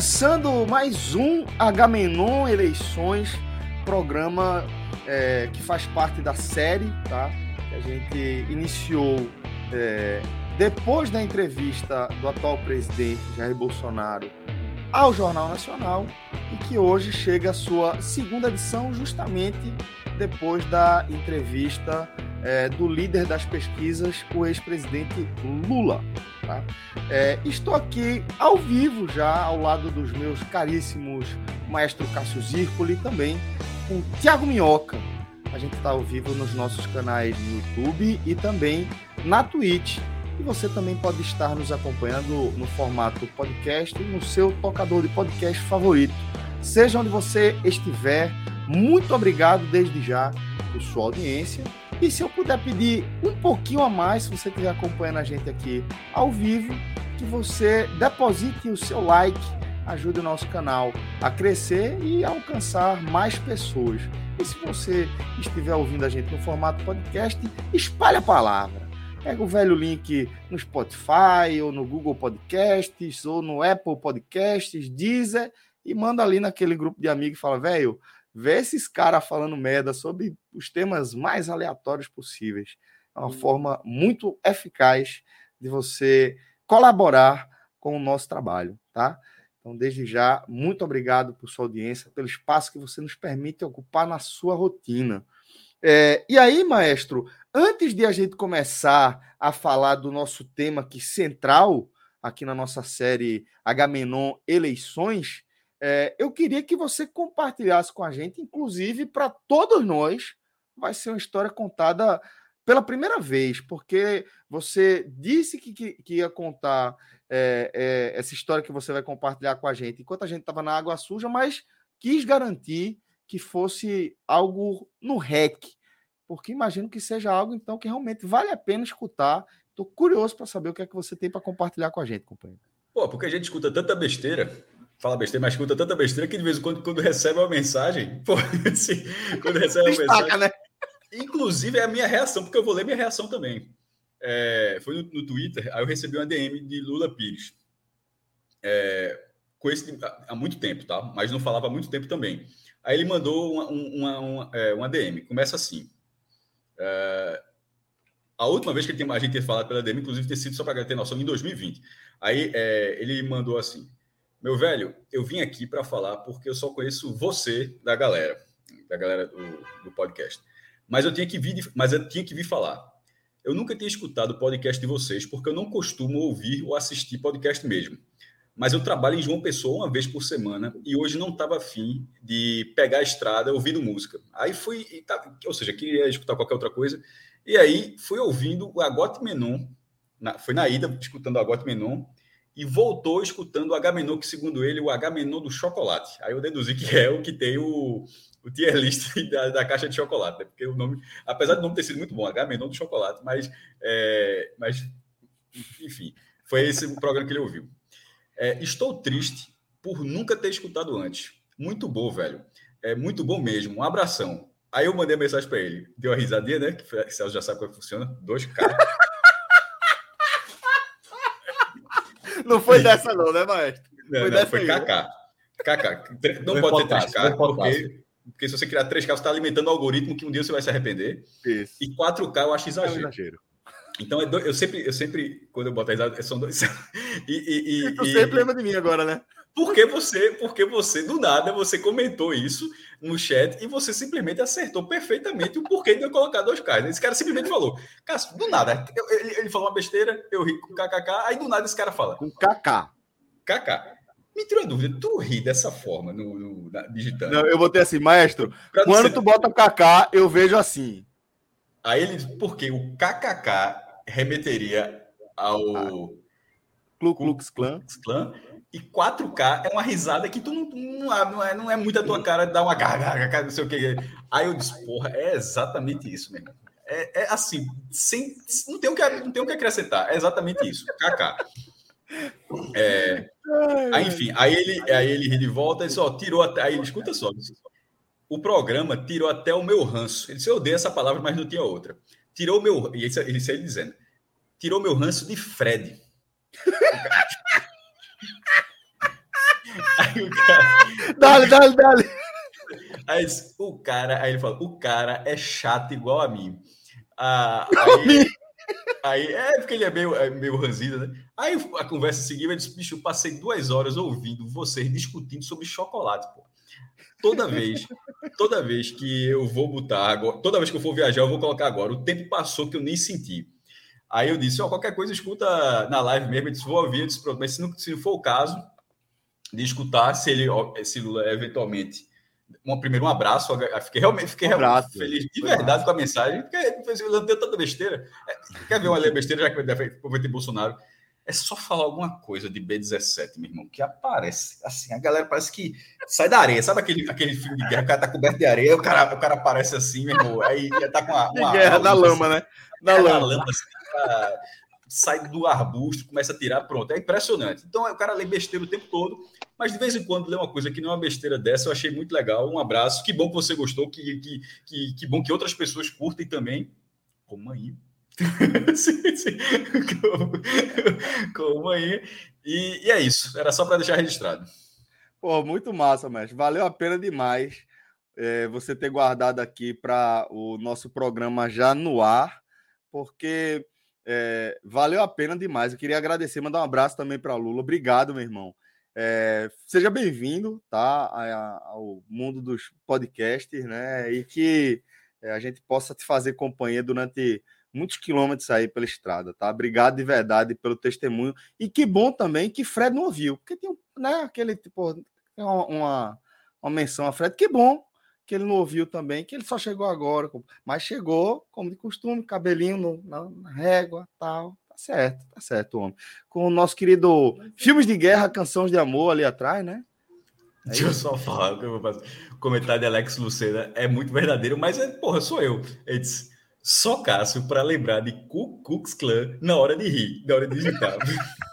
Começando mais um Agamenon Eleições, programa é, que faz parte da série, tá? Que a gente iniciou é, depois da entrevista do atual presidente Jair Bolsonaro ao Jornal Nacional e que hoje chega a sua segunda edição, justamente depois da entrevista é, do líder das pesquisas, o ex-presidente Lula. Tá? É, estou aqui ao vivo já, ao lado dos meus caríssimos maestro Cássio Zirpoli e também com Tiago Minhoca. A gente está ao vivo nos nossos canais no YouTube e também na Twitch. E você também pode estar nos acompanhando no formato podcast, no seu tocador de podcast favorito. Seja onde você estiver, muito obrigado desde já por sua audiência e se eu puder pedir um pouquinho a mais, se você estiver acompanhando a gente aqui ao vivo, que você deposite o seu like, ajude o nosso canal a crescer e alcançar mais pessoas. E se você estiver ouvindo a gente no formato podcast, espalhe a palavra. Pega o velho link no Spotify, ou no Google Podcasts, ou no Apple Podcasts, Deezer, e manda ali naquele grupo de amigos e fala, velho, ver esses caras falando merda sobre os temas mais aleatórios possíveis. É uma uhum. forma muito eficaz de você colaborar com o nosso trabalho, tá? Então, desde já, muito obrigado por sua audiência, pelo espaço que você nos permite ocupar na sua rotina. É, e aí, maestro, antes de a gente começar a falar do nosso tema que central aqui na nossa série Agamenon Eleições, é, eu queria que você compartilhasse com a gente, inclusive para todos nós, vai ser uma história contada pela primeira vez, porque você disse que, que, que ia contar é, é, essa história que você vai compartilhar com a gente enquanto a gente estava na água suja, mas quis garantir que fosse algo no REC, porque imagino que seja algo então que realmente vale a pena escutar. Estou curioso para saber o que é que você tem para compartilhar com a gente, companheiro. Pô, porque a gente escuta tanta besteira fala besteira, mas escuta tanta besteira que de vez em quando, quando recebe uma mensagem, pô, assim, quando recebe uma mensagem. Né? Inclusive é a minha reação, porque eu vou ler minha reação também. É, foi no, no, Twitter, aí eu recebi uma DM de Lula Pires. É, com esse, há muito tempo, tá? Mas não falava há muito tempo também. Aí ele mandou uma, uma, uma, é, uma DM. Começa assim. É, a última vez que a gente tinha falado pela DM, inclusive, ter sido, só para ter noção, em 2020. Aí é, ele mandou assim: meu velho, eu vim aqui para falar porque eu só conheço você da galera, da galera do, do, podcast. Mas eu tinha que vir, mas eu tinha que vir falar. Eu nunca tinha escutado o podcast de vocês porque eu não costumo ouvir ou assistir podcast mesmo. Mas eu trabalho em João Pessoa uma vez por semana e hoje não estava afim de pegar a estrada ouvindo música. Aí fui, ou seja, queria escutar qualquer outra coisa. E aí fui ouvindo o Agote Menon, na, foi na ida escutando o Agote Menon e voltou escutando o Agamenon, que segundo ele, o Agamenon do chocolate. Aí eu deduzi que é o que tem o, o tier list da, da caixa de chocolate, né? porque o nome, apesar do nome ter sido muito bom, Agamenon do chocolate, mas, é, mas enfim, foi esse o programa que ele ouviu. É, estou triste por nunca ter escutado antes. Muito bom, velho. É muito bom mesmo. Um abração. Aí eu mandei a mensagem para ele. Deu uma risadinha, né? Que Celso já sabe como é funciona. Dois caras. Não foi dessa, não, né, Maestro? Não, foi, não, foi KK. KK. Não pode ter 3K, porque, porque se você criar 3K, você está alimentando um algoritmo que um dia você vai se arrepender. Isso. E 4K eu acho exagero. É um exagero. Então, é eu sempre, eu sempre, quando eu boto a risada, são dois. e, e, e, tu sempre lembra de mim agora, né? Porque você, porque você, do nada, você comentou isso no chat e você simplesmente acertou perfeitamente o porquê de eu colocar dois caras. Esse cara simplesmente falou, Cássio, do nada, ele, ele falou uma besteira, eu ri com kkk, aí do nada esse cara fala. Com kk. kk. Me tirou a dúvida, tu ri dessa forma no, no na, digitando? Não, eu botei assim, maestro, quando ser... tu bota kk, eu vejo assim. Aí ele, porque o kkk remeteria ao... Ah. Klu Klux Klan. Klan e 4K é uma risada que tu não, não, não, é, não é muito a tua cara dar uma gargara, não sei o que. Aí eu disse, porra, é exatamente isso, mesmo. É, é assim, sem, não, tem o que, não tem o que acrescentar, é exatamente isso. KK. É, aí, enfim, aí ele, aí ele ri de volta e só tirou até. Aí escuta só. O programa tirou até o meu ranço. Ele disse, eu odeio essa palavra, mas não tinha outra. Tirou o meu. E ele saiu dizendo: tirou meu ranço de Fred. Aí o cara. Dale, dale, dale. Aí o cara, aí ele fala: o cara é chato igual a mim. Ah, aí, aí, é porque ele é meio, é meio ranzido, né? Aí a conversa seguiu, ele disse: bicho, eu passei duas horas ouvindo vocês discutindo sobre chocolate, pô. Toda vez, toda vez que eu vou botar agora, toda vez que eu for viajar, eu vou colocar agora. O tempo passou que eu nem senti. Aí eu disse: ó, qualquer coisa escuta na live mesmo. Ele disse: vou ouvir. Eu disse: pronto, mas se não, se não for o caso, de escutar se ele, se Lula eventualmente. Primeiro, um abraço. Fiquei realmente fiquei um realmente feliz de verdade com a mensagem, porque ele deu tanta besteira. É, quer ver uma besteira, já que vai ter Bolsonaro? É só falar alguma coisa de B17, meu irmão, que aparece. Assim, a galera parece que sai da areia. Sabe aquele, aquele filme de guerra? O cara tá coberto de areia, o cara, o cara aparece assim, meu irmão. Aí tá com uma. uma guerra na lama, assim, né? Na lama. lama assim, sai do arbusto, começa a tirar, pronto. É impressionante. Então o cara lê besteira o tempo todo, mas de vez em quando lê uma coisa que não é uma besteira dessa, eu achei muito legal. Um abraço, que bom que você gostou, que, que, que, que bom que outras pessoas curtem também. Como aí. sim, sim. Como, como aí. E, e é isso, era só para deixar registrado. Pô, muito massa, mestre. Valeu a pena demais é, você ter guardado aqui para o nosso programa já no ar, porque é, valeu a pena demais. Eu queria agradecer, mandar um abraço também para Lula. Obrigado, meu irmão. É, seja bem-vindo, tá, ao mundo dos podcasts, né? E que é, a gente possa te fazer companhia durante muitos quilômetros aí pela estrada, tá? Obrigado de verdade pelo testemunho. E que bom também que Fred não ouviu, porque tem né, aquele tipo uma, uma, uma menção a Fred. Que bom que ele não ouviu também, que ele só chegou agora, mas chegou, como de costume, cabelinho no, na, na, régua, tal. Tá certo, tá certo, homem. Com o nosso querido Filmes de Guerra, Canções de Amor ali atrás, né? É Deixa eu só falar, o comentário de Alex Lucena é muito verdadeiro, mas é, porra, sou eu. Ele disse, só Cássio para lembrar de Ku Klux Klan na hora de rir, na hora de digitar.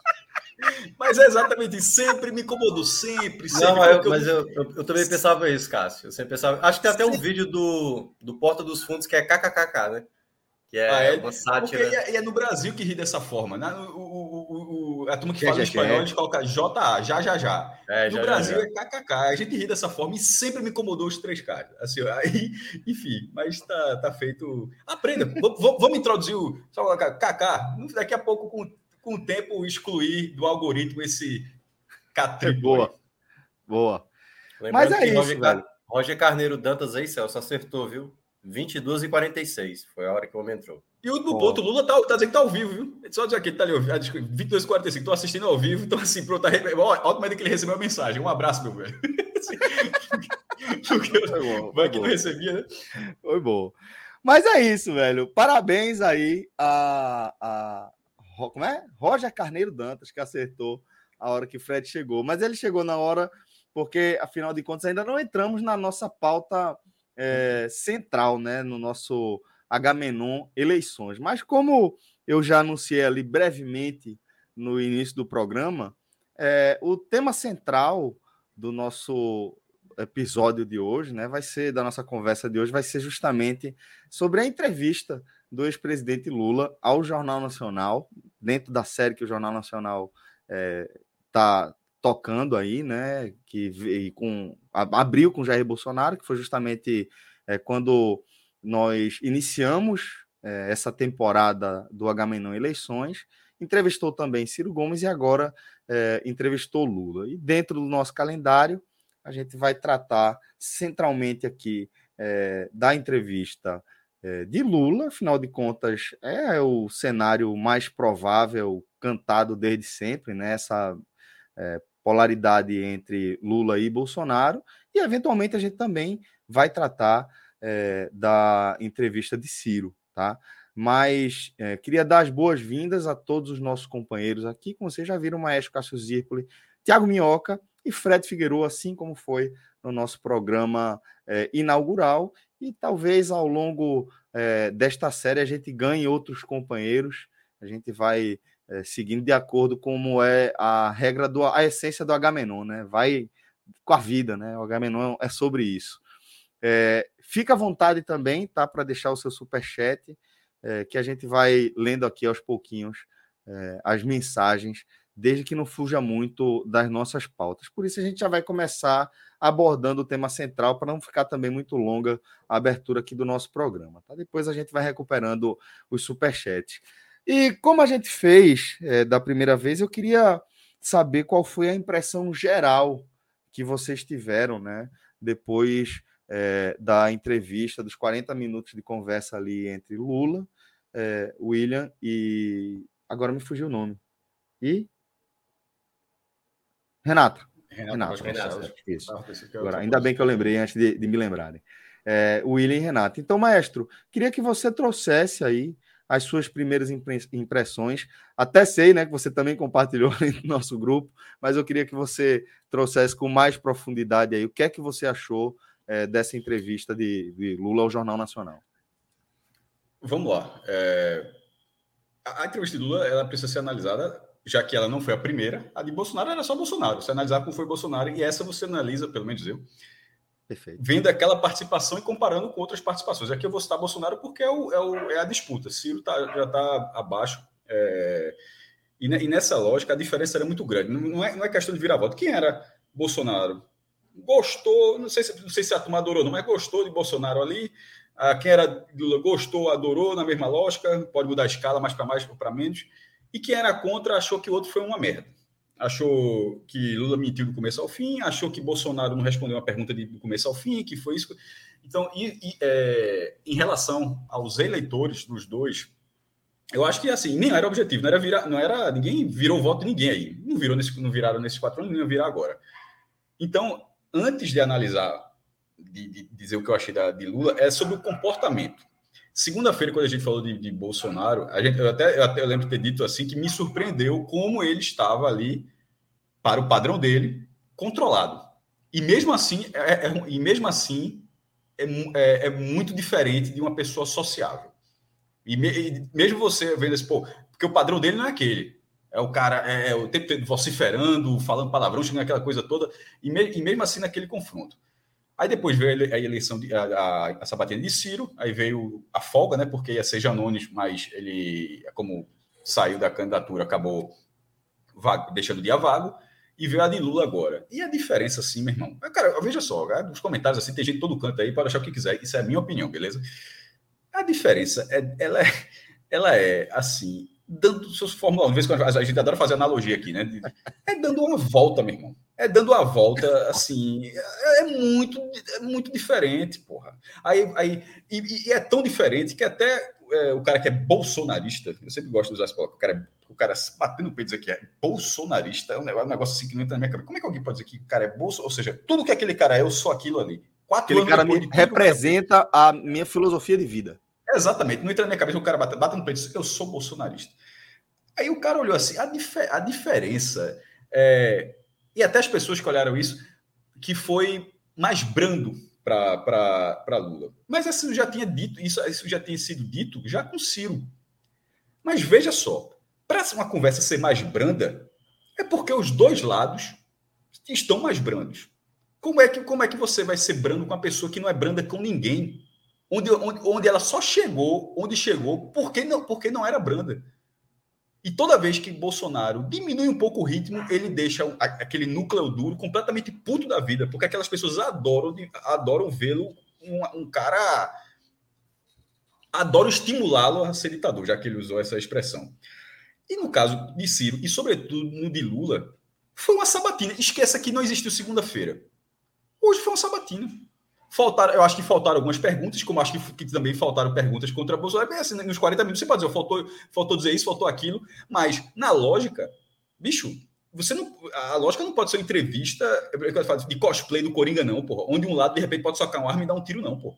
Mas é exatamente isso. Sempre me incomodou. Sempre, sempre. Não, eu, mas eu, eu, eu, também pensava isso, Cássio. Eu sempre pensava. Acho que tem até um vídeo do, do Porta dos Fundos que é KKKK, né? Que é, ah, é uma sátira. Porque é, é, no Brasil que ri dessa forma. Né? O, o, o, a turma que, que fala é, espanhol, eles colocam JA, já, já, já. É, no já, Brasil já, já. é KKK. A gente ri dessa forma e sempre me incomodou os três caras. Assim, aí, enfim, mas tá, tá feito. Aprenda. vamos introduzir o. Só colocar KK. Daqui a pouco, com com o tempo, excluir do algoritmo esse catribo. Boa. Boa. Lembrando Mas é isso, Roger, velho. Roger Carneiro Dantas aí, Celso, acertou, viu? 22 e 46. Foi a hora que o homem entrou. E o último ponto, Lula tá, tá dizendo que tá ao vivo, viu? Só dizer aqui, tá ali, ah, 22 e 45. Tô assistindo ao vivo, então assim, pronto. Tá, ótimo que ele recebeu a mensagem. Um abraço, meu velho. Porque foi bom, vai que não recebia, né? Foi bom. Mas é isso, velho. Parabéns aí a, a, como é? Roger Carneiro Dantas, que acertou a hora que Fred chegou. Mas ele chegou na hora porque, afinal de contas, ainda não entramos na nossa pauta é, central, né? No nosso H-Menon eleições. Mas como eu já anunciei ali brevemente no início do programa, é, o tema central do nosso episódio de hoje, né, vai ser da nossa conversa de hoje, vai ser justamente sobre a entrevista do ex-presidente Lula ao Jornal Nacional, dentro da série que o Jornal Nacional está é, tocando aí, né? Que com, abriu com Jair Bolsonaro, que foi justamente é, quando nós iniciamos é, essa temporada do Agamenon Eleições, entrevistou também Ciro Gomes e agora é, entrevistou Lula. E dentro do nosso calendário, a gente vai tratar centralmente aqui é, da entrevista de Lula, afinal de contas, é o cenário mais provável, cantado desde sempre, né? Essa é, polaridade entre Lula e Bolsonaro, e eventualmente a gente também vai tratar é, da entrevista de Ciro, tá? Mas é, queria dar as boas-vindas a todos os nossos companheiros aqui, como vocês já viram, Maestro Cássio Zirpoli, Tiago Minhoca e Fred Figueiredo, assim como foi no nosso programa é, inaugural. E talvez ao longo é, desta série a gente ganhe outros companheiros. A gente vai é, seguindo de acordo com como é a regra do a essência do Agamenon, né? Vai com a vida, né? O Agamenon é sobre isso. É, fica à vontade também, tá? Para deixar o seu super chat, é, que a gente vai lendo aqui aos pouquinhos é, as mensagens desde que não fuja muito das nossas pautas. Por isso a gente já vai começar abordando o tema central para não ficar também muito longa a abertura aqui do nosso programa. Tá? Depois a gente vai recuperando os superchats. E como a gente fez é, da primeira vez, eu queria saber qual foi a impressão geral que vocês tiveram, né? Depois é, da entrevista, dos 40 minutos de conversa ali entre Lula, é, William e. Agora me fugiu o nome. E Renata. Renata, Renata. Isso. Agora, ainda bem que eu lembrei antes de, de me lembrarem. É, William e Renata. Então, maestro, queria que você trouxesse aí as suas primeiras impressões. Até sei, né, que você também compartilhou no nosso grupo, mas eu queria que você trouxesse com mais profundidade aí o que é que você achou é, dessa entrevista de, de, Lula ao Jornal Nacional. Vamos lá. É... A, a entrevista de Lula ela precisa ser analisada já que ela não foi a primeira, a de Bolsonaro era só Bolsonaro. Você analisar como foi Bolsonaro, e essa você analisa, pelo menos eu, Perfeito. vendo aquela participação e comparando com outras participações. Aqui eu vou citar Bolsonaro porque é, o, é, o, é a disputa. Ciro tá, já está abaixo. É, e, e, nessa lógica, a diferença era muito grande. Não, não, é, não é questão de virar voto. Quem era Bolsonaro? Gostou, não sei, se, não sei se a turma adorou, não, mas gostou de Bolsonaro ali. Ah, quem era Lula gostou, adorou, na mesma lógica. Pode mudar a escala, mais para mais ou para menos. E quem era contra achou que o outro foi uma merda. Achou que Lula mentiu do começo ao fim, achou que Bolsonaro não respondeu uma pergunta de, do começo ao fim, que foi isso. Então, e, e, é, em relação aos eleitores dos dois, eu acho que assim, nem era objetivo, não era virar, não era ninguém virou voto de ninguém aí, não virou nesse, não viraram nesses quatro anos, ia virar agora. Então, antes de analisar, de, de dizer o que eu achei da, de Lula, é sobre o comportamento. Segunda-feira, quando a gente falou de, de Bolsonaro, a gente, eu, até, eu até lembro de ter dito assim que me surpreendeu como ele estava ali, para o padrão dele, controlado. E mesmo assim, é, é, é e mesmo assim é, é, é, muito diferente de uma pessoa sociável. E, me, e, mesmo você vendo esse, pô, porque o padrão dele não é aquele. É o cara, é, é o tempo vociferando, falando palavrão, chegando aquela coisa toda, e, me, e mesmo assim naquele confronto. Aí depois veio a eleição, de, a, a, a, sabatina de Ciro, aí veio a folga, né? Porque ia ser Janones, mas ele, como saiu da candidatura, acabou vago, deixando o dia vago, e veio a de Lula agora. E a diferença, assim, meu irmão, cara, veja só, cara, nos comentários assim, tem gente todo canto aí, pode achar o que quiser, isso é a minha opinião, beleza? A diferença, é, ela, é, ela é, assim, dando seus Fórmula 1, vez a gente adora fazer analogia aqui, né? É dando uma volta, meu irmão. É dando a volta, assim, é, é muito, é muito diferente, porra. Aí, aí, e, e é tão diferente que até é, o cara que é bolsonarista, eu sempre gosto de usar essa palavra, o cara, o cara batendo no peito dizer que é bolsonarista, é um negócio, assim que não entra na minha cabeça. Como é que alguém pode dizer que o cara é bolso? Ou seja, tudo que aquele cara é, eu sou aquilo ali. Quatro aquele cara me representa a minha filosofia de vida. Exatamente, não entra na minha cabeça, o cara bate, bate no peito diz, eu sou bolsonarista. Aí o cara olhou assim, a, dif a diferença, é, e até as pessoas que olharam isso, que foi mais brando para Lula. Mas isso já tinha dito, isso, isso já tinha sido dito já com Ciro. Mas veja só, para uma conversa ser mais branda, é porque os dois lados estão mais brandos. Como é que, como é que você vai ser brando com uma pessoa que não é branda com ninguém? Onde, onde, onde ela só chegou, onde chegou, porque não, porque não era branda. E toda vez que Bolsonaro diminui um pouco o ritmo, ele deixa aquele núcleo duro completamente puto da vida, porque aquelas pessoas adoram, adoram vê-lo um, um, cara. Adoram estimulá-lo a ser ditador, já que ele usou essa expressão. E no caso de Ciro, e sobretudo no de Lula, foi uma sabatina. Esqueça que não existiu segunda-feira. Hoje foi uma sabatina. Faltaram, eu acho que faltaram algumas perguntas, como acho que, que também faltaram perguntas contra Bolsonaro. Bem assim, nos 40 minutos você pode dizer, faltou, faltou dizer isso, faltou aquilo, mas na lógica, bicho, você não, a lógica não pode ser uma entrevista de cosplay do Coringa, não, porra. Onde um lado, de repente, pode socar uma arma e dar um tiro, não, porra.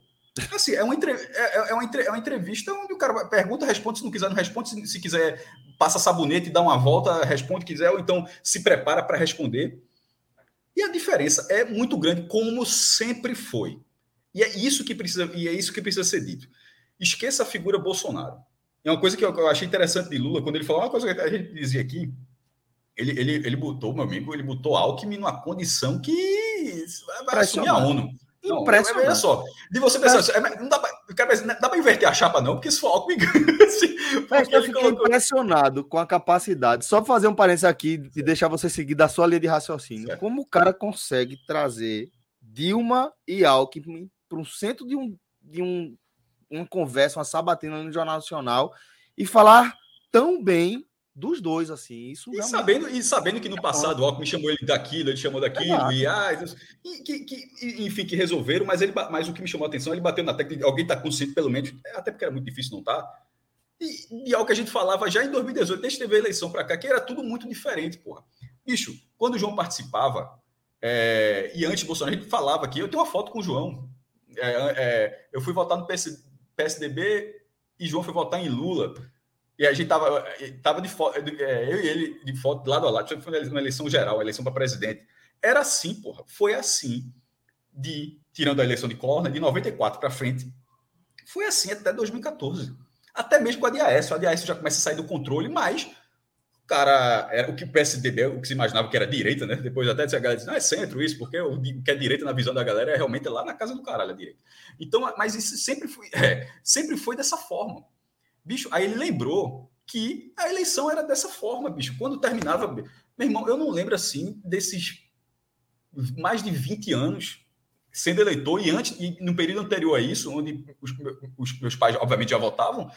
Assim, é uma, entre, é, é, uma é uma entrevista onde o cara pergunta, responde, se não quiser, não responde, se, se quiser, passa sabonete dá uma volta, responde, quiser, ou então se prepara para responder. E a diferença é muito grande, como sempre foi. E é isso que precisa, e é isso que precisa ser dito. Esqueça a figura Bolsonaro. É uma coisa que eu, achei interessante de Lula, quando ele falou uma coisa que a gente dizia aqui, ele, ele, ele botou, meu amigo, ele botou Alckmin numa condição que vai assumir a ONU. Não, Impressionante. Olha só, de você pensar, assim, é, não dá para inverter a chapa, não, porque se for Alckmin. assim, eu fiquei colocou... impressionado com a capacidade. Só fazer um parênteses aqui e deixar você seguir da sua linha de raciocínio. Certo. Como o cara consegue trazer Dilma e Alckmin para um centro de, um, de um, uma conversa, uma sabatina no Jornal Nacional e falar tão bem dos dois, assim. Isso e, sabendo, e sabendo que no passado o Alckmin chamou ele daquilo, ele chamou daquilo, é e, ah, e que, que, enfim, que resolveram, mas, ele, mas o que me chamou a atenção, ele bateu na técnica, alguém está consciente, pelo menos, até porque era muito difícil não estar. Tá, e, e algo que a gente falava já em 2018, desde que teve a eleição para cá, que era tudo muito diferente, porra. Bicho, quando o João participava, é, e antes Bolsonaro, a gente falava aqui, eu tenho uma foto com o João. É, é, eu fui votar no PS, PSDB e João foi votar em Lula. E a gente tava, tava de foto, é, eu e ele de foto lado a lado, foi uma eleição geral, eleição para presidente. Era assim, porra. Foi assim, de tirando a eleição de Collor, de 94 para frente. Foi assim até 2014. Até mesmo com a DAS. A DAS já começa a sair do controle, mas cara era o que o PSDB, o que se imaginava que era direita, né? Depois até a galera disse, não, é centro isso, porque o que é direita na visão da galera é realmente lá na casa do caralho a direita. Então, mas isso sempre foi, é, sempre foi dessa forma. Bicho, aí ele lembrou que a eleição era dessa forma, bicho. Quando terminava. Meu irmão, eu não lembro assim desses mais de 20 anos sendo eleitor e antes, e no período anterior a isso, onde os, os meus pais, obviamente, já votavam,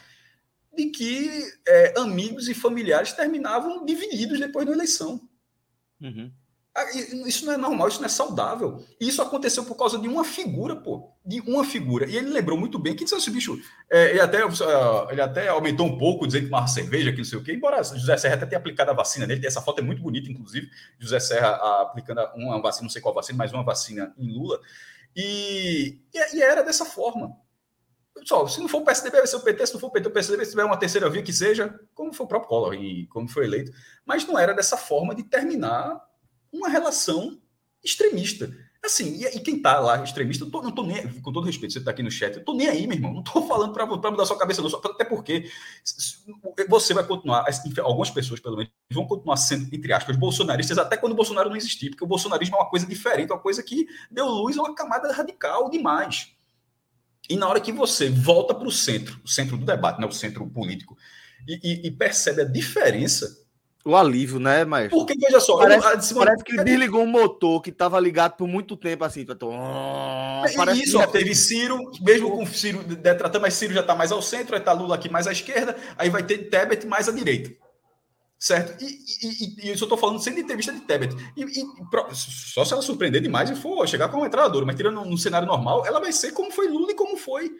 de que é, amigos e familiares terminavam divididos depois da eleição. Uhum. Ah, isso não é normal, isso não é saudável. E isso aconteceu por causa de uma figura, pô. De uma figura. E ele lembrou muito bem que disse assim, bicho. É, ele, até, ele até aumentou um pouco, dizendo que uma cerveja, que não sei o quê. Embora José Serra até tenha aplicado a vacina nele, essa foto é muito bonita, inclusive. José Serra aplicando uma vacina, não sei qual vacina, mas uma vacina em Lula. E, e era dessa forma. Pessoal, se não for o PSDB, vai ser o PT, se não for o PT, o PSDB, se tiver uma terceira via que seja, como foi o próprio Collor e como foi eleito. Mas não era dessa forma de terminar uma relação extremista. Assim, e, e quem tá lá extremista, tô, não tô nem, com todo respeito, você tá aqui no chat, eu tô nem aí, meu irmão, não tô falando para mudar sua cabeça, não, só, até porque você vai continuar, algumas pessoas, pelo menos, vão continuar sendo, entre aspas, bolsonaristas até quando o Bolsonaro não existir, porque o bolsonarismo é uma coisa diferente, uma coisa que deu luz a uma camada radical demais. E na hora que você volta para o centro, o centro do debate, né, o centro político, e, e, e percebe a diferença o alívio, né, mas Porque, veja só, parece, eu, parece que desligou um motor que estava ligado por muito tempo, assim. Tô... Parece isso, ó, teve Ciro, mesmo com Ciro detratando, mas Ciro já está mais ao centro, aí está Lula aqui mais à esquerda, aí vai ter Tebet mais à direita. Certo? E, e, e, isso eu estou falando sem entrevista de Tebet. E, e, só se ela surpreender demais e for chegar com uma entrenadora, mas tirando no cenário normal, ela vai ser como foi Lula e como foi,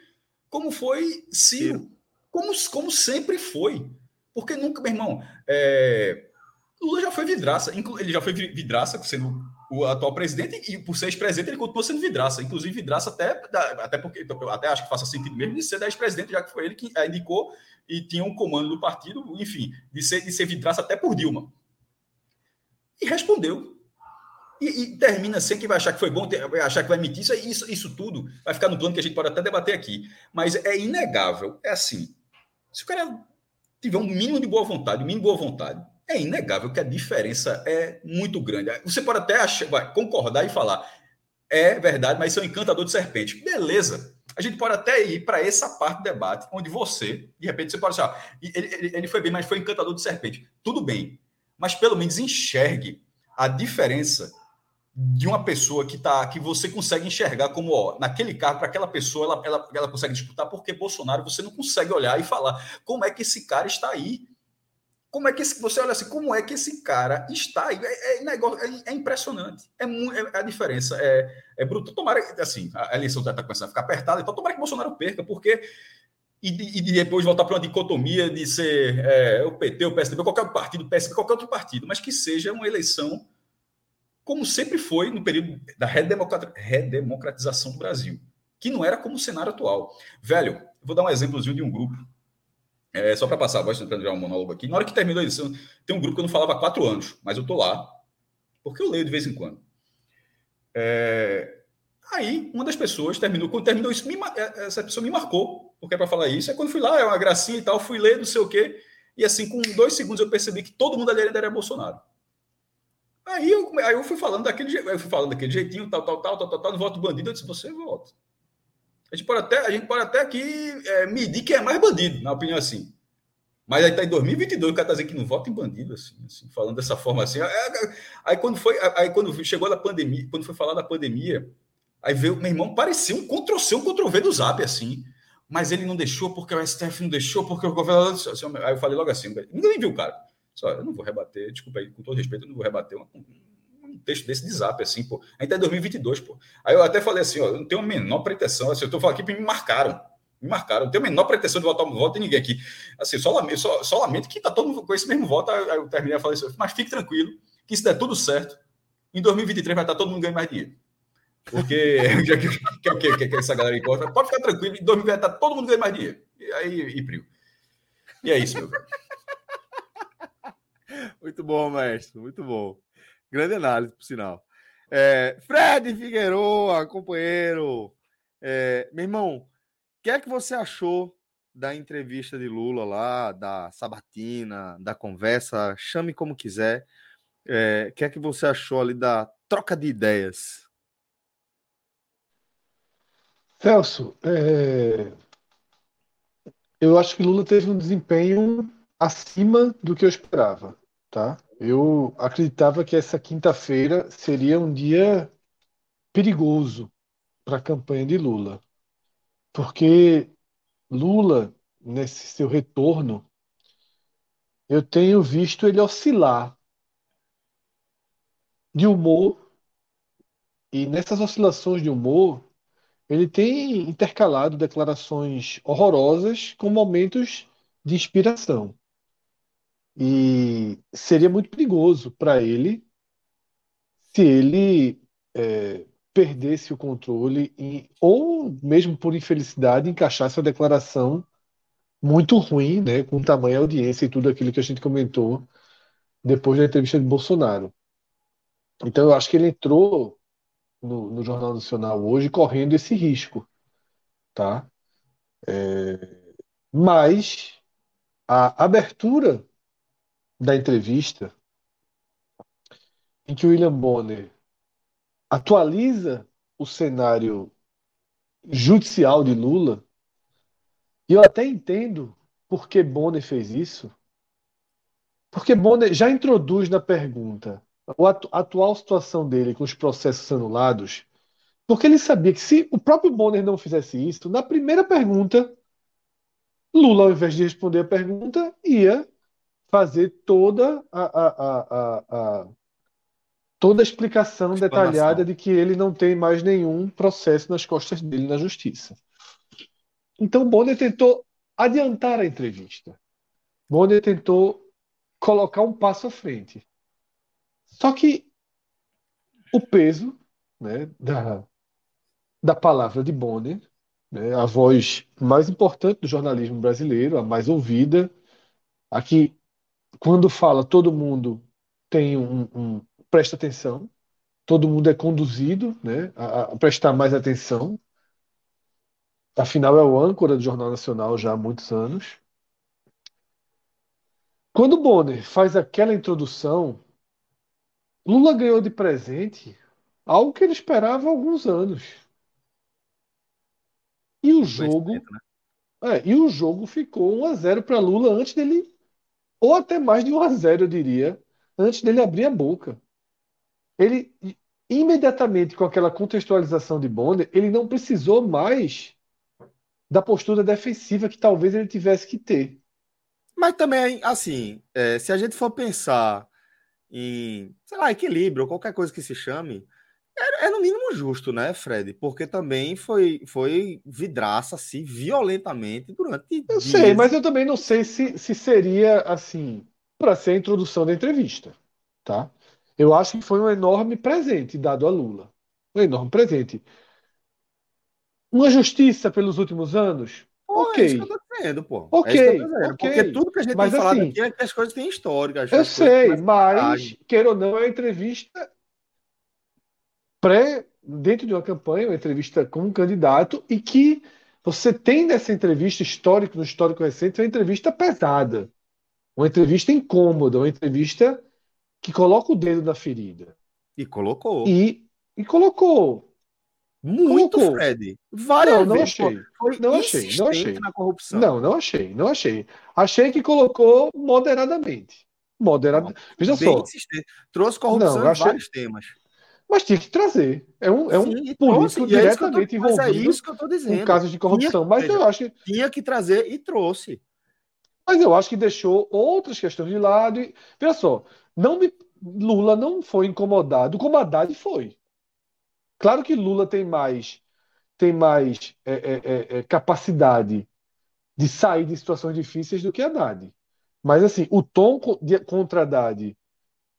como foi Ciro. Como, como sempre foi. Porque nunca, meu irmão, é... Lula já foi vidraça, ele já foi vidraça sendo o atual presidente e por ser ex-presidente ele continua sendo vidraça, inclusive vidraça até, até porque até acho que faça sentido mesmo de ser ex-presidente, já que foi ele que indicou e tinha um comando do partido, enfim, de ser, de ser vidraça até por Dilma. E respondeu. E, e, termina sem que vai achar que foi bom, vai achar que vai mentir. Isso, isso, isso tudo vai ficar no plano que a gente pode até debater aqui. Mas é inegável. É assim. Se o cara tiver um mínimo de boa vontade, um mínimo de boa vontade, é inegável que a diferença é muito grande. Você pode até achar, vai, concordar e falar, é verdade, mas isso é um encantador de serpente. Beleza. A gente pode até ir para essa parte do debate, onde você, de repente, você pode achar, ele, ele, ele foi bem, mas foi encantador de serpente. Tudo bem. Mas pelo menos enxergue a diferença de uma pessoa que tá que você consegue enxergar como ó, naquele carro para aquela pessoa ela, ela, ela consegue disputar porque Bolsonaro você não consegue olhar e falar como é que esse cara está aí como é que esse, você olha assim, como é que esse cara está? É, é, negócio, é, é impressionante. É, é, a diferença é, é bruto. Tomara, assim, a eleição está começando a ficar apertada, então tomara que Bolsonaro perca, porque. E, e depois voltar para uma dicotomia de ser é, o PT, o PSDB, qualquer partido, PSDB, qualquer outro partido, mas que seja uma eleição como sempre foi no período da redemocratização do Brasil, que não era como o cenário atual. Velho, vou dar um exemplozinho de um grupo é, só para passar, vou tentar um monólogo aqui. Na hora que terminou a edição, tem um grupo que eu não falava há quatro anos, mas eu tô lá, porque eu leio de vez em quando. É, aí, uma das pessoas terminou, quando terminou isso, me, é, essa pessoa me marcou, porque é para falar isso. Aí, quando fui lá, é uma gracinha e tal, fui ler, não sei o quê, e assim, com dois segundos, eu percebi que todo mundo ali era Bolsonaro. Aí eu, aí eu fui falando daquele eu fui falando daquele jeitinho, tal, tal, tal, tal, tal, tal, no voto bandido, eu disse, você vota. A gente pode até, a gente pode até aqui é, medir quem é mais bandido, na opinião assim. Mas aí está em 2022, o cara está dizendo que não vota em bandido, assim, assim falando dessa forma assim. Aí, aí, quando foi, aí quando chegou a pandemia, quando foi falar da pandemia, aí veio, meu irmão, parecia um Ctrl-C, um Ctrl-V do Zap, assim. Mas ele não deixou porque o STF não deixou, porque o governo. Assim, aí eu falei logo assim, ninguém viu, cara. Só, eu não vou rebater, desculpa aí, com todo respeito, eu não vou rebater um, um texto desse de zap, assim, pô. A gente tá em 2022, pô. Aí eu até falei assim, ó, eu não tenho a menor pretensão, assim, eu tô falando aqui porque me marcaram. Me marcaram, não tenho a menor pretensão de votar no voto de ninguém aqui. Assim, só lamento, só, só lamento que tá todo mundo com esse mesmo voto. Aí eu terminei a falar isso, mas fique tranquilo, que se der tudo certo, em 2023 vai estar todo mundo ganhando mais dinheiro. Porque que é o que, que, que essa galera encontra? Pode ficar tranquilo, em 2023 vai estar todo mundo ganhando mais dinheiro. E aí, e frio. E é isso, meu velho. Muito bom, mestre. Muito bom. Grande análise, por sinal. É, Fred Figueroa, companheiro. É, meu irmão, o que é que você achou da entrevista de Lula lá, da sabatina, da conversa? Chame como quiser. É, o que é que você achou ali da troca de ideias? Celso, é... eu acho que Lula teve um desempenho acima do que eu esperava tá? Eu acreditava que essa quinta-feira seria um dia perigoso para a campanha de Lula, porque Lula, nesse seu retorno, eu tenho visto ele oscilar de humor, e nessas oscilações de humor, ele tem intercalado declarações horrorosas com momentos de inspiração. E seria muito perigoso para ele se ele é, perdesse o controle e, ou mesmo por infelicidade encaixasse a declaração muito ruim, né, com tamanha audiência e tudo aquilo que a gente comentou depois da entrevista de Bolsonaro. Então eu acho que ele entrou no, no Jornal Nacional hoje correndo esse risco, tá? É, mas a abertura da entrevista em que o William Bonner atualiza o cenário judicial de Lula, e eu até entendo por que Bonner fez isso, porque Bonner já introduz na pergunta a atual situação dele com os processos anulados, porque ele sabia que se o próprio Bonner não fizesse isso, na primeira pergunta, Lula, ao invés de responder a pergunta, ia fazer toda a, a, a, a toda a explicação detalhada de que ele não tem mais nenhum processo nas costas dele na justiça. Então Bonner tentou adiantar a entrevista. Bonner tentou colocar um passo à frente. Só que o peso né, da, da palavra de Bonner, né, a voz mais importante do jornalismo brasileiro, a mais ouvida, a que quando fala todo mundo tem um, um, presta atenção, todo mundo é conduzido né, a, a, prestar mais atenção. Afinal, é o âncora do Jornal Nacional já há muitos anos. Quando Bonner faz aquela introdução, Lula ganhou de presente algo que ele esperava há alguns anos. E o jogo, né? é, e o jogo ficou 1 a 0 para Lula antes dele ou até mais de 1 a 0, eu diria, antes dele abrir a boca. Ele imediatamente com aquela contextualização de Bonner, ele não precisou mais da postura defensiva que talvez ele tivesse que ter. Mas também, assim, é, se a gente for pensar em, sei lá, equilíbrio, qualquer coisa que se chame, é, é, no mínimo justo, né, Fred? Porque também foi, foi vidraça, assim, violentamente durante. Eu dias. sei, mas eu também não sei se, se seria, assim, para ser a introdução da entrevista, tá? Eu acho que foi um enorme presente dado a Lula. Um enorme presente. Uma justiça pelos últimos anos? Pô, ok. É isso que eu tô dizendo, pô. Ok, é. Porque tudo que a gente mas, tem falado assim, aqui é que as coisas têm história. Eu sei, mas, queira ou não, é uma entrevista pré, dentro de uma campanha, uma entrevista com um candidato, e que você tem nessa entrevista histórica, no histórico recente, uma entrevista pesada. Uma entrevista incômoda, uma entrevista que coloca o dedo na ferida. E colocou. E, e colocou. Muito, colocou. Fred. Várias não, não vezes. Achei. Foi não achei, não achei. na corrupção. Não, não achei, não achei. Achei que colocou moderadamente. Moderadamente. Veja Bem só. Insistente. Trouxe corrupção não, achei... em vários temas. Mas tinha que trazer. É um, é um Sim, político trouxe, diretamente é tô, envolvido é isso que eu tô dizendo. em casos de corrupção. Tinha, mas veja, eu acho que. Tinha que trazer e trouxe. Mas eu acho que deixou outras questões de lado. E, veja só, não me, Lula não foi incomodado, como Haddad foi. Claro que Lula tem mais, tem mais é, é, é, é capacidade de sair de situações difíceis do que Haddad. Mas assim, o tom de, contra Haddad,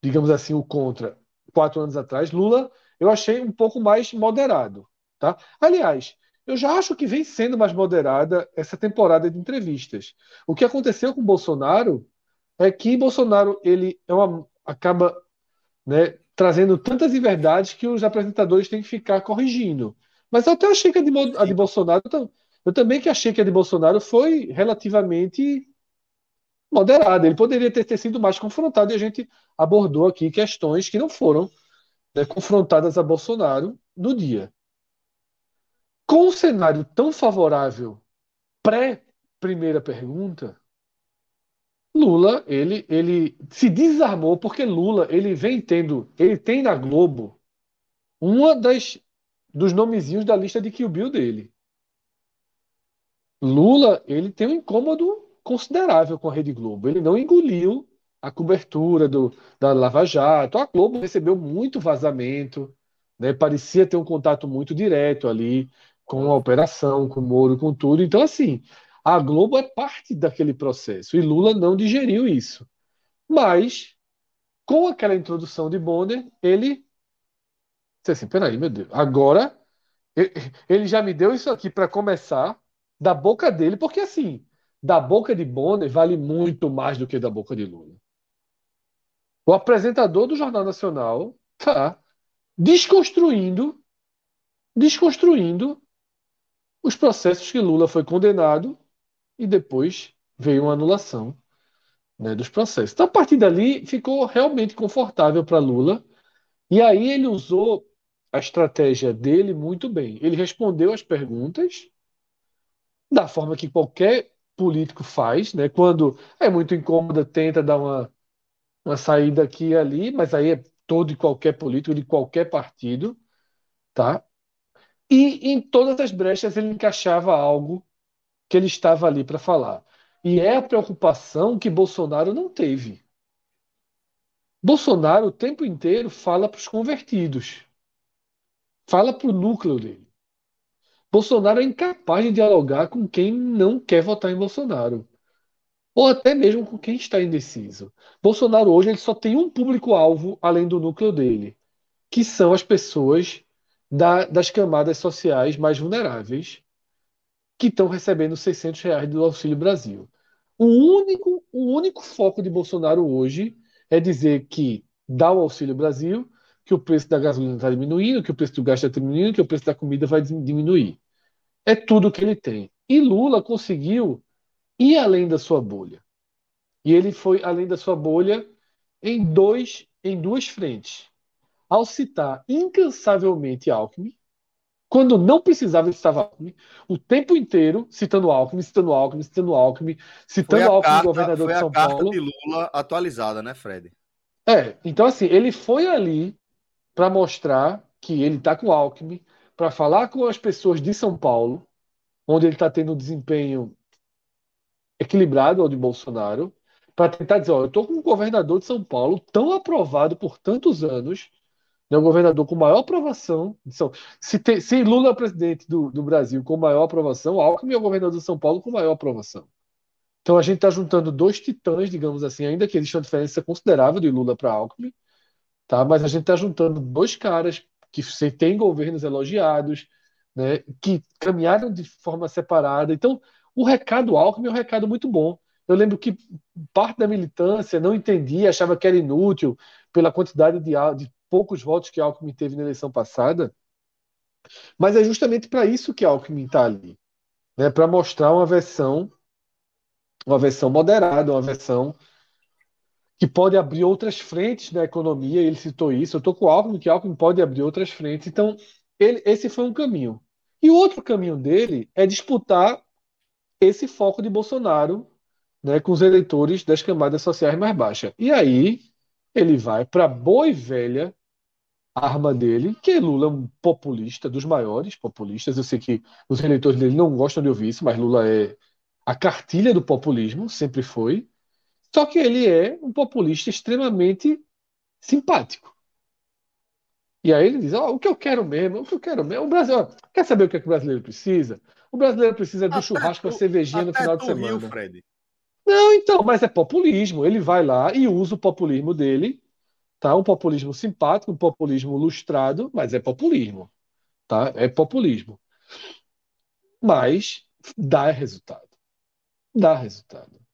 digamos assim, o contra quatro anos atrás, Lula eu achei um pouco mais moderado. Tá? Aliás, eu já acho que vem sendo mais moderada essa temporada de entrevistas. O que aconteceu com Bolsonaro é que Bolsonaro ele é uma, acaba né, trazendo tantas inverdades que os apresentadores têm que ficar corrigindo. Mas eu até achei que a de, a de Bolsonaro, eu também que achei que a de Bolsonaro foi relativamente moderada. Ele poderia ter, ter sido mais confrontado e a gente abordou aqui questões que não foram né, confrontadas a Bolsonaro no dia. Com um cenário tão favorável pré-primeira pergunta, Lula, ele, ele se desarmou porque Lula, ele vem tendo, ele tem na Globo uma das dos nomezinhos da lista de Kill Bill dele. Lula, ele tem um incômodo considerável com a Rede Globo. Ele não engoliu a cobertura do, da Lava Jato. A Globo recebeu muito vazamento, né? parecia ter um contato muito direto ali com a operação, com o Moro, com tudo. Então, assim, a Globo é parte daquele processo e Lula não digeriu isso. Mas, com aquela introdução de Bonner, ele disse assim: peraí, meu Deus, agora ele já me deu isso aqui para começar da boca dele, porque assim da boca de Bonner vale muito mais do que da boca de Lula. O apresentador do Jornal Nacional está desconstruindo, desconstruindo os processos que Lula foi condenado e depois veio uma anulação né, dos processos. Então, a partir dali, ficou realmente confortável para Lula. E aí ele usou a estratégia dele muito bem. Ele respondeu as perguntas da forma que qualquer político faz, né? Quando é muito incômoda, tenta dar uma, uma saída aqui e ali, mas aí é todo e qualquer político de qualquer partido, tá? E em todas as brechas ele encaixava algo que ele estava ali para falar. E é a preocupação que Bolsonaro não teve. Bolsonaro o tempo inteiro fala para os convertidos, fala para o núcleo dele. Bolsonaro é incapaz de dialogar com quem não quer votar em Bolsonaro. Ou até mesmo com quem está indeciso. Bolsonaro hoje ele só tem um público-alvo além do núcleo dele, que são as pessoas da, das camadas sociais mais vulneráveis que estão recebendo 600 reais do Auxílio Brasil. O único, o único foco de Bolsonaro hoje é dizer que dá o Auxílio Brasil, que o preço da gasolina está diminuindo, que o preço do gás está diminuindo, que o preço da comida vai diminuir. É tudo que ele tem. E Lula conseguiu ir além da sua bolha. E ele foi além da sua bolha em dois, em duas frentes. Ao citar incansavelmente Alckmin, quando não precisava citar Alckmin, o tempo inteiro citando Alckmin, citando Alckmin, citando Alckmin, citando Alckmin, carta, governador de São Paulo. Foi a carta de Lula atualizada, né, Fred? É, então assim, ele foi ali para mostrar que ele está com Alckmin, para falar com as pessoas de São Paulo, onde ele está tendo um desempenho equilibrado ao de Bolsonaro, para tentar dizer: ó, eu estou com um governador de São Paulo tão aprovado por tantos anos, né, um governador com maior aprovação. Se, tem, se Lula é presidente do, do Brasil com maior aprovação, Alckmin é o governador de São Paulo com maior aprovação. Então a gente está juntando dois titãs, digamos assim, ainda que exista uma diferença considerável de Lula para Alckmin, tá? mas a gente está juntando dois caras que têm governos elogiados, né, que caminharam de forma separada. Então, o recado Alckmin é um recado muito bom. Eu lembro que parte da militância não entendia, achava que era inútil pela quantidade de, de poucos votos que Alckmin teve na eleição passada. Mas é justamente para isso que Alckmin está ali, né, para mostrar uma versão, uma versão moderada, uma versão que pode abrir outras frentes na economia. Ele citou isso. Eu estou com o Alckmin, que Alckmin pode abrir outras frentes. Então, ele, esse foi um caminho. E o outro caminho dele é disputar esse foco de Bolsonaro né, com os eleitores das camadas sociais mais baixas. E aí ele vai para a boa e velha arma dele, que Lula é um populista, dos maiores populistas. Eu sei que os eleitores dele não gostam de ouvir isso, mas Lula é a cartilha do populismo, sempre foi. Só que ele é um populista extremamente simpático. E aí ele diz: oh, o que eu quero mesmo, o que eu quero mesmo. O Brasil, ó, quer saber o que, é que o brasileiro precisa? O brasileiro precisa do churrasco com a cervejinha no final de semana. Rio, Fred. Não, então, mas é populismo. Ele vai lá e usa o populismo dele, tá? Um populismo simpático, um populismo lustrado, mas é populismo, tá? É populismo. Mas dá resultado. Dá resultado.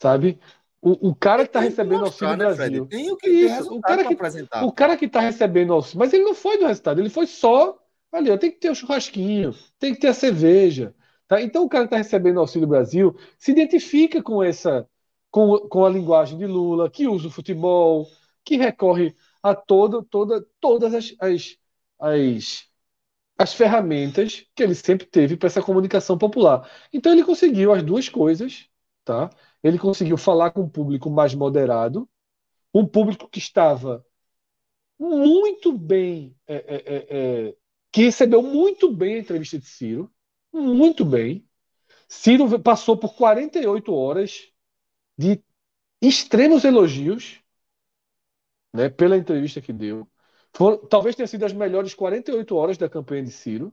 Sabe? O, o cara que está recebendo auxílio né, Brasil. Tem o que Isso, o cara que, apresentar. O cara que está recebendo auxílio. Mas ele não foi do resultado, ele foi só ali. Ó, tem que ter o churrasquinho, tem que ter a cerveja. Tá? Então o cara que está recebendo auxílio Brasil se identifica com essa. Com, com a linguagem de Lula, que usa o futebol, que recorre a todo, toda, todas as, as, as, as ferramentas que ele sempre teve para essa comunicação popular. Então ele conseguiu as duas coisas, tá? Ele conseguiu falar com um público mais moderado, um público que estava muito bem, é, é, é, é, que recebeu muito bem a entrevista de Ciro, muito bem. Ciro passou por 48 horas de extremos elogios né, pela entrevista que deu. Talvez tenha sido as melhores 48 horas da campanha de Ciro.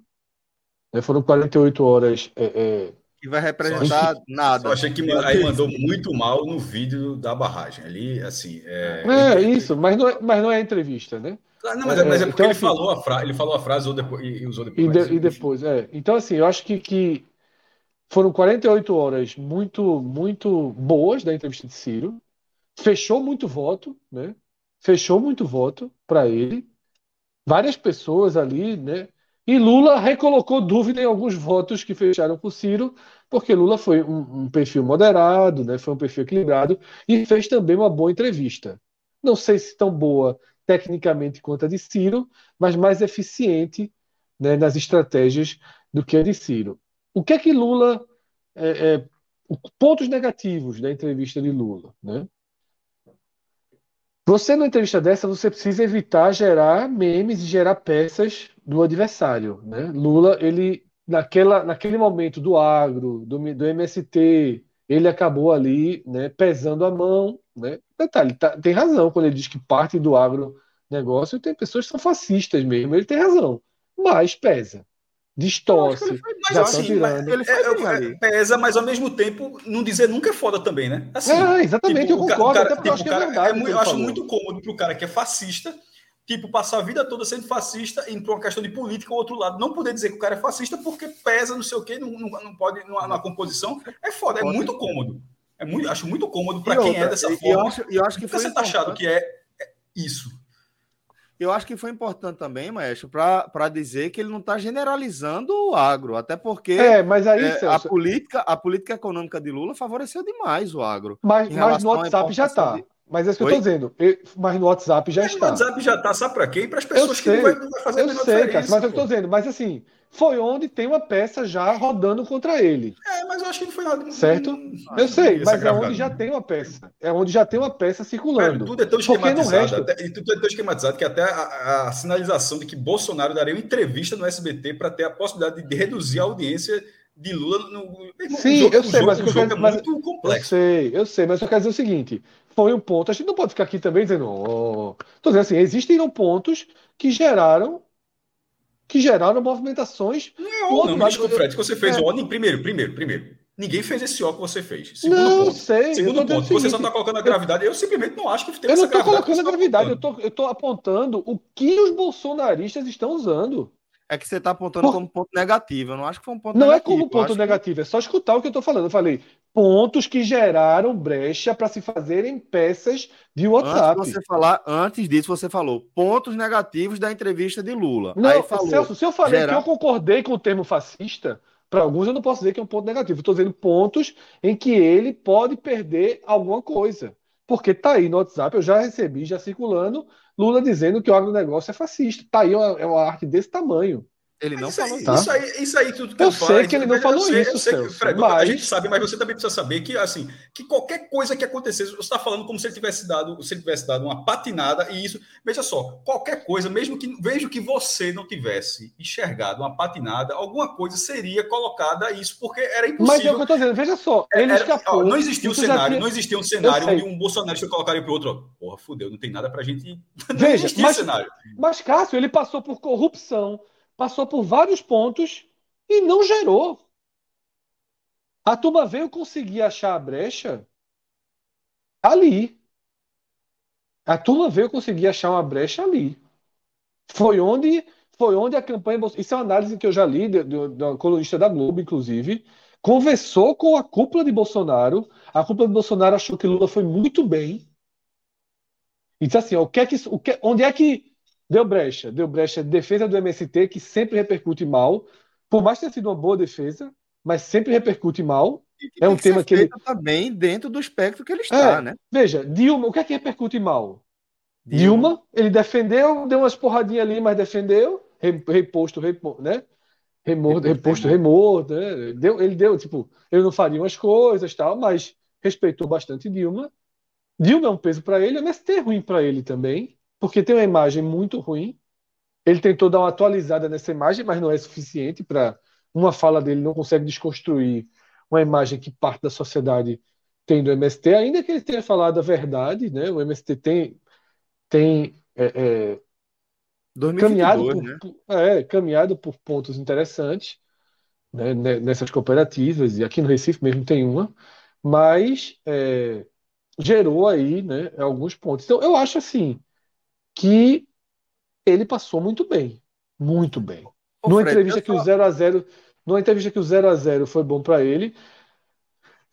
Né, foram 48 horas é, é, que vai representar nada. Eu achei que aí mandou muito mal no vídeo da barragem. Ali, assim. É, é isso, mas não é, mas não é entrevista, né? Não, mas é, mas é, é porque então, ele, assim, falou a fra ele falou a frase depois, e usou depois. E, de, e depois, é. Então, assim, eu acho que, que foram 48 horas muito, muito boas da entrevista de Ciro. Fechou muito voto, né? Fechou muito voto para ele. Várias pessoas ali, né? E Lula recolocou dúvida em alguns votos que fecharam com Ciro, porque Lula foi um, um, perfil moderado, né, foi um perfil equilibrado e fez também uma boa entrevista. Não sei se tão boa tecnicamente quanto a de Ciro, mas mais eficiente né, nas estratégias do que a de Ciro. O que é que Lula. É, é, pontos negativos da entrevista de Lula. Né? Você, numa entrevista dessa, você precisa evitar gerar memes e gerar peças do adversário. Né? Lula, ele, naquela, naquele momento do agro, do, do MST, ele acabou ali né, pesando a mão. Né? Detalhe, tá, tem razão quando ele diz que parte do agronegócio tem pessoas que são fascistas mesmo, ele tem razão, mas pesa distorce. já assim, tirando. Ele é, é, pesa, mas ao mesmo tempo não dizer nunca é foda também, né? Assim, é, exatamente, tipo, eu concordo. Cara, até porque tipo, eu acho que é verdade. É eu acho muito cômodo para o cara que é fascista, tipo, passar a vida toda sendo fascista e por uma questão de política, o outro lado não poder dizer que o cara é fascista porque pesa, não sei o quê, não, não, não pode, na composição. É foda, é muito cômodo. É muito, acho muito cômodo para quem é dessa forma. Eu acho, eu acho que foi você tá achado que é, é isso. Eu acho que foi importante também, Maestro, para dizer que ele não está generalizando o agro, até porque é, mas aí, é, a, política, a política econômica de Lula favoreceu demais o agro. Mas, mas no WhatsApp já está. De... Mas é isso que Oi? eu estou dizendo. Mas no WhatsApp já mas está. No WhatsApp já está, sabe para quem? Para as pessoas que não vai, não vai fazer eu sei, cara, mas eu estou dizendo, mas assim, foi onde tem uma peça já rodando contra ele. É, mas eu acho que não foi nada. Certo? Não, eu sei, mas é onde já tem uma peça. É onde já tem uma peça circulando. tudo é tão esquematizado. Até, e tudo é tão esquematizado que até a, a, sinalização de que Bolsonaro daria uma entrevista no SBT para ter a possibilidade de reduzir a audiência de Lula. No, Sim, jogo, eu sei, jogo, mas, o jogo é mas, muito complexo. Eu sei, eu sei, mas eu quero dizer o seguinte: foi um ponto. A gente não pode ficar aqui também dizendo. Oh. Tô dizendo assim, existem pontos que geraram que geraram movimentações. Não, não, mas Fred, que você fez é. ontem, primeiro, primeiro, primeiro. Ninguém fez esse ó que você fez. Segundo não, ponto. Sei, Segundo ponto, você seguinte, só está colocando a gravidade. Eu simplesmente não acho que teve Eu não estou colocando a gravidade, eu estou apontando o que os bolsonaristas estão usando. É que você está apontando Por... como ponto negativo. Eu não acho que foi um ponto não negativo. Não é como ponto negativo, que... é só escutar o que eu estou falando. Eu falei pontos que geraram brecha para se fazerem peças de WhatsApp. Antes, você falar, antes disso, você falou pontos negativos da entrevista de Lula. Não, Aí falou, Celso, se eu falei gerar... que eu concordei com o termo fascista, para alguns eu não posso dizer que é um ponto negativo. Estou dizendo pontos em que ele pode perder alguma coisa. Porque tá aí no WhatsApp, eu já recebi, já circulando, Lula dizendo que o agronegócio é fascista. Tá aí, é uma arte desse tamanho. Ele não isso falou aí, tá? isso. Aí, isso aí tudo que eu, eu sei faz, que ele não falou sei, isso, sei Fred, mas... A gente sabe, mas você também precisa saber que assim, que qualquer coisa que acontecesse, você está falando como se ele tivesse dado, se ele tivesse dado uma patinada e isso, veja só, qualquer coisa, mesmo que vejo que você não tivesse enxergado uma patinada, alguma coisa seria colocada isso porque era impossível. Mas é o que eu estou dizendo, veja só, ele era, escapou. Não existia um cenário, tinha... não existia um cenário onde um bolsonarista colocaria para o outro, porra, fudeu, não tem nada para a gente. Veja, mas, cenário. Mas Cássio, ele passou por corrupção passou por vários pontos e não gerou. A turma veio conseguir achar a brecha ali. A turma veio conseguir achar uma brecha ali. Foi onde foi onde a campanha isso é uma análise que eu já li da colunista da Globo, inclusive, conversou com a cúpula de Bolsonaro. A cúpula de Bolsonaro achou que Lula foi muito bem. E disse assim: ó, o que é que, o que, onde é que Deu brecha. Deu brecha de defesa do MST, que sempre repercute mal. Por mais que tenha sido uma boa defesa, mas sempre repercute mal. É um tema que ele. também dentro do espectro que ele está, é, né? Veja, Dilma, o que é que repercute mal? Dilma, Dilma ele defendeu, deu umas porradinhas ali, mas defendeu, reposto, repo, né? Remordo, reposto, remordo, né? Deu, ele deu, tipo, ele não faria umas coisas tal, mas respeitou bastante Dilma. Dilma é um peso para ele, mas tem ruim para ele também porque tem uma imagem muito ruim. Ele tentou dar uma atualizada nessa imagem, mas não é suficiente para uma fala dele não consegue desconstruir uma imagem que parte da sociedade tem do MST, ainda que ele tenha falado a verdade, né? O MST tem tem é, é, 2022, caminhado por, né? é, caminhado por pontos interessantes né, nessas cooperativas e aqui no Recife mesmo tem uma, mas é, gerou aí né, alguns pontos. Então eu acho assim que ele passou muito bem, muito bem. Ô, numa Fred, entrevista que só... o 0 a 0, numa entrevista que o 0 a 0 foi bom para ele,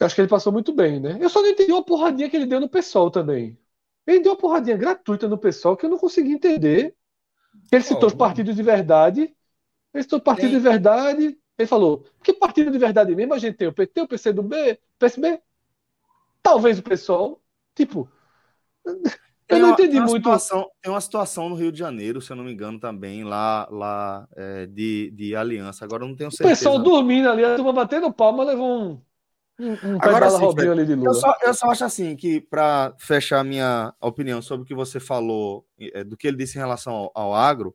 eu acho que ele passou muito bem, né? Eu só não entendi uma porradinha que ele deu no pessoal também. Ele deu uma porradinha gratuita no pessoal que eu não consegui entender. Ele citou oh, os partidos de verdade. Ele citou partido de verdade. Ele falou: que partido de verdade mesmo a gente tem? O PT, o PCdoB, o PSB? Talvez o pessoal. Tipo, eu não entendi uma, muito. Situação, tem uma situação no Rio de Janeiro, se eu não me engano, também, lá, lá é, de, de aliança. Agora eu não tenho certeza. O pessoal dormindo ali, a turma batendo palma, levou um. Um, um Agora, sim, ali de Lula. Eu só, eu só acho assim que, para fechar a minha opinião sobre o que você falou, é, do que ele disse em relação ao, ao agro,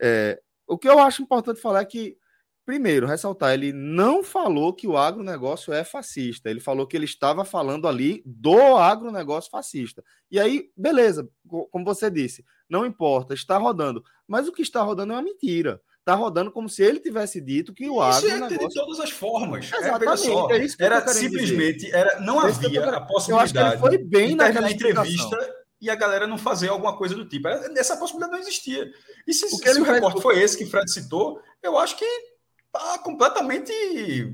é, o que eu acho importante falar é que Primeiro, ressaltar, ele não falou que o agronegócio é fascista, ele falou que ele estava falando ali do agronegócio fascista. E aí, beleza, como você disse, não importa, está rodando. Mas o que está rodando é uma mentira. Está rodando como se ele tivesse dito que o agronegócio... Isso é de todas as formas. É, Exatamente, é era simplesmente, dizer. era, não é havia a possibilidade eu acho que ele foi bem naquela entrevista e a galera não fazer alguma coisa do tipo. Essa possibilidade não existia. E se, o, se o recorte foi esse que o Fred citou, eu acho que tá completamente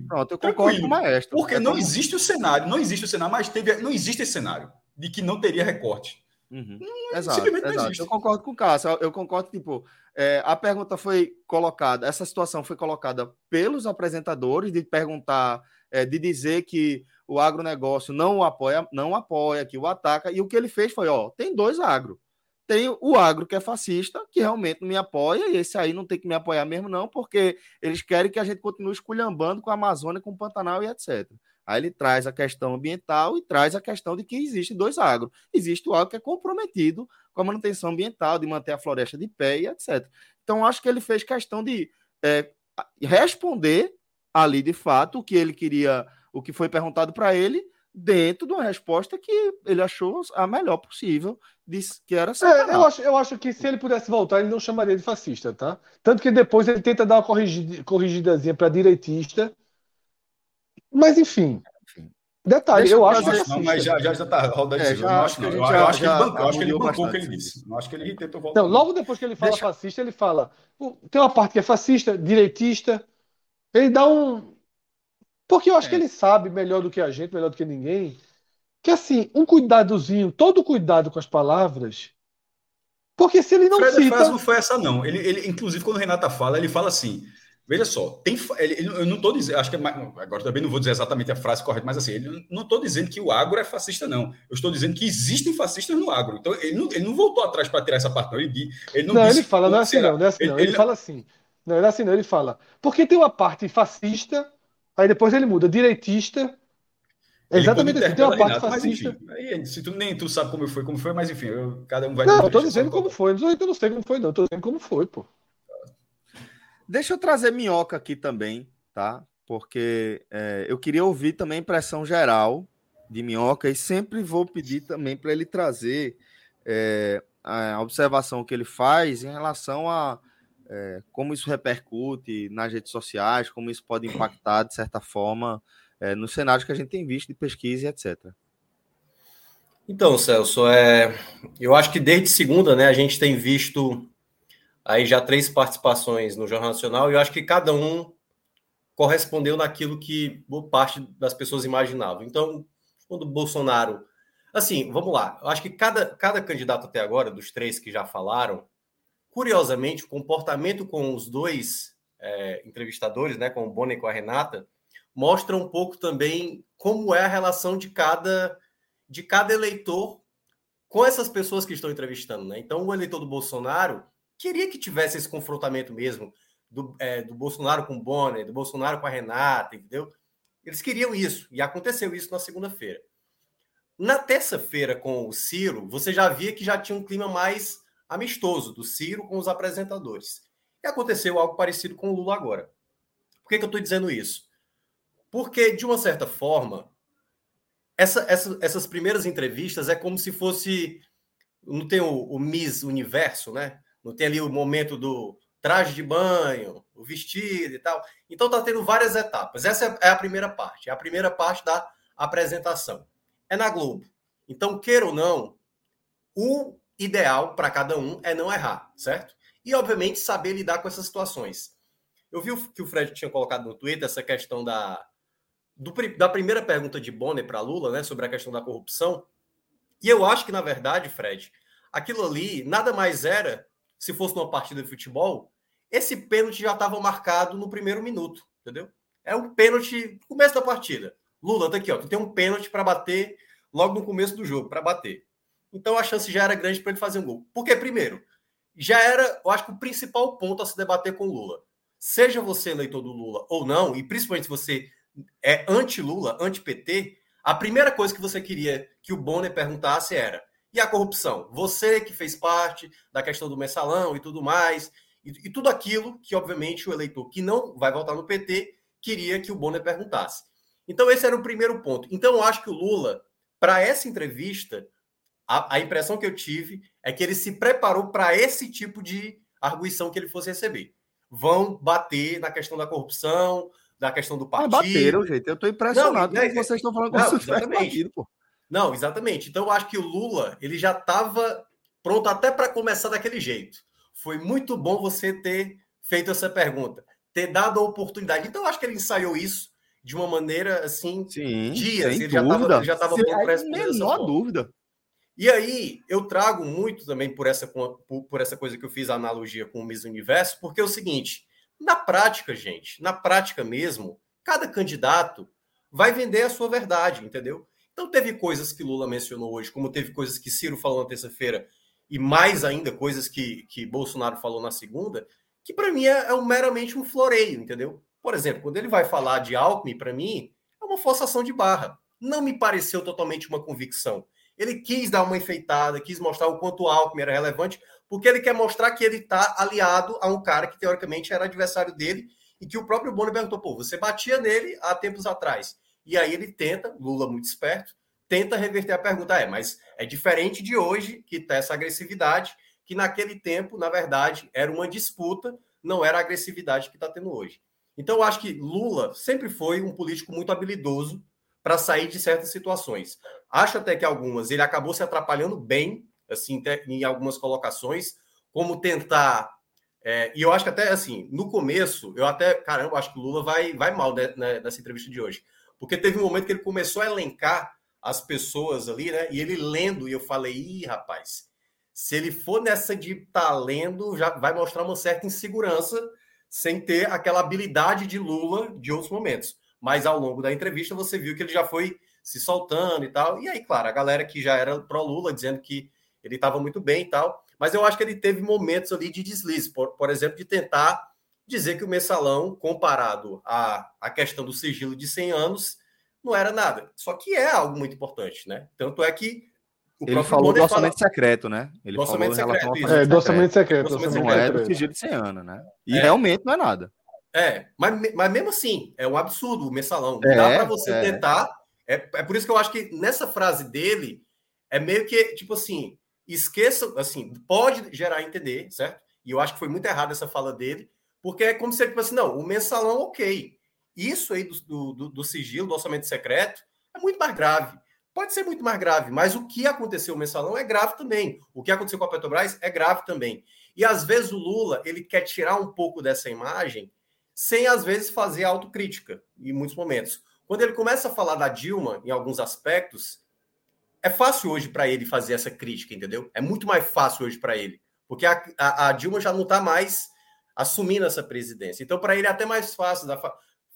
Pronto, eu concordo com o maestro. Porque é não como... existe o cenário, não existe o cenário, mas teve, não existe esse cenário de que não teria recorte. Uhum. Não, exato, simplesmente exato. não existe. Eu concordo com o Cássio. Eu, concordo, tipo, é, a pergunta foi colocada, essa situação foi colocada pelos apresentadores de perguntar, é, de dizer que o agronegócio não apoia, não apoia, que o ataca, e o que ele fez foi, ó, tem dois agro. Tem o agro que é fascista, que realmente não me apoia, e esse aí não tem que me apoiar mesmo, não, porque eles querem que a gente continue esculhambando com a Amazônia, com o Pantanal e etc. Aí ele traz a questão ambiental e traz a questão de que existe dois agros. Existe o agro que é comprometido com a manutenção ambiental, de manter a floresta de pé e etc. Então, acho que ele fez questão de é, responder ali de fato o que ele queria, o que foi perguntado para ele, dentro de uma resposta que ele achou a melhor possível, disse que era é, eu, acho, eu acho que se ele pudesse voltar, ele não chamaria de fascista, tá? Tanto que depois ele tenta dar uma corrigida, corrigidazinha para direitista. Mas enfim. Detalhe, Deixa eu acho que. Não, mas já, já, já tá rodando é, já, eu acho, que, eu, acho que ele bancou, acho que ele bancou o que ele disse. Eu acho que ele tentou voltar. Não, logo depois que ele fala Deixa... fascista, ele fala. Tem uma parte que é fascista, direitista. Ele dá um, porque eu acho é. que ele sabe melhor do que a gente, melhor do que ninguém, que assim, um cuidadozinho, todo cuidado com as palavras. Porque se ele não Fred cita. Frase não foi essa, não. Ele, ele, inclusive, quando o Renata fala, ele fala assim. Veja só, tem, ele, eu não estou dizendo, acho que é agora também não vou dizer exatamente a frase correta, mas assim, ele não estou dizendo que o agro é fascista, não. Eu estou dizendo que existem fascistas no agro. Então, ele não, ele não voltou atrás para tirar essa parte, não. Ele, ele não, não ele fala, não é assim, não, não é assim, não. Ele, ele fala assim. Não, ele é assim, não. Ele fala, porque tem uma parte fascista Aí depois ele muda, direitista. exatamente assim. Tem uma parte Renato, fascista. Mas, enfim, aí, se tu, nem tu sabe como foi, como foi, mas enfim, eu, cada um vai. Não, eu tô dizendo como foi. Eu não sei como foi, não. Eu tô dizendo como foi, pô. Deixa eu trazer minhoca aqui também, tá? Porque é, eu queria ouvir também impressão geral de minhoca e sempre vou pedir também para ele trazer é, a observação que ele faz em relação a é, como isso repercute nas redes sociais, como isso pode impactar, de certa forma, é, nos cenários que a gente tem visto de pesquisa e etc. Então, Celso, é, eu acho que desde segunda, né, a gente tem visto aí já três participações no Jornal Nacional e eu acho que cada um correspondeu naquilo que boa parte das pessoas imaginavam. Então, quando Bolsonaro. Assim, vamos lá. Eu acho que cada, cada candidato até agora, dos três que já falaram, Curiosamente, o comportamento com os dois é, entrevistadores, né, com o Bonner e com a Renata, mostra um pouco também como é a relação de cada, de cada eleitor com essas pessoas que estão entrevistando. Né? Então, o eleitor do Bolsonaro queria que tivesse esse confrontamento mesmo do, é, do Bolsonaro com o Bonner, do Bolsonaro com a Renata, entendeu? Eles queriam isso, e aconteceu isso na segunda-feira. Na terça-feira, com o Ciro, você já via que já tinha um clima mais amistoso do Ciro com os apresentadores. E aconteceu algo parecido com o Lula agora. Por que, que eu estou dizendo isso? Porque, de uma certa forma, essa, essa, essas primeiras entrevistas é como se fosse. Não tem o, o Miss Universo, né? Não tem ali o momento do traje de banho, o vestido e tal. Então está tendo várias etapas. Essa é a primeira parte, é a primeira parte da apresentação. É na Globo. Então, queira ou não, o ideal para cada um é não errar, certo? E, obviamente, saber lidar com essas situações. Eu vi que o Fred tinha colocado no Twitter essa questão da, do, da primeira pergunta de Bonner para Lula, né, sobre a questão da corrupção. E eu acho que, na verdade, Fred, aquilo ali nada mais era, se fosse numa partida de futebol, esse pênalti já estava marcado no primeiro minuto, entendeu? É um pênalti no começo da partida. Lula, tá aqui, ó. Tu tem um pênalti para bater logo no começo do jogo, para bater. Então a chance já era grande para ele fazer um gol. Porque, primeiro, já era, eu acho que o principal ponto a se debater com Lula. Seja você eleitor do Lula ou não, e principalmente se você é anti-Lula, anti-PT, a primeira coisa que você queria que o Bonner perguntasse era: e a corrupção? Você que fez parte da questão do mensalão e tudo mais, e, e tudo aquilo que, obviamente, o eleitor que não vai votar no PT queria que o Bonner perguntasse. Então, esse era o primeiro ponto. Então, eu acho que o Lula, para essa entrevista, a, a impressão que eu tive é que ele se preparou para esse tipo de arguição que ele fosse receber. Vão bater na questão da corrupção, da questão do partido. Mas bateram, gente. Eu estou impressionado não, com vocês estão falando com não, exatamente. Partido, pô. Não, exatamente. Então eu acho que o Lula ele já estava pronto até para começar daquele jeito. Foi muito bom você ter feito essa pergunta, ter dado a oportunidade. Então eu acho que ele ensaiou isso de uma maneira assim, Sim, dias. Ele já estava pronto para responder. Menor dúvida. E aí eu trago muito também por essa, por, essa coisa que eu fiz a analogia com o Miss Universo, porque é o seguinte: na prática, gente, na prática mesmo, cada candidato vai vender a sua verdade, entendeu? Então teve coisas que Lula mencionou hoje, como teve coisas que Ciro falou na terça-feira, e mais ainda coisas que, que Bolsonaro falou na segunda, que para mim é, é um, meramente um floreio, entendeu? Por exemplo, quando ele vai falar de Alckmin, para mim, é uma forçação de barra. Não me pareceu totalmente uma convicção. Ele quis dar uma enfeitada, quis mostrar o quanto o Alckmin era relevante, porque ele quer mostrar que ele está aliado a um cara que teoricamente era adversário dele em que o próprio Boni perguntou, pô, você batia nele há tempos atrás. E aí ele tenta, Lula muito esperto, tenta reverter a pergunta, é, mas é diferente de hoje, que tá essa agressividade, que naquele tempo, na verdade, era uma disputa, não era a agressividade que está tendo hoje. Então, eu acho que Lula sempre foi um político muito habilidoso para sair de certas situações. Acho até que algumas ele acabou se atrapalhando bem, assim, em algumas colocações, como tentar. É, e eu acho que até assim, no começo, eu até, caramba, acho que o Lula vai, vai mal né, né, nessa entrevista de hoje. Porque teve um momento que ele começou a elencar as pessoas ali, né? E ele lendo, e eu falei, ih, rapaz, se ele for nessa de estar tá lendo, já vai mostrar uma certa insegurança, sem ter aquela habilidade de Lula de outros momentos. Mas ao longo da entrevista você viu que ele já foi se soltando e tal. E aí, claro, a galera que já era pró-Lula dizendo que ele estava muito bem e tal. Mas eu acho que ele teve momentos ali de deslize, por, por exemplo, de tentar dizer que o mensalão, comparado à, à questão do sigilo de 100 anos, não era nada. Só que é algo muito importante, né? Tanto é que o ele falou do orçamento fala... secreto, né? Ele do orçamento falou secreto, isso. É, do orçamento secreto. Do orçamento não é do sigilo de 100 anos, né? E é. realmente não é nada. É, mas, mas mesmo assim, é um absurdo o mensalão. É, dá para você é. tentar. É, é por isso que eu acho que nessa frase dele é meio que, tipo assim, esqueça, assim, pode gerar entender, certo? E eu acho que foi muito errado essa fala dele, porque é como se ele, tipo assim, não, o mensalão, ok. Isso aí do, do, do sigilo, do orçamento secreto, é muito mais grave. Pode ser muito mais grave, mas o que aconteceu no mensalão é grave também. O que aconteceu com a Petrobras é grave também. E às vezes o Lula ele quer tirar um pouco dessa imagem sem às vezes fazer autocrítica em muitos momentos. Quando ele começa a falar da Dilma em alguns aspectos, é fácil hoje para ele fazer essa crítica, entendeu? É muito mais fácil hoje para ele, porque a, a, a, Dilma já não está mais assumindo essa presidência. Então, para ele é até mais fácil da,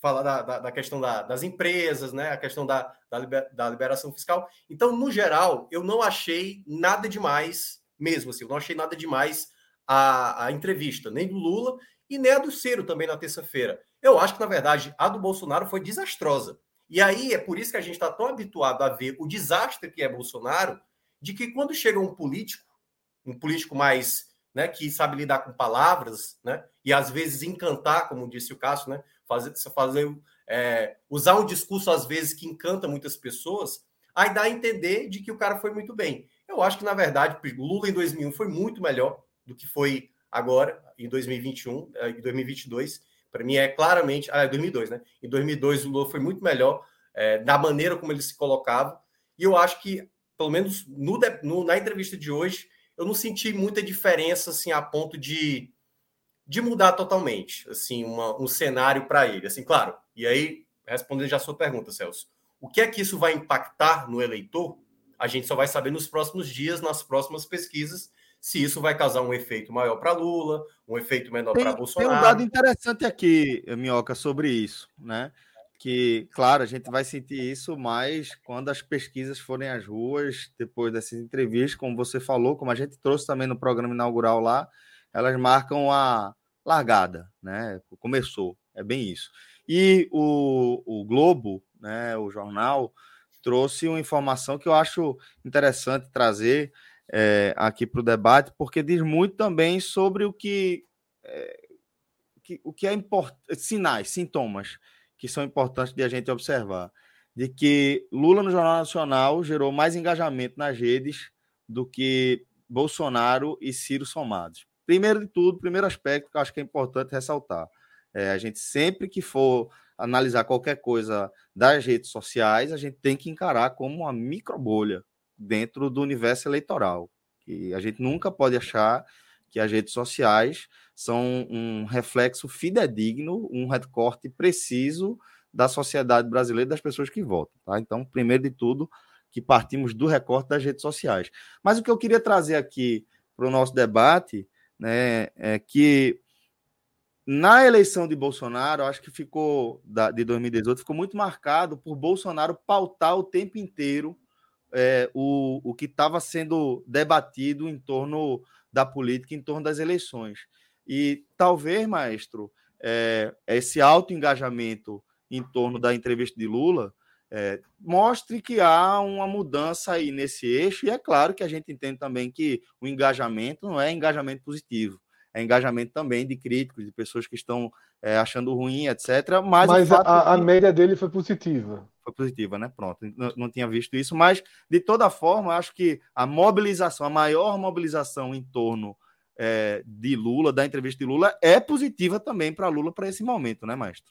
fala da, da, da questão da, das empresas, né? A questão da, da, liber, da, liberação fiscal. Então, no geral, eu não achei nada demais, mesmo assim, eu não achei nada demais a, a entrevista, nem do Lula e nem a do Ciro também na terça-feira. Eu acho que, na verdade, a do Bolsonaro foi desastrosa. E aí é por isso que a gente está tão habituado a ver o desastre que é Bolsonaro, de que quando chega um político, um político mais, né, que sabe lidar com palavras, né, e às vezes encantar, como disse o Cássio, né, fazer, fazer é, usar um discurso às vezes que encanta muitas pessoas, aí dá a entender de que o cara foi muito bem. Eu acho que na verdade Lula em 2001 foi muito melhor do que foi agora em 2021, é, em 2022. Para mim é claramente, ah, é 2002, né? Em 2002 o Lula foi muito melhor é, da maneira como ele se colocava. E eu acho que pelo menos no, no, na entrevista de hoje eu não senti muita diferença assim a ponto de de mudar totalmente, assim, uma, um cenário para ele. Assim, claro. E aí, respondendo já a sua pergunta, Celso, o que é que isso vai impactar no eleitor? A gente só vai saber nos próximos dias, nas próximas pesquisas, se isso vai causar um efeito maior para Lula, um efeito menor para Bolsonaro. Tem um dado interessante aqui, Minhoca, sobre isso, né? Que, claro, a gente vai sentir isso mais quando as pesquisas forem às ruas, depois dessas entrevistas, como você falou, como a gente trouxe também no programa inaugural lá, elas marcam a, largada, né? Começou, é bem isso. E o, o Globo, né, o jornal, trouxe uma informação que eu acho interessante trazer é, aqui para o debate, porque diz muito também sobre o que, é, que o que é importante, sinais, sintomas que são importantes de a gente observar, de que Lula no Jornal Nacional gerou mais engajamento nas redes do que Bolsonaro e Ciro somados. Primeiro de tudo, primeiro aspecto que eu acho que é importante ressaltar. É, a gente sempre que for analisar qualquer coisa das redes sociais, a gente tem que encarar como uma microbolha dentro do universo eleitoral. E a gente nunca pode achar que as redes sociais são um reflexo fidedigno, um recorte preciso da sociedade brasileira das pessoas que votam. Tá? Então, primeiro de tudo, que partimos do recorte das redes sociais. Mas o que eu queria trazer aqui para o nosso debate né, é que na eleição de Bolsonaro, acho que ficou de 2018 ficou muito marcado por Bolsonaro pautar o tempo inteiro é, o, o que estava sendo debatido em torno da política, em torno das eleições. E talvez, maestro, é, esse alto engajamento em torno da entrevista de Lula é, mostre que há uma mudança aí nesse eixo, e é claro que a gente entende também que o engajamento não é engajamento positivo, é engajamento também de críticos, de pessoas que estão é, achando ruim, etc. Mas, mas a, é a, média dele foi positiva. Foi positiva, né? Pronto. Não, não, tinha visto isso, mas de toda forma, acho que a mobilização, a maior mobilização em torno é, de Lula, da entrevista de Lula, é positiva também para Lula para esse momento, né, maestro?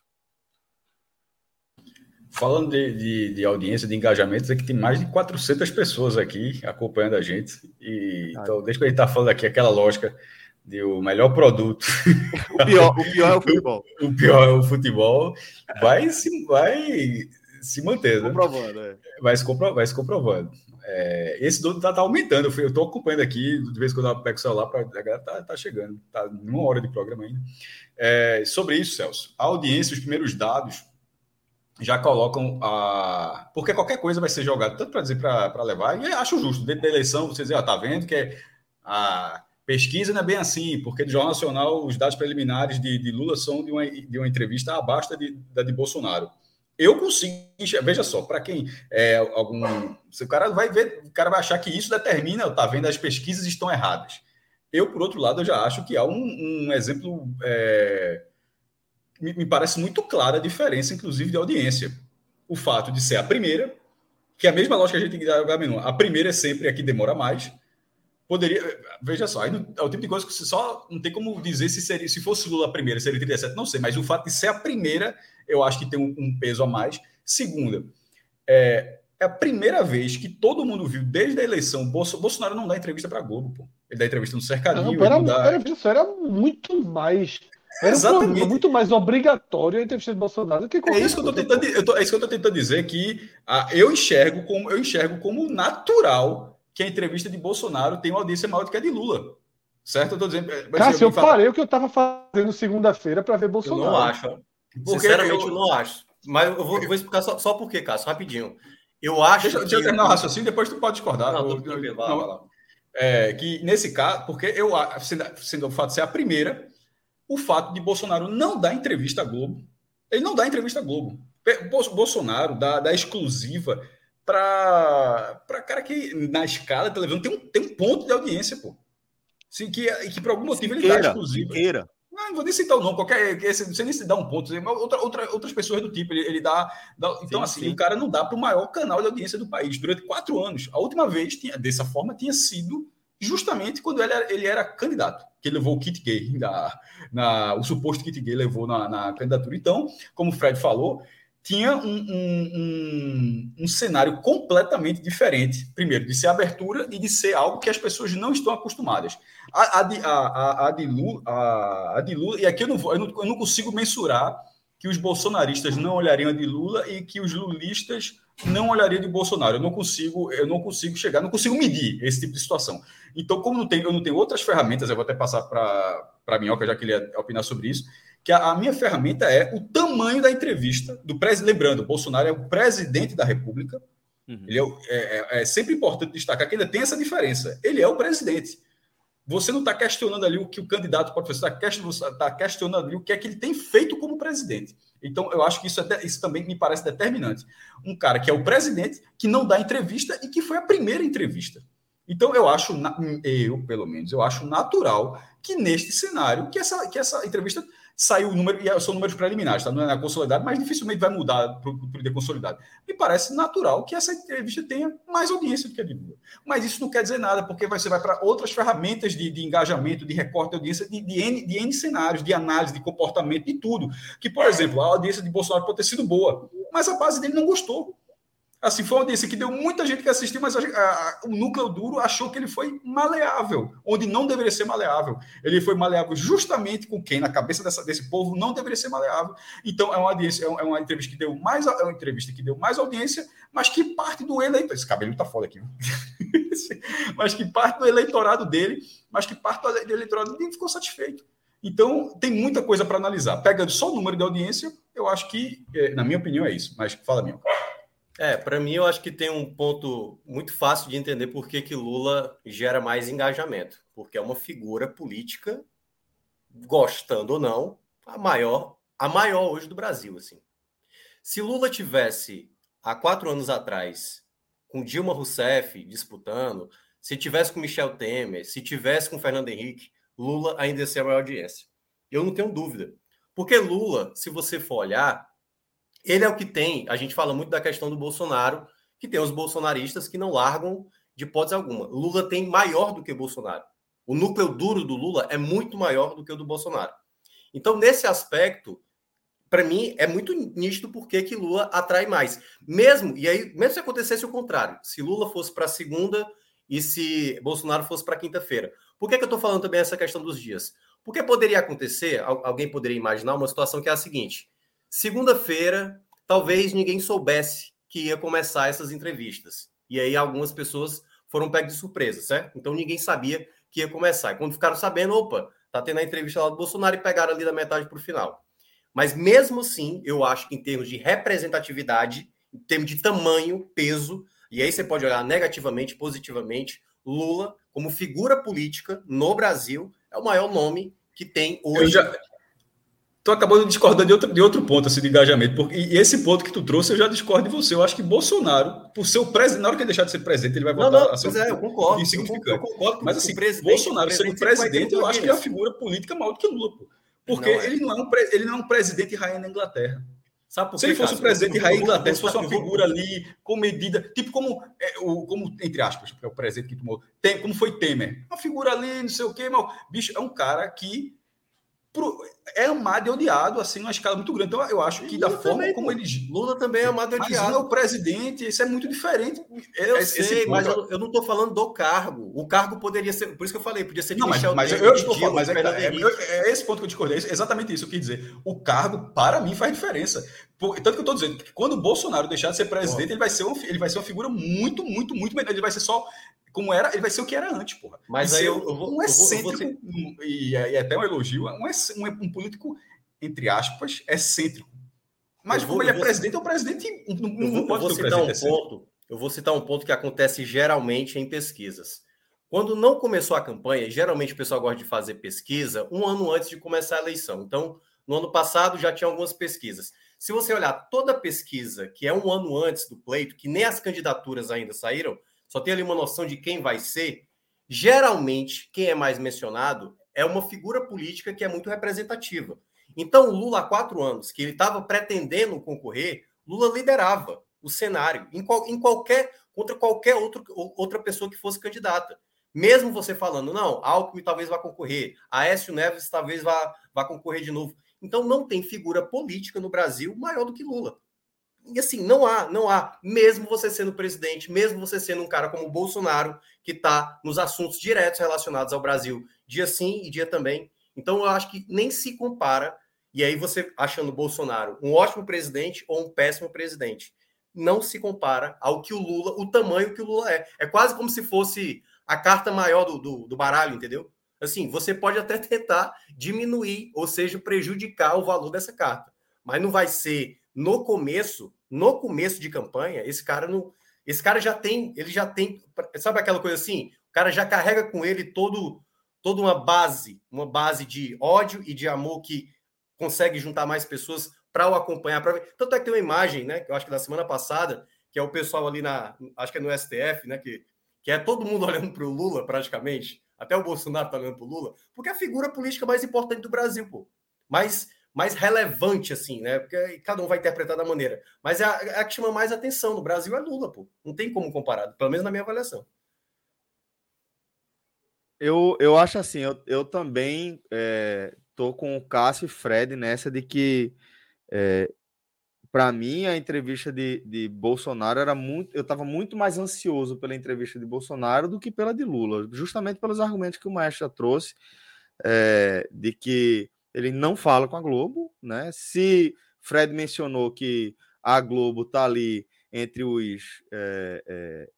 Falando de, de, de, audiência, de engajamentos, é que tem mais de 400 pessoas aqui acompanhando a gente. E, então, desde que a gente está falando aqui, aquela lógica de o melhor produto. O pior, o pior é o futebol. O, o pior é o futebol. Vai se, vai se manter, né? Comprovando, é. vai, se compro, vai se comprovando. É, esse dono tá, tá, aumentando. Eu estou acompanhando aqui, de vez em quando eu pego o celular, pra, a galera tá, tá chegando. Tá numa hora de programa ainda. É, sobre isso, Celso, a audiência, os primeiros dados já colocam a. Porque qualquer coisa vai ser jogada, tanto para dizer para levar, e acho justo, dentro da eleição, você dizer, ó, tá vendo que é a pesquisa não é bem assim, porque do Jornal Nacional os dados preliminares de, de Lula são de uma, de uma entrevista abaixo de, da de Bolsonaro. Eu consigo, veja só, para quem é algum. Se o cara vai ver, o cara vai achar que isso determina, tá vendo, as pesquisas estão erradas. Eu, por outro lado, eu já acho que há um, um exemplo. É, me, me parece muito clara a diferença, inclusive, de audiência. O fato de ser a primeira, que é a mesma lógica que a gente tem que dar a primeira é sempre a que demora mais. Poderia, veja só, aí é o tipo de coisa que você só não tem como dizer se seria, se fosse Lula a primeira, seria 37, não sei, mas o fato de ser a primeira, eu acho que tem um, um peso a mais. Segunda, é, é, a primeira vez que todo mundo viu desde a eleição, Bolsonaro não dá entrevista para Globo, pô. Ele dá entrevista no cercadinho. Não, era, dá... era, era muito mais era Exatamente. muito mais obrigatório a entrevista de Bolsonaro do que é isso que eu tô tentando, eu tô, é isso que eu estou tentando dizer que ah, eu enxergo como eu enxergo como natural que a entrevista de Bolsonaro tem uma audiência maior do que a de Lula. Certo? Eu estou dizendo. Cássio, eu fala... parei o que eu estava fazendo segunda-feira para ver Bolsonaro. Eu não acho. Porque Sinceramente, eu... eu... não acho. Mas eu vou, eu vou explicar só, só por quê, Cássio, rapidinho. Eu acho. Deixa, que... deixa eu terminar o raciocínio, depois tu pode discordar. Não, eu, eu, não, é, que nesse caso, porque eu, sendo, sendo o fato de ser a primeira, o fato de Bolsonaro não dar entrevista à Globo. Ele não dá entrevista à Globo. Bolsonaro dá, dá exclusiva para cara que na escala da televisão tem um, tem um ponto de audiência, pô. Sim, que, que por algum motivo ele dá exclusiva. Siqueira. Não, não vou nem citar o nome, qualquer. Você nem se dá um ponto, mas outra, outra, outras pessoas do tipo, ele, ele dá, dá. então, sim, assim, sim. o cara não dá para o maior canal de audiência do país durante quatro anos. A última vez, tinha, dessa forma, tinha sido justamente quando ele era, ele era candidato, que ele levou o kit gay, na, na, o suposto kit gay levou na, na candidatura. Então, como o Fred falou, tinha um, um, um, um, cenário completamente diferente, primeiro, de ser abertura e de ser algo que as pessoas não estão acostumadas. A, a, a, a, a, de, Lula, a, a de Lula, e aqui eu não, vou, eu não, eu não consigo mensurar que os bolsonaristas não olhariam de Lula e que os lulistas não olharia de Bolsonaro. Eu não consigo, eu não consigo chegar, não consigo medir esse tipo de situação. Então, como não tem, eu não tenho outras ferramentas, eu vou até passar para a Minhoca, já que ele ia opinar sobre isso, que a, a, minha ferramenta é o tamanho da entrevista do presidente. Lembrando, Bolsonaro é o presidente da República. Uhum. Ele é, é, é, é sempre importante destacar que ainda tem essa diferença. Ele é o presidente. Você não está questionando ali o que o candidato pode fazer, você está tá questionando ali o que é que ele tem feito como presidente. Então, eu acho que isso, é, isso também me parece determinante. Um cara que é o presidente, que não dá entrevista e que foi a primeira entrevista. Então, eu acho, eu, pelo menos, eu acho natural que neste cenário, que essa, que essa entrevista saiu o número, e são números preliminares, tá? não é na consolidado, mas dificilmente vai mudar para o líder consolidado. Me parece natural que essa entrevista tenha mais audiência do que a de Lula. Mas isso não quer dizer nada, porque você vai para outras ferramentas de, de, engajamento, de recorte de audiência, de, de, N, de N cenários, de análise, de comportamento, de tudo. Que, por exemplo, a audiência de Bolsonaro pode ter sido boa, mas a base dele não gostou. Assim, foi uma audiência que deu muita gente que assistiu, mas a, a, o núcleo duro achou que ele foi maleável, onde não deveria ser maleável. Ele foi maleável justamente com quem, na cabeça dessa, desse povo, não deveria ser maleável. Então, é uma audiência, é, é uma entrevista que deu mais, é uma entrevista que deu mais audiência, mas que parte do eleitorado. Esse cabelo tá foda aqui, mas que parte do eleitorado dele, mas que parte do eleitorado dele ficou satisfeito. Então, tem muita coisa para analisar. Pegando só o número de audiência, eu acho que, é, na minha opinião, é isso. Mas fala, minha. É, para mim eu acho que tem um ponto muito fácil de entender por que, que Lula gera mais engajamento, porque é uma figura política, gostando ou não, a maior, a maior hoje do Brasil, assim. Se Lula tivesse há quatro anos atrás com Dilma Rousseff disputando, se tivesse com Michel Temer, se tivesse com Fernando Henrique, Lula ainda ia ser a maior audiência. Eu não tenho dúvida. Porque Lula, se você for olhar, ele é o que tem. A gente fala muito da questão do Bolsonaro, que tem os bolsonaristas que não largam de hipótese alguma. Lula tem maior do que Bolsonaro. O núcleo duro do Lula é muito maior do que o do Bolsonaro. Então, nesse aspecto, para mim, é muito nítido porque que Lula atrai mais. Mesmo, e aí, mesmo se acontecesse o contrário, se Lula fosse para segunda e se Bolsonaro fosse para quinta-feira. Por que, que eu estou falando também essa questão dos dias? Porque poderia acontecer, alguém poderia imaginar uma situação que é a seguinte: segunda-feira, talvez ninguém soubesse que ia começar essas entrevistas. E aí algumas pessoas foram pegas de surpresa, certo? Então ninguém sabia que ia começar. E quando ficaram sabendo, opa, tá tendo a entrevista lá do Bolsonaro e pegaram ali da metade para o final. Mas mesmo assim, eu acho que em termos de representatividade, em termos de tamanho, peso, e aí você pode olhar negativamente, positivamente, Lula, como figura política no Brasil, é o maior nome que tem hoje. Eu já, tu acabou discordando de outro, de outro ponto assim, de engajamento. Porque, e esse ponto que tu trouxe, eu já discordo de você. Eu acho que Bolsonaro, por ser o presidente, na hora que ele deixar de ser presidente, ele vai voltar não, não, a ser é, eu concordo, insignificante. Eu concordo Mas assim, Bolsonaro sendo presidente, eu acho que é uma figura política maior do que Lula. Pô. Porque não é. ele, não é um, ele não é um presidente rainha na Inglaterra. Sabe por Se ele fosse o presidente rainha Inglaterra, se fosse uma figura ali com medida, tipo como, é, o, como entre aspas, é o presidente que tomou, tem, como foi Temer, uma figura ali, não sei o quê, mas, bicho, é um cara que pro, é amado e odiado, assim, numa escala muito grande. Então, eu acho que da forma também, como ele. Lula também é amado e odiado. Mas é o presidente, isso é muito diferente. Eu sei, mas eu, eu não estou falando do cargo. O cargo poderia ser. Por isso que eu falei, podia ser de não, Michel Mas, mas eu, estou falando, mas é, é, é, esse ponto que eu discordei. É exatamente isso. Eu quis dizer. O cargo, para mim, faz diferença. Por, tanto que eu estou dizendo que quando o Bolsonaro deixar de ser presidente, ele vai ser, um, ele vai ser uma figura muito, muito, muito melhor. Ele vai ser só como era, ele vai ser o que era antes, porra. Mas aí eu, eu vou, um excêntrico, eu vou, eu vou e, e, até um elogio, um, um, um, político, entre aspas, excêntrico. Mas como ele é presidente, é o presidente. Não, pode vou citar um ponto. Eu vou citar um ponto que acontece geralmente em pesquisas. Quando não começou a campanha, geralmente o pessoal gosta de fazer pesquisa um ano antes de começar a eleição. Então, no ano passado já tinha algumas pesquisas. Se você olhar toda pesquisa que é um ano antes do pleito, que nem as candidaturas ainda saíram, só tem ali uma noção de quem vai ser, geralmente quem é mais mencionado é uma figura política que é muito representativa. Então, o Lula, há quatro anos, que ele estava pretendendo concorrer, Lula liderava o cenário em, qual, em qualquer contra qualquer outro, outra pessoa que fosse candidata. Mesmo você falando, não, Alckmin talvez vá concorrer, Aécio Neves talvez vá, vá concorrer de novo. Então, não tem figura política no Brasil maior do que Lula. E assim, não há, não há, mesmo você sendo presidente, mesmo você sendo um cara como o Bolsonaro, que está nos assuntos diretos relacionados ao Brasil, dia sim e dia também. Então, eu acho que nem se compara. E aí, você achando o Bolsonaro um ótimo presidente ou um péssimo presidente, não se compara ao que o Lula, o tamanho que o Lula é. É quase como se fosse a carta maior do, do, do baralho, entendeu? Assim, você pode até tentar diminuir, ou seja, prejudicar o valor dessa carta, mas não vai ser no começo no começo de campanha, esse cara não. Esse cara já tem, ele já tem, sabe aquela coisa assim? O cara já carrega com ele todo, toda uma base, uma base de ódio e de amor que consegue juntar mais pessoas para o acompanhar. Pra. Tanto é que tem uma imagem, né? Que eu acho que da semana passada, que é o pessoal ali na, acho que é no STF, né? Que, que é todo mundo olhando para o Lula, praticamente. Até o Bolsonaro tá olhando para o Lula, porque é a figura política mais importante do Brasil, pô. Mas mais relevante, assim, né? Porque cada um vai interpretar da maneira. Mas é a, é a, que chama mais atenção no Brasil é Lula, pô. Não tem como comparar, pelo menos na minha avaliação. Eu, eu acho assim, eu, eu também é, tô com o Cássio e Fred nessa de que é, para mim a entrevista de, de Bolsonaro era muito. Eu estava muito mais ansioso pela entrevista de Bolsonaro do que pela de Lula, justamente pelos argumentos que o Maestro trouxe, é, de que ele não fala com a Globo, né? Se Fred mencionou que a Globo está ali entre os é, é,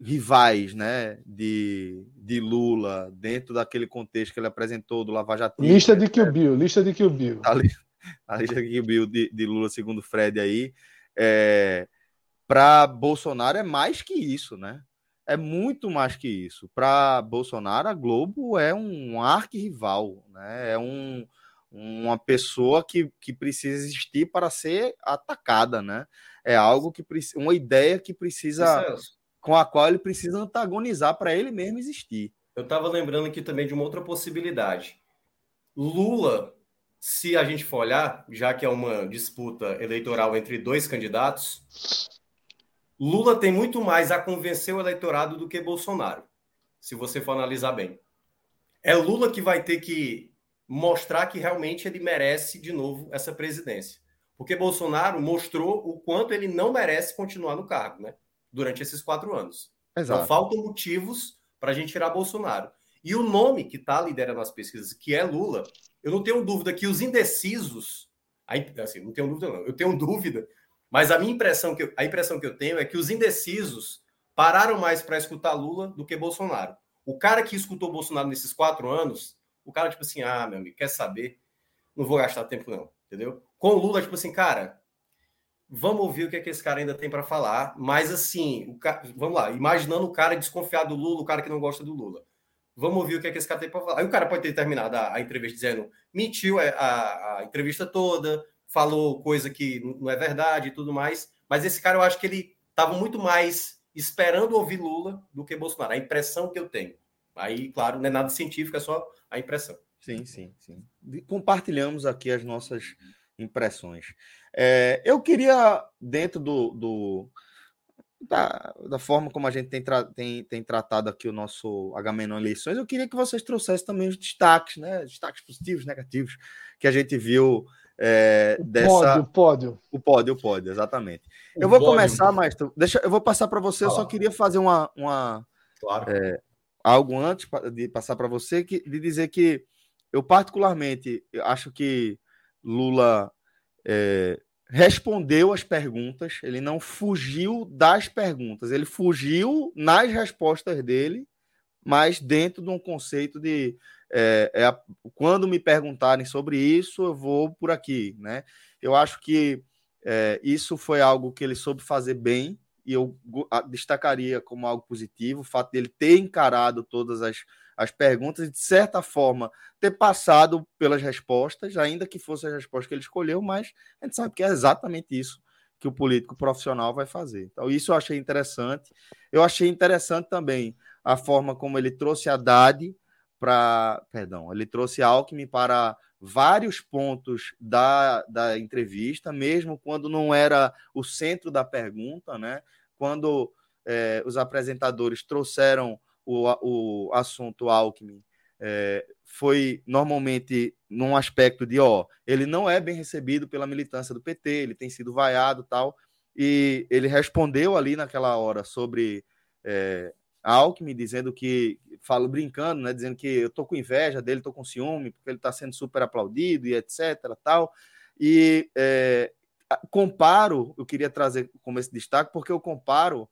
rivais, né, de, de Lula dentro daquele contexto que ele apresentou do Lava Jato. Lista de Kill Bill, lista de Kill Bill. A, a lista de Kill Bill de, de Lula, segundo Fred aí, é, para Bolsonaro é mais que isso, né? É muito mais que isso. Para Bolsonaro, a Globo é um arquirrival, né? É um uma pessoa que, que precisa existir para ser atacada, né? É algo que uma ideia que precisa com a qual ele precisa antagonizar para ele mesmo existir. eu estava lembrando aqui também de uma outra possibilidade. Lula, se a gente for olhar, já que é uma disputa eleitoral entre dois candidatos, Lula tem muito mais a convencer o eleitorado do que Bolsonaro, se você for analisar bem. É Lula que vai ter que mostrar que realmente ele merece de novo essa presidência. Porque Bolsonaro mostrou o quanto ele não merece continuar no cargo, né? Durante esses quatro anos. Então, Exato. Então, faltam motivos para a gente tirar Bolsonaro. E o nome que está liderando as pesquisas, que é Lula, eu não tenho dúvida que os indecisos, assim, não tenho dúvida não, eu tenho dúvida, mas a minha impressão que eu, a impressão que eu tenho é que os indecisos pararam mais para escutar Lula do que Bolsonaro. O cara que escutou Bolsonaro nesses quatro anos, o cara tipo assim, ah, meu amigo, quer saber? Não vou gastar tempo não, entendeu? Com o Lula tipo assim, cara, vamos ouvir o que, é que esse cara ainda tem para falar, mas assim, o ca... vamos lá, imaginando o cara desconfiado do Lula, o cara que não gosta do Lula. Vamos ouvir o que, é que esse cara tem para falar. Aí o cara pode ter terminado a, a entrevista dizendo, mentiu a, a, a, entrevista toda, falou coisa que não é verdade e tudo mais. Mas esse cara, eu acho que ele estava muito mais esperando ouvir Lula do que Bolsonaro. A impressão que eu tenho. Aí, claro, não é nada científico, é só a impressão. Sim, sim, sim. Compartilhamos aqui as nossas impressões. É, eu queria, dentro do, do da, da forma como a gente tem, tra tem, tem tratado aqui o nosso Agamenon Eleições, eu queria que vocês trouxessem também os destaques, né? Destaques positivos, negativos, que a gente viu é, dessa. Pódio, pódio. O pódio, o pódio, exatamente. O eu vou pódio. começar, mas deixa, eu vou passar para você. eu só queria fazer uma, uma claro. é, algo antes de passar para você, que, de dizer que eu particularmente acho que Lula é, respondeu as perguntas, ele não fugiu das perguntas, ele fugiu nas respostas dele, mas dentro de um conceito de é, é, quando me perguntarem sobre isso, eu vou por aqui, né? Eu acho que é, isso foi algo que ele soube fazer bem e eu destacaria como algo positivo o fato dele ter encarado todas as as perguntas e, de certa forma, ter passado pelas respostas, ainda que fosse a resposta que ele escolheu, mas a gente sabe que é exatamente isso que o político profissional vai fazer. Então, isso eu achei interessante. Eu achei interessante também a forma como ele trouxe a Haddad para. Perdão, ele trouxe Alckmin para vários pontos da, da entrevista, mesmo quando não era o centro da pergunta, né? Quando é, os apresentadores trouxeram o, o assunto Alckmin é, foi normalmente num aspecto de, ó, ele não é bem recebido pela militância do PT, ele tem sido vaiado tal, e ele respondeu ali naquela hora sobre é, Alckmin, dizendo que, falo brincando, né, dizendo que eu tô com inveja dele, tô com ciúme, porque ele está sendo super aplaudido e etc, tal, e é, comparo, eu queria trazer como esse destaque, porque eu comparo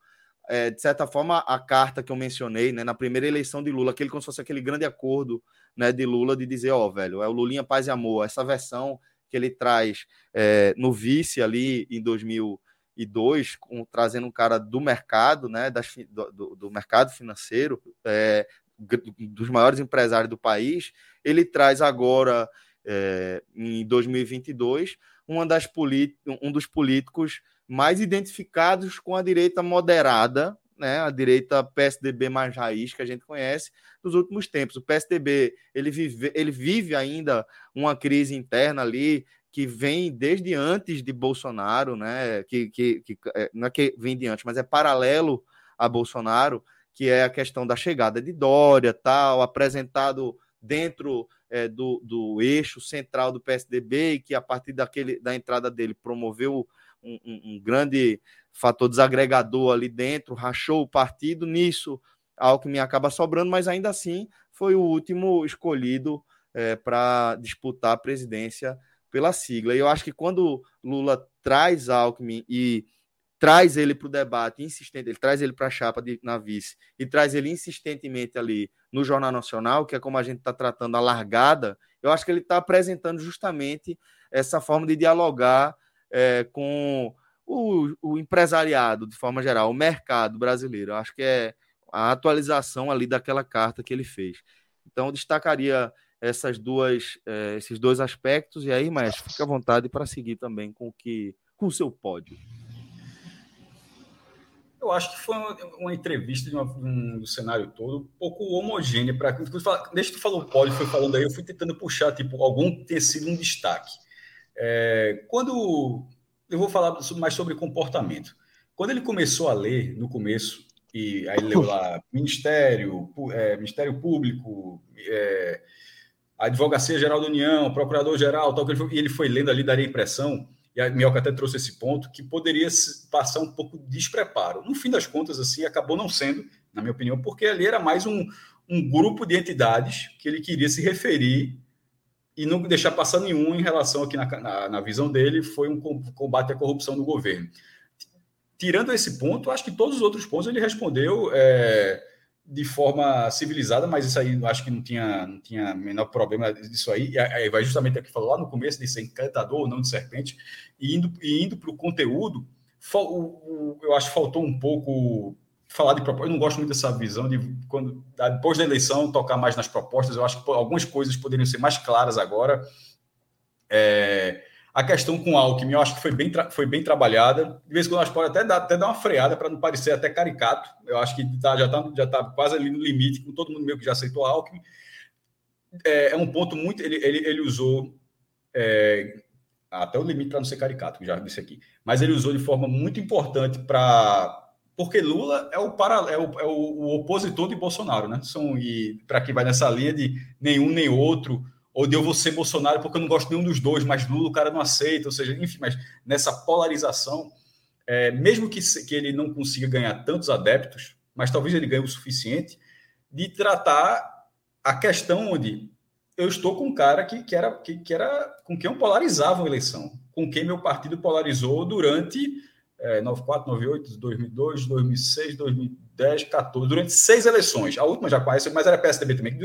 é, de certa forma, a carta que eu mencionei, né, na primeira eleição de Lula, aquele como se fosse aquele grande acordo, né, de Lula de dizer, ó, oh, velho, é o Lulinha Paz e Amor, essa versão que ele traz é, no vice ali em 2002, com, trazendo um cara do mercado, né, das, do, do mercado financeiro, é, dos maiores empresários do país, ele traz agora, é, em 2022, uma das um dos políticos mais identificados com a direita moderada, né, a direita PSDB mais raiz que a gente conhece nos últimos tempos. O PSDB ele vive, ele vive ainda uma crise interna ali que vem desde antes de Bolsonaro, né, que, que, que é, não é que vem de antes, mas é paralelo a Bolsonaro, que é a questão da chegada de Dória, tal, apresentado dentro é, do, do eixo central do PSDB e que a partir daquele da entrada dele promoveu um, um, grande fator desagregador ali dentro, rachou o partido. Nisso, Alckmin acaba sobrando, mas ainda assim foi o último escolhido é, para disputar a presidência pela sigla. E eu acho que quando Lula traz Alckmin e traz ele para o debate insistente, ele traz ele para a chapa de, na vice e traz ele insistentemente ali no Jornal Nacional, que é como a gente está tratando a largada, eu acho que ele está apresentando justamente essa forma de dialogar é, com o, o, empresariado, de forma geral, o mercado brasileiro. acho que é a atualização ali daquela carta que ele fez. Então, destacaria essas duas, é, esses dois aspectos. E aí, mas fica à vontade para seguir também com o que com o seu pódio. Eu acho que foi uma, uma entrevista de, uma, um, cenário todo um pouco homogênea. Pra, desde que tu falou pódio, foi falando aí, eu fui tentando puxar tipo, algum ter sido um destaque. É, quando eu vou falar mais sobre comportamento. Quando ele começou a ler, no começo, e aí leu lá Ministério, é, Ministério Público, é, Advocacia Geral da União, Procurador-Geral, tal, que ele foi, e ele foi lendo ali, daria a impressão e a Mioca até trouxe esse ponto, que poderia passar um pouco de despreparo. No fim das contas, assim, acabou não sendo, na minha opinião, porque ali era mais um, um grupo de entidades que ele queria se referir e não deixar passar nenhum em relação aqui na, na, na visão dele, foi um combate à corrupção do governo. Tirando esse ponto, acho que todos os outros pontos ele respondeu é, de forma civilizada, mas isso aí acho que não tinha, não tinha menor problema disso aí. E vai justamente o que falou lá no começo de ser encantador não de serpente, e indo, e indo para o conteúdo, eu acho que faltou um pouco falar de propostas. Eu não gosto muito dessa visão de quando depois da eleição tocar mais nas propostas. Eu acho que algumas coisas poderiam ser mais claras agora. É, a questão com o Alckmin, eu acho que foi bem, foi bem trabalhada. De vez em quando, acho que pode até dar, até dar uma freada para não parecer até caricato. Eu acho que tá, já está já tá quase ali no limite, com todo mundo meio que já aceitou Alckmin. É, é um ponto muito. Ele, ele, ele usou. É, até o limite para não ser caricato, já disse aqui. Mas ele usou de forma muito importante para. Porque Lula é o, para, é o, é o opositor de Bolsonaro, né? São, e para quem vai nessa linha de nenhum nem outro ou de eu vou ser Bolsonaro porque eu não gosto nenhum dos dois, mas Lula o cara não aceita, ou seja, enfim, mas nessa polarização, é, mesmo que, que ele não consiga ganhar tantos adeptos, mas talvez ele ganhe o suficiente, de tratar a questão onde eu estou com um cara que, que, era, que, que era com quem eu polarizava a eleição, com quem meu partido polarizou durante é, 94, 98, 2002, 2006, 2010, 14, durante seis eleições. A última já conhece, mas era PSDB também.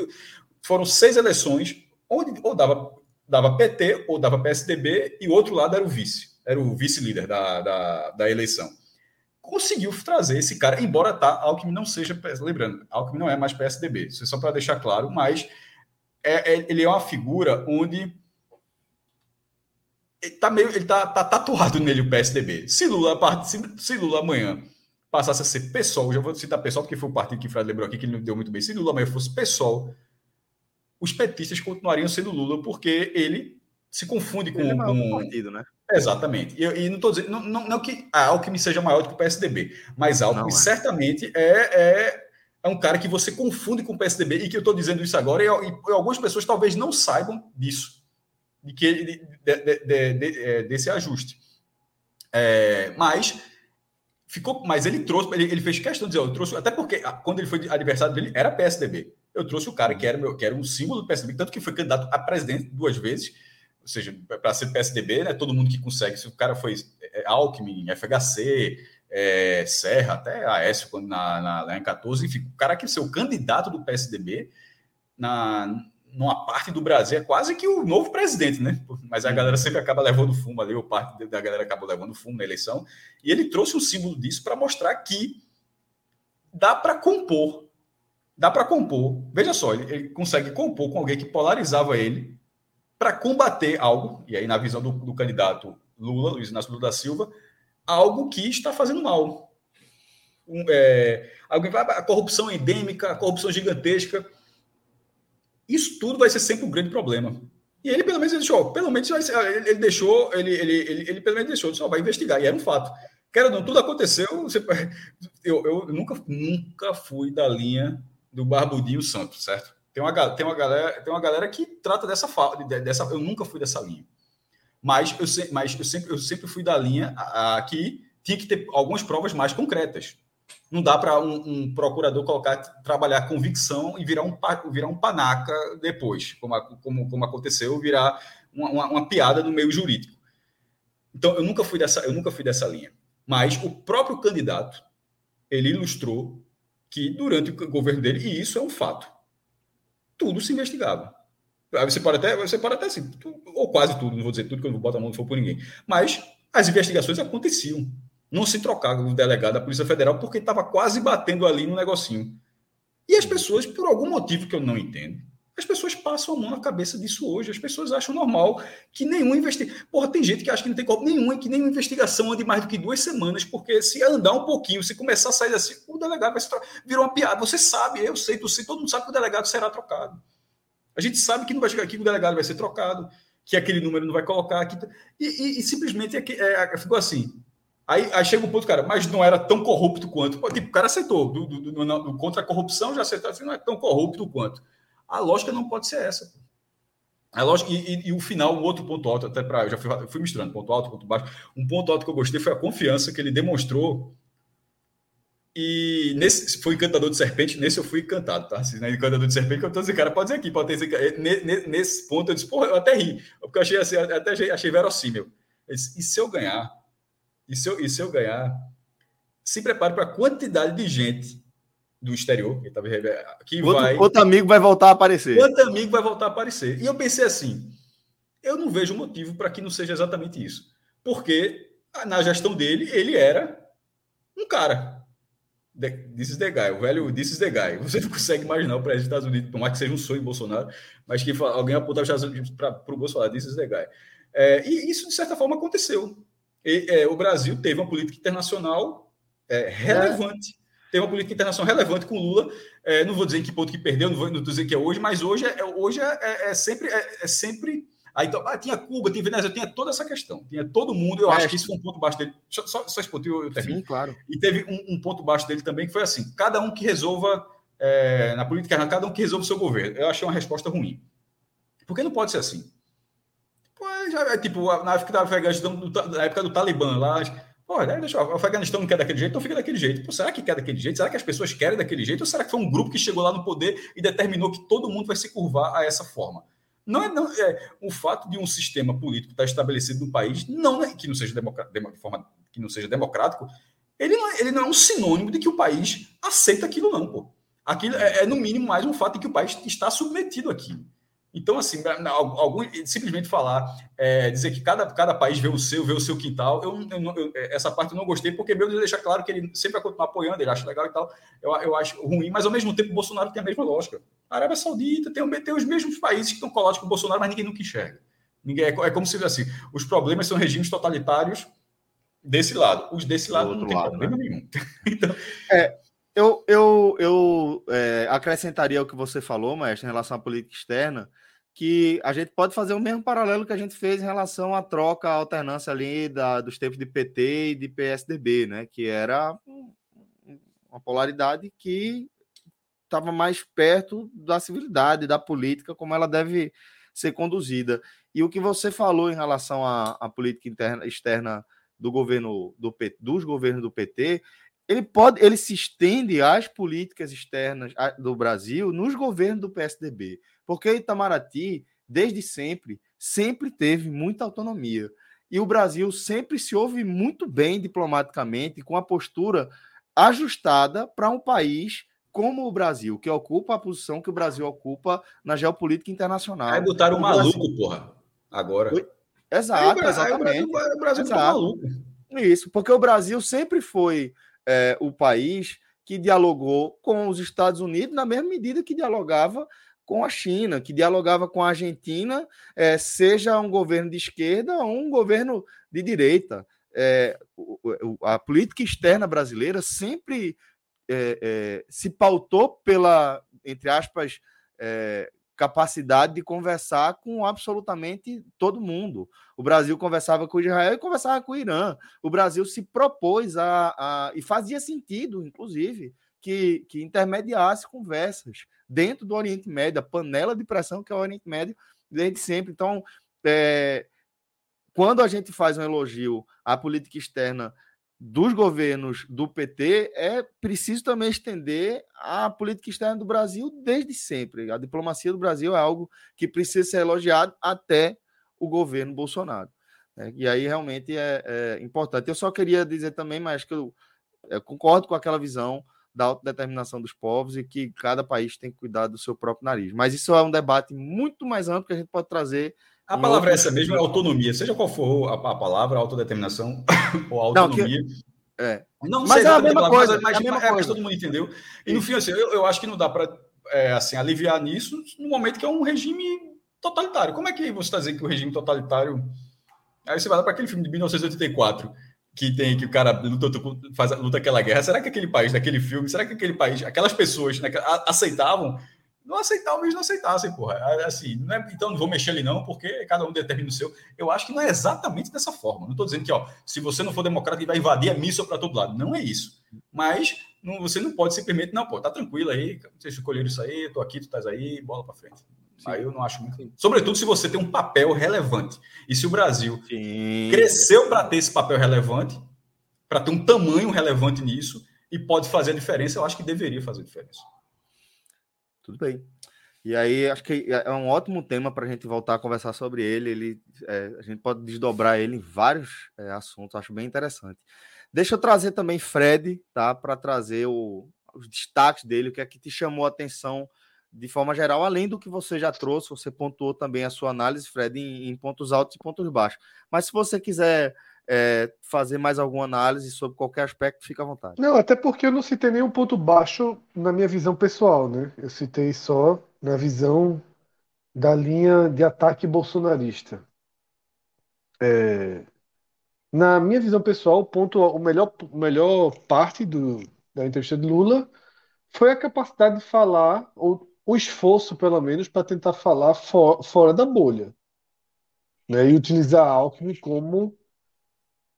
Foram seis eleições onde ou dava, dava PT ou dava PSDB e o outro lado era o vice, era o vice-líder da, da, da, eleição. Conseguiu trazer esse cara, embora tá, Alckmin não seja, lembrando, Alckmin não é mais PSDB, isso é só para deixar claro, mas é, é, ele é uma figura onde ele tá meio, ele tá, tá tatuado nele o PSDB. Se Lula, se, se Lula amanhã passasse a ser PSOL, já vou citar PSOL porque foi o partido que o Fred lembrou aqui que ele não deu muito bem. Se Lula amanhã fosse PSOL, os petistas continuariam sendo Lula, porque ele se confunde com. Ele é com... partido, né? Exatamente. E, e não estou dizendo. Não, não, não, que a Alckmin seja maior do que o PSDB, mas Alckmin é. certamente é, é, é, um cara que você confunde com o PSDB, e que eu estou dizendo isso agora, e, e, algumas pessoas talvez não saibam disso, de que de, de, de, é, desse ajuste. É, mas ficou. Mas ele trouxe, ele, ele fez questão de dizer, eu trouxe, até porque quando ele foi adversário dele, era PSDB eu trouxe o cara que era, meu, que era um símbolo do PSDB, tanto que foi candidato a presidente duas vezes, ou seja, para ser PSDB, né, todo mundo que consegue, se o cara foi é, Alckmin, FHC, é, Serra, até Aécio, quando na, na, lá em 14, enfim, o cara que ser o candidato do PSDB na, numa parte do Brasil é quase que o novo presidente, né? Mas a galera sempre acaba levando fumo ali, ou parte da galera acabou levando fumo na eleição, e ele trouxe um símbolo disso para mostrar que dá para compor dá para compor. Veja só, ele, ele, consegue compor com alguém que polarizava ele para combater algo, e aí na visão do, do, candidato Lula, Luiz Inácio Lula da Silva, algo que está fazendo mal. Um, é, alguém vai, a corrupção endêmica, a corrupção gigantesca. Isso tudo vai ser sempre um grande problema. E ele, pelo menos, deixou, pelo menos ele, ele deixou, ele, ele, ele, ele, pelo menos deixou, só vai investigar, e era um fato. Quero não, tudo aconteceu. Você, eu, eu nunca, nunca fui da linha do Barbudinho Santos, certo? Tem uma, tem uma, galera, tem uma galera que trata dessa dessa. Eu nunca fui dessa linha. Mas eu, mas eu, sempre, eu sempre fui da linha a, a, que tinha que ter algumas provas mais concretas. Não dá para um, um, procurador colocar, trabalhar convicção e virar um, virar um panaca depois, como, como, como aconteceu, virar uma, uma, uma piada no meio jurídico. Então, eu nunca fui dessa, eu nunca fui dessa linha. Mas o próprio candidato, ele ilustrou que durante o governo dele, e isso é um fato, tudo se investigava. Aí você pode até, você pode até assim, ou quase tudo, não vou dizer tudo que eu não vou botar a mão no fogo por ninguém, mas as investigações aconteciam. Não se trocava o delegado da Polícia Federal porque estava quase batendo ali no negocinho. E as pessoas, por algum motivo que eu não entendo, As pessoas passam a mão na cabeça disso hoje. As pessoas acham normal que nenhum investigação. Porra, tem gente que acha que não tem corpo nenhum, que nenhuma investigação ande mais do que duas semanas, porque se andar um pouquinho, se começar a sair assim, o delegado vai se. Virou uma piada. Você sabe, eu sei, tu sei, todo mundo sabe que o delegado será trocado. A gente sabe que não vai chegar aqui, que o delegado vai ser trocado, que aquele número não vai colocar aqui. E, e, e simplesmente é, é, ficou assim. Aí, aí chega o ponto, cara, mas não era tão corrupto quanto. Tipo, o cara aceitou. Do, do, do, do, contra a corrupção já aceitou, assim, não é tão corrupto quanto. A lógica não pode ser essa. A lógica, e, e, e o final, um outro ponto alto, até para. Já fui, fui misturando ponto alto, ponto baixo. Um ponto alto que eu gostei foi a confiança que ele demonstrou. E nesse foi encantador de serpente, nesse eu fui encantado, tá? Se não é encantador de serpente, eu tô dizendo, cara, pode dizer aqui, pode ter Nesse ponto eu disse, porra, eu até ri, porque eu achei assim, até achei, achei verossímil. Disse, e se eu ganhar? E se eu, e se eu ganhar? Se prepare para a quantidade de gente do exterior, que, tava, que outro, vai. Outro amigo vai voltar a aparecer. Outro amigo vai voltar a aparecer. E eu pensei assim: eu não vejo motivo para que não seja exatamente isso. Porque na gestão dele, ele era um cara. This is the guy, o velho This is the guy. Você não consegue imaginar o presidente dos Estados Unidos, tomar que seja um sonho Bolsonaro, mas que alguém apontar para o Bolsonaro, this is the guy. É, e isso, de certa forma, aconteceu. E, é, o Brasil teve uma política internacional é, relevante tem uma política internacional relevante com Lula. É, não vou dizer em que ponto que perdeu, não vou, não vou dizer que é hoje, mas hoje é, hoje é, é, é sempre. É, é, sempre aí, então, ah, tinha Cuba, tinha Venezuela, tinha toda essa questão. Tinha todo mundo. Eu acho que isso foi um ponto baixo dele. Só, só, só esse ponto eu, eu termino. Sim, claro. E teve um, um, ponto baixo dele também, que foi assim: cada um que resolva. É, na política, cada um que resolva o seu governo. Eu achei uma resposta ruim. Porque não pode ser assim. Pô, já, é tipo, na época da Afeganistão, na época do Talibã, lá Olha, deixa eu, o Afeganistão não quer daquele jeito, então fica daquele jeito. Pô, será que quer daquele jeito? Será que as pessoas querem daquele jeito? Ou será que foi um grupo que chegou lá no poder e determinou que todo mundo vai se curvar a essa forma? Não é, não, é o fato de um sistema político estar estabelecido no país, não é, que não seja de forma que não seja democrático, ele não, é, ele não é um sinônimo de que o país aceita aquilo, não, pô. Aquilo é, é, no mínimo mais um fato de que o país está submetido àquilo. Então, assim, algum, simplesmente falar, é, dizer que cada, cada país vê o seu, vê o seu quintal, eu, eu, eu essa parte eu não gostei, porque meu deixa claro que ele sempre vai continuar apoiando, ele acha legal e tal, eu, eu acho ruim, mas ao mesmo tempo o Bolsonaro tem a mesma lógica. A Arábia Saudita tem, tem os mesmos países que estão colados com o Bolsonaro, mas ninguém nunca enxerga. Ninguém, é, é como se assim, os problemas são regimes totalitários desse lado, os desse lado não tem lado, problema né? nenhum. então, é, eu, eu, eu é, acrescentaria o que você falou, mestre, em relação à política externa, que a gente pode fazer o mesmo paralelo que a gente fez em relação à troca, à alternância ali da, dos tempos de PT e de PSDB, né? Que era uma polaridade que estava mais perto da civilidade, da política, como ela deve ser conduzida. E o que você falou em relação à, à política interna, externa do governo do dos governos do PT, ele pode, ele se estende às políticas externas do Brasil nos governos do PSDB. Porque Itamaraty, desde sempre, sempre teve muita autonomia. E o Brasil sempre se ouve muito bem diplomaticamente, com a postura ajustada para um país como o Brasil, que ocupa a posição que o Brasil ocupa na geopolítica internacional. Aí botaram o maluco, Brasil... porra, agora. Exato, aí, exatamente. o Brasil tá maluco. Isso, porque o Brasil sempre foi é, o país que dialogou com os Estados Unidos na mesma medida que dialogava com a China, que dialogava com a Argentina, é, seja um governo de esquerda ou um governo de direita. É, a política externa brasileira sempre é, é, se pautou pela, entre aspas, é, capacidade de conversar com absolutamente todo mundo. O Brasil conversava com Israel e conversava com o Irã. O Brasil se propôs a, a e fazia sentido, inclusive, que, que intermediasse conversas dentro do Oriente Médio, a panela de pressão que é o Oriente Médio desde sempre. Então, é, quando a gente faz um elogio à política externa dos governos do PT, é preciso também estender a política externa do Brasil desde sempre. A diplomacia do Brasil é algo que precisa ser elogiado até o governo Bolsonaro. Né? E aí realmente é, é, importante. Eu só queria dizer também, mas que eu, eu concordo com aquela visão da autodeterminação dos povos e que cada país tem que cuidar do seu próprio nariz. Mas isso é um debate muito mais amplo que a gente pode trazer. A palavra é essa mesmo, é autonomia. Seja qual for a, a palavra, autodeterminação ou autonomia. Não, que... É. Não mas é a mesma palavra, coisa, mas, é a mesma mas, coisa. todo mundo entendeu. E no fim, assim, eu, eu acho que não dá para é, assim, aliviar nisso no momento que é um regime totalitário. Como é que você está dizendo que o regime totalitário. Aí você vai lá para aquele filme de 1984, que tem que o cara luta, faz, luta aquela guerra. Será que aquele país, daquele filme, será que aquele país, aquelas pessoas né, aceitavam? Não aceitavam, eles não aceitassem, porra. Assim, não é, então não vou mexer ali, não, porque cada um determina o seu. Eu acho que não é exatamente dessa forma. Não estou dizendo que, ó, se você não for democrata, vai invadir a missa para todo lado. Não é isso. Mas não, você não pode simplesmente, não, pô, tá tranquilo aí, vocês escolheram isso aí, tô aqui, tu estás aí, bola para frente. Sim. Aí eu não acho muito. Sobretudo se você tem um papel relevante. E se o Brasil Sim. cresceu para ter esse papel relevante, para ter um tamanho relevante nisso, e pode fazer a diferença, eu acho que deveria fazer a diferença. Tudo bem. E aí, acho que é um ótimo tema para a gente voltar a conversar sobre ele. ele é, a gente pode desdobrar ele em vários é, assuntos, acho bem interessante. Deixa eu trazer também Fred, tá? Para trazer o, os destaques dele, o que é que te chamou a atenção de forma geral, além do que você já trouxe, você pontuou também a sua análise, Fred, em, em pontos altos e pontos baixos. Mas se você quiser é, fazer mais alguma análise sobre qualquer aspecto, fica à vontade. Não, até porque eu não citei nenhum ponto baixo na minha visão pessoal, né? Eu citei só na visão da linha de ataque bolsonarista. É, na minha visão pessoal, o ponto, o melhor, melhor parte do, da entrevista de Lula foi a capacidade de falar, ou o esforço, pelo menos, para tentar falar for, fora da bolha. Né? E utilizar Alckmin como,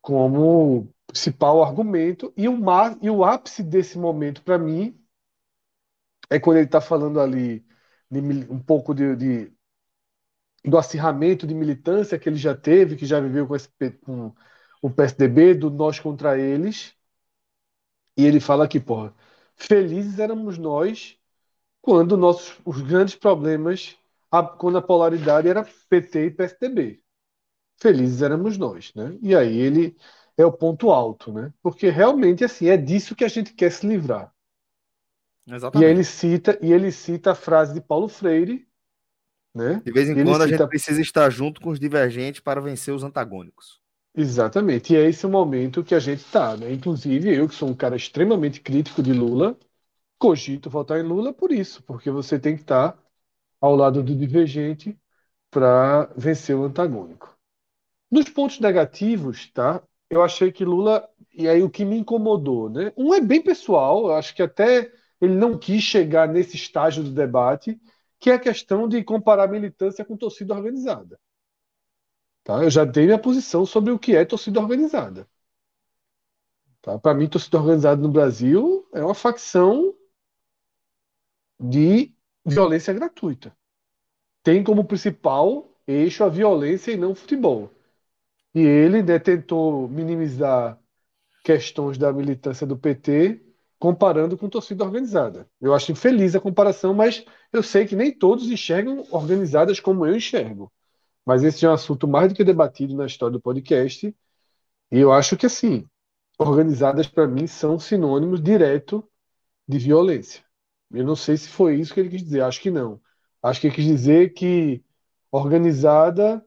como principal argumento. E o, mar, e o ápice desse momento, para mim, é quando ele está falando ali de, um pouco de, de, do acirramento de militância que ele já teve, que já viveu com esse, com, o PSDB, do nós contra eles. E ele fala aqui, porra, felizes éramos nós quando nossos os grandes problemas, a, quando a polaridade era PT e PSDB. Felizes éramos nós, né? E aí ele é o ponto alto, né? Porque realmente assim, é disso que a gente quer se livrar. Exatamente. E aí ele cita, e ele cita a frase de Paulo Freire, né? De vez em quando a gente precisa estar junto com os divergentes para vencer os antagônicos. Exatamente, e é esse o momento que a gente está, né? Inclusive, eu que sou um cara extremamente crítico de Lula, cogito votar em Lula por isso, porque você tem que estar ao lado do divergente para vencer o antagônico. Nos pontos negativos, tá? Eu achei que Lula, e aí o que me incomodou, né? Um é bem pessoal, acho que até ele não quis chegar nesse estágio do debate, que é a questão de comparar militância com torcida organizada. Tá? Eu já dei minha posição sobre o que é torcida organizada. Tá? Para mim, torcida organizada no Brasil é uma facção de violência gratuita. Tem como principal eixo a violência e não o futebol. E ele né, tentou minimizar questões da militância do PT comparando com torcida organizada. Eu acho infeliz a comparação, mas eu sei que nem todos enxergam organizadas como eu enxergo. Mas esse é um assunto mais do que debatido na história do podcast. E eu acho que, assim, organizadas para mim são sinônimos direto de violência. Eu não sei se foi isso que ele quis dizer, acho que não. Acho que ele quis dizer que organizada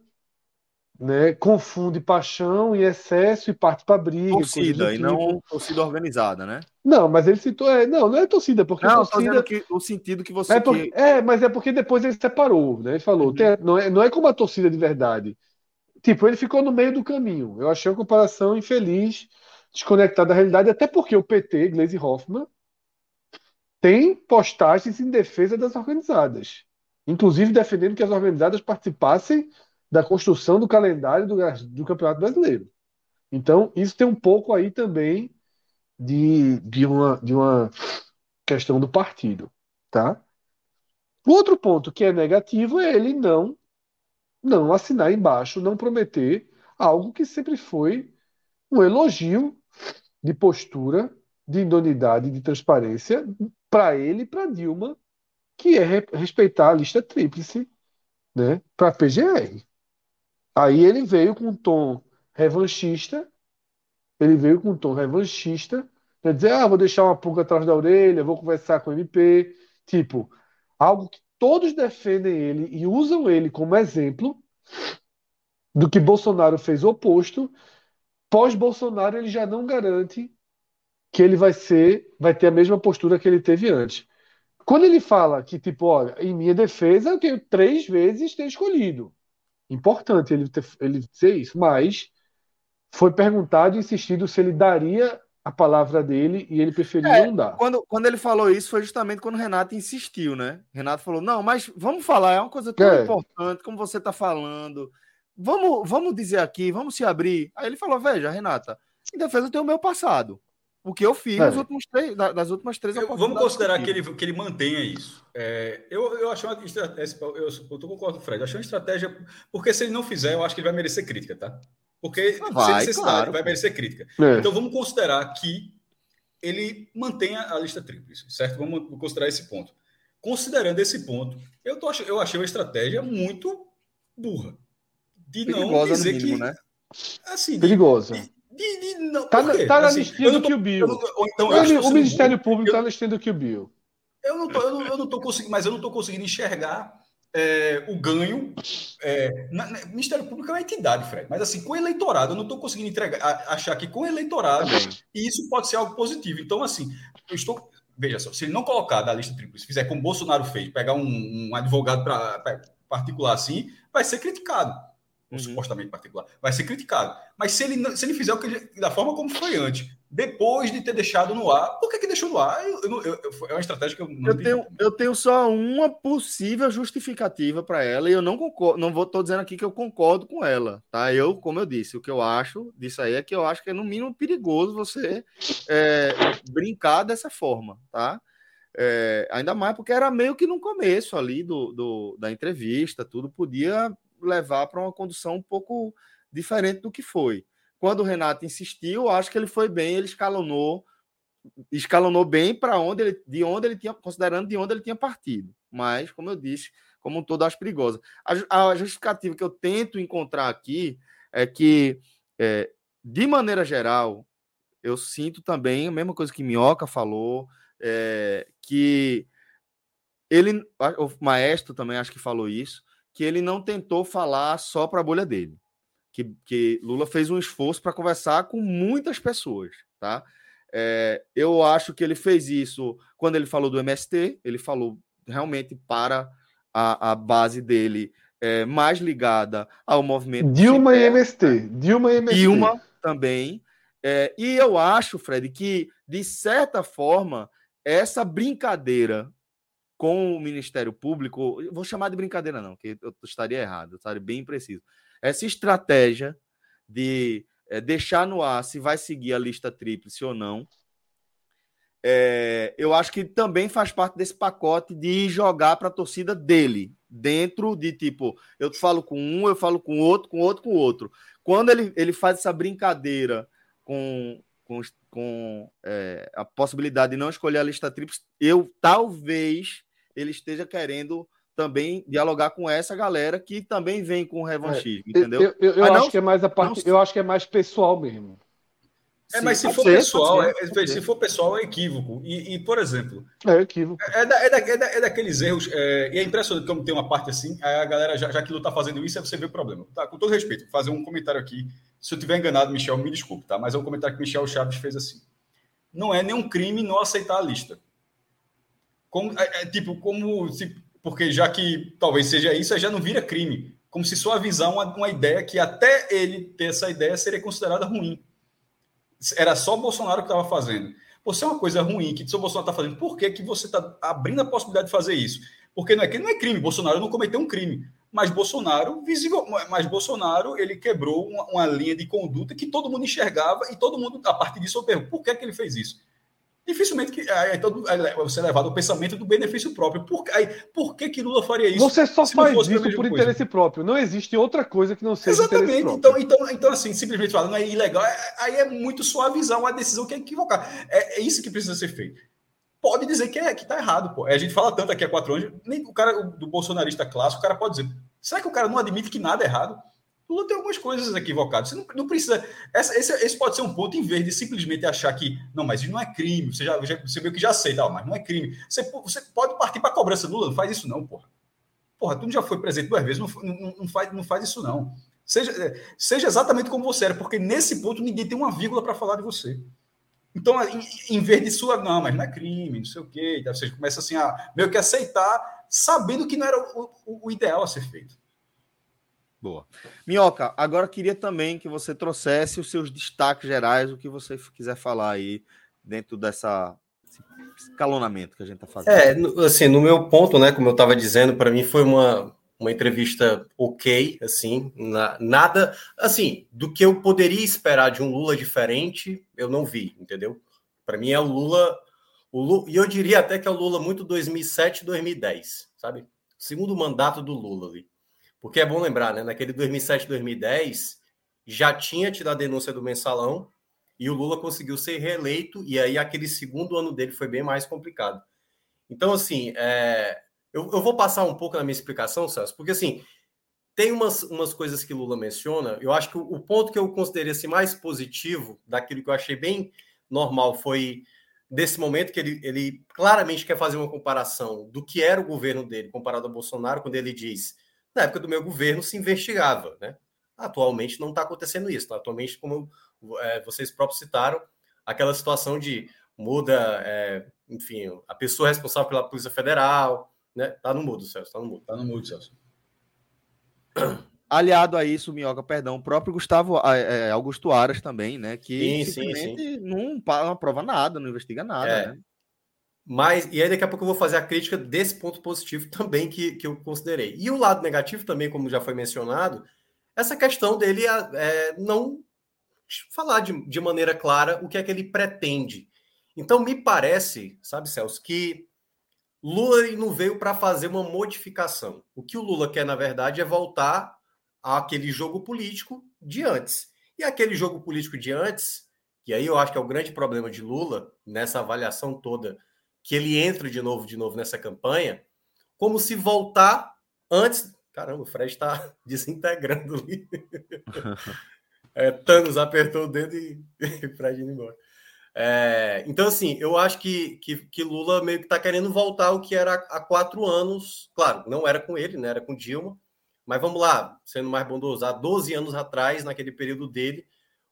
né, confunde paixão e excesso e parte para briga. Torcida, e tipo. não torcida organizada, né? Não, mas ele citou. É, não, não é torcida, porque. Não, torcida, que, o sentido que você. É, porque, é, mas é porque depois ele separou, né? Ele falou, uhum. tem, não, é, não é como a torcida de verdade. Tipo, ele ficou no meio do caminho. Eu achei uma comparação infeliz, desconectada da realidade, até porque o PT, Gleisi Hoffmann, tem postagens em defesa das organizadas. Inclusive defendendo que as organizadas participassem da construção do calendário do, do Campeonato Brasileiro. Então, isso tem um pouco aí também de, de, uma, de uma questão do partido. Tá? O outro ponto que é negativo é ele não, não assinar embaixo, não prometer algo que sempre foi um elogio de postura, de idoneidade, de transparência para ele e para Dilma, que é respeitar a lista tríplice né, para a PGR. Aí ele veio com um tom revanchista, ele veio com um tom revanchista, para dizer, ah, vou deixar uma pulga atrás da orelha, vou conversar com o MP, tipo, algo que todos defendem ele e usam ele como exemplo do que Bolsonaro fez oposto. Pós-Bolsonaro, ele já não garante que ele vai ser, vai ter a mesma postura que ele teve antes. Quando ele fala que, tipo, olha, em minha defesa eu tenho três vezes ter escolhido. Importante ele, ter, ele dizer isso, mas foi perguntado e insistido se ele daria a palavra dele e ele preferiu é, não dar. Quando, quando ele falou isso, foi justamente quando o Renato insistiu, né? Renato falou: não, mas vamos falar, é uma coisa tão é. importante, como você está falando. Vamos, vamos dizer aqui, vamos se abrir. Aí ele falou: veja, Renata, em defesa eu tenho o meu passado. O que eu fiz é. nos últimos três, das últimas três eu, Vamos considerar que ele, que ele mantenha isso. É, eu, eu acho uma estratégia. Eu, eu tô concordo com o Fred. Eu acho uma estratégia. Porque se ele não fizer, eu acho que ele vai merecer crítica, tá? Porque vai, sem necessidade, claro. vai merecer crítica. É. Então vamos considerar que ele mantenha a lista tríplice, certo? Vamos considerar esse ponto. Considerando esse ponto, eu, tô, eu achei uma estratégia muito burra. De Perigosa não dizer mínimo, que. Né? Assim, Perigosa. De, de, de, não, tá, tá na assim, listinha do Kill Bill. então, o Ministério Público está na listinha do Kill Bill. Eu não tô, eu não, eu não tô conseguindo, mas eu não estou conseguindo enxergar é, o ganho. É, na, na, Ministério Público é uma entidade, Fred, mas assim, com eleitorado, eu não estou conseguindo entregar, achar que com eleitorado, e isso pode ser algo positivo. Então, assim, eu estou. Veja só, se ele não colocar da lista tríplice, fizer como Bolsonaro fez, pegar um, um advogado pra, particular assim, vai ser criticado uhum. supostamente particular, vai ser criticado. Mas se ele, se ele fizer o que da forma como foi antes, depois de ter deixado no ar, por que, que deixou no ar? Eu, eu, eu, é uma estratégia que eu não eu tenho, eu tenho só uma possível justificativa para ela e eu não concordo, não vou tô dizendo aqui que eu concordo com ela, tá? Eu, como eu disse, o que eu acho disso aí é que eu acho que é no mínimo perigoso você é, brincar dessa forma, tá? É, ainda mais porque era meio que no começo ali do, do da entrevista, tudo podia levar para uma condução um pouco diferente do que foi. Quando o Renato insistiu, acho que ele foi bem, ele escalonou, escalonou bem para onde ele, de onde ele tinha, considerando de onde ele tinha partido. Mas, como eu disse, como um todo, acho perigosa. A, a justificativa que eu tento encontrar aqui é que, é, de maneira geral, eu sinto também a mesma coisa que Minhoca falou, é, que ele, o maestro também acho que falou isso, que ele não tentou falar só para a bolha dele. Que, que Lula fez um esforço para conversar com muitas pessoas, tá? É, eu acho que ele fez isso quando ele falou do MST, ele falou realmente para a, a base dele é, mais ligada ao movimento. Dilma e MST. Dilma e MST. Dilma também. É, e eu acho, Fred, que, de certa forma, essa brincadeira com o Ministério Público, vou chamar de brincadeira não, que eu estaria errado, eu estaria bem preciso. Essa estratégia de é, deixar no ar se vai seguir a lista tríplice ou não, é, eu acho que também faz parte desse pacote de jogar para a torcida dele, dentro de tipo, eu falo com um, eu falo com outro, com outro, com outro. Quando ele, ele faz essa brincadeira com, com, com é, a possibilidade de não escolher a lista tríplice, eu talvez ele esteja querendo também dialogar com essa galera que também vem com revanchismo, é, entendeu? Eu, eu, eu acho não, que é mais a parte, não... eu acho que é mais pessoal mesmo. É, Sim, mas se for ser, pessoal, ser, é, se for pessoal, é equívoco. E, e por exemplo, é equívoco. É, da, é, da, é, da, é daqueles erros, é, e é impressionante como tem uma parte assim, a galera, já, já que não está fazendo isso, é você ver o problema. Tá, com todo respeito, vou fazer um comentário aqui. Se eu tiver enganado, Michel, me desculpe, tá? Mas é um comentário que Michel Chaves fez assim. Não é nenhum crime não aceitar a lista. Como, é, é, tipo, como se, porque já que talvez seja isso, já não vira crime. Como se suavizar uma, uma ideia que até ele ter essa ideia seria considerada ruim. Era só Bolsonaro que estava fazendo. Você é uma coisa ruim que o Bolsonaro está fazendo. Por que, que você está abrindo a possibilidade de fazer isso? Porque não é que não é crime. Bolsonaro não cometeu um crime. Mas Bolsonaro, visível, mas Bolsonaro ele quebrou uma, uma linha de conduta que todo mundo enxergava e todo mundo, a partir disso, eu pergunto, por que, que ele fez isso? Dificilmente que aí, todo, aí, você é levado ao pensamento do benefício próprio. Por, aí, por que, que Lula faria isso? Você só faz isso por coisa? interesse próprio. Não existe outra coisa que não seja Exatamente. Então, então, então, assim, simplesmente falando, é ilegal. É, aí é muito suavizar uma decisão que é equivocada. É, é isso que precisa ser feito. Pode dizer que é que tá errado, pô. A gente fala tanto aqui há quatro anos, nem o cara do bolsonarista clássico, o cara pode dizer. Será que o cara não admite que nada é errado? Lula tem algumas coisas equivocadas. Você não, não precisa. Essa, esse, esse, pode ser um ponto, em vez de simplesmente achar que, não, mas isso não é crime, você, já, já, você viu que já aceita, mas não é crime. Você, você pode partir para a cobrança. Lula, não faz isso, não, porra. Porra, tu já foi presente duas vezes, não, não, não, faz, não faz isso, não. Seja, seja exatamente como você era, porque nesse ponto ninguém tem uma vírgula para falar de você. Então, em, em vez de sua, não, mas não é crime, não sei o quê, você começa assim a meio que aceitar, sabendo que não era o, o, o ideal a ser feito. Boa. Minhoca, agora queria também que você trouxesse os seus destaques gerais, o que você quiser falar aí dentro dessa escalonamento que a gente está fazendo. É, assim, no meu ponto, né, como eu estava dizendo, para mim foi uma, uma entrevista ok, assim, na, nada, assim, do que eu poderia esperar de um Lula diferente, eu não vi, entendeu? Para mim é o Lula, o Lula, e eu diria até que é o Lula muito 2007, 2010, sabe? Segundo mandato do Lula ali. Porque é bom lembrar, né? Naquele 2007, 2010, já tinha tido a denúncia do mensalão e o Lula conseguiu ser reeleito, e aí aquele segundo ano dele foi bem mais complicado. Então, assim, é... eu, eu vou passar um pouco na minha explicação, Celso, porque assim, tem umas, umas coisas que Lula menciona, eu acho que o, o ponto que eu considerei assim, mais positivo, daquilo que eu achei bem normal, foi desse momento que ele, ele claramente quer fazer uma comparação do que era o governo dele comparado ao Bolsonaro, quando ele diz na época do meu governo se investigava, né? Atualmente não está acontecendo isso. Tá? Atualmente, como é, vocês próprios citaram, aquela situação de muda, é, enfim, a pessoa responsável pela Polícia Federal, né? Tá no mudo, Celso, tá no mudo. Tá no mudo, Celso. Aliado a isso, Minhoca, perdão, o próprio Gustavo é, Augusto Aras também, né? Que sim, simplesmente sim, sim. Não, não aprova nada, não investiga nada, é. né? Mas, e aí daqui a pouco eu vou fazer a crítica desse ponto positivo também que, que eu considerei. E o lado negativo também, como já foi mencionado, essa questão dele é, não falar de, de maneira clara o que é que ele pretende. Então, me parece, sabe, Celso, que Lula não veio para fazer uma modificação. O que o Lula quer, na verdade, é voltar àquele jogo político de antes. E aquele jogo político de antes, que aí eu acho que é o grande problema de Lula, nessa avaliação toda que ele entra de novo, de novo nessa campanha, como se voltar antes. Caramba, o Fred está desintegrando ali. é, Thanos apertou o dedo e o Fred indo embora. É, então, assim, eu acho que, que, que Lula meio que está querendo voltar ao que era há quatro anos. Claro, não era com ele, né? Era com Dilma. Mas vamos lá, sendo mais bondoso, há 12 anos atrás, naquele período dele,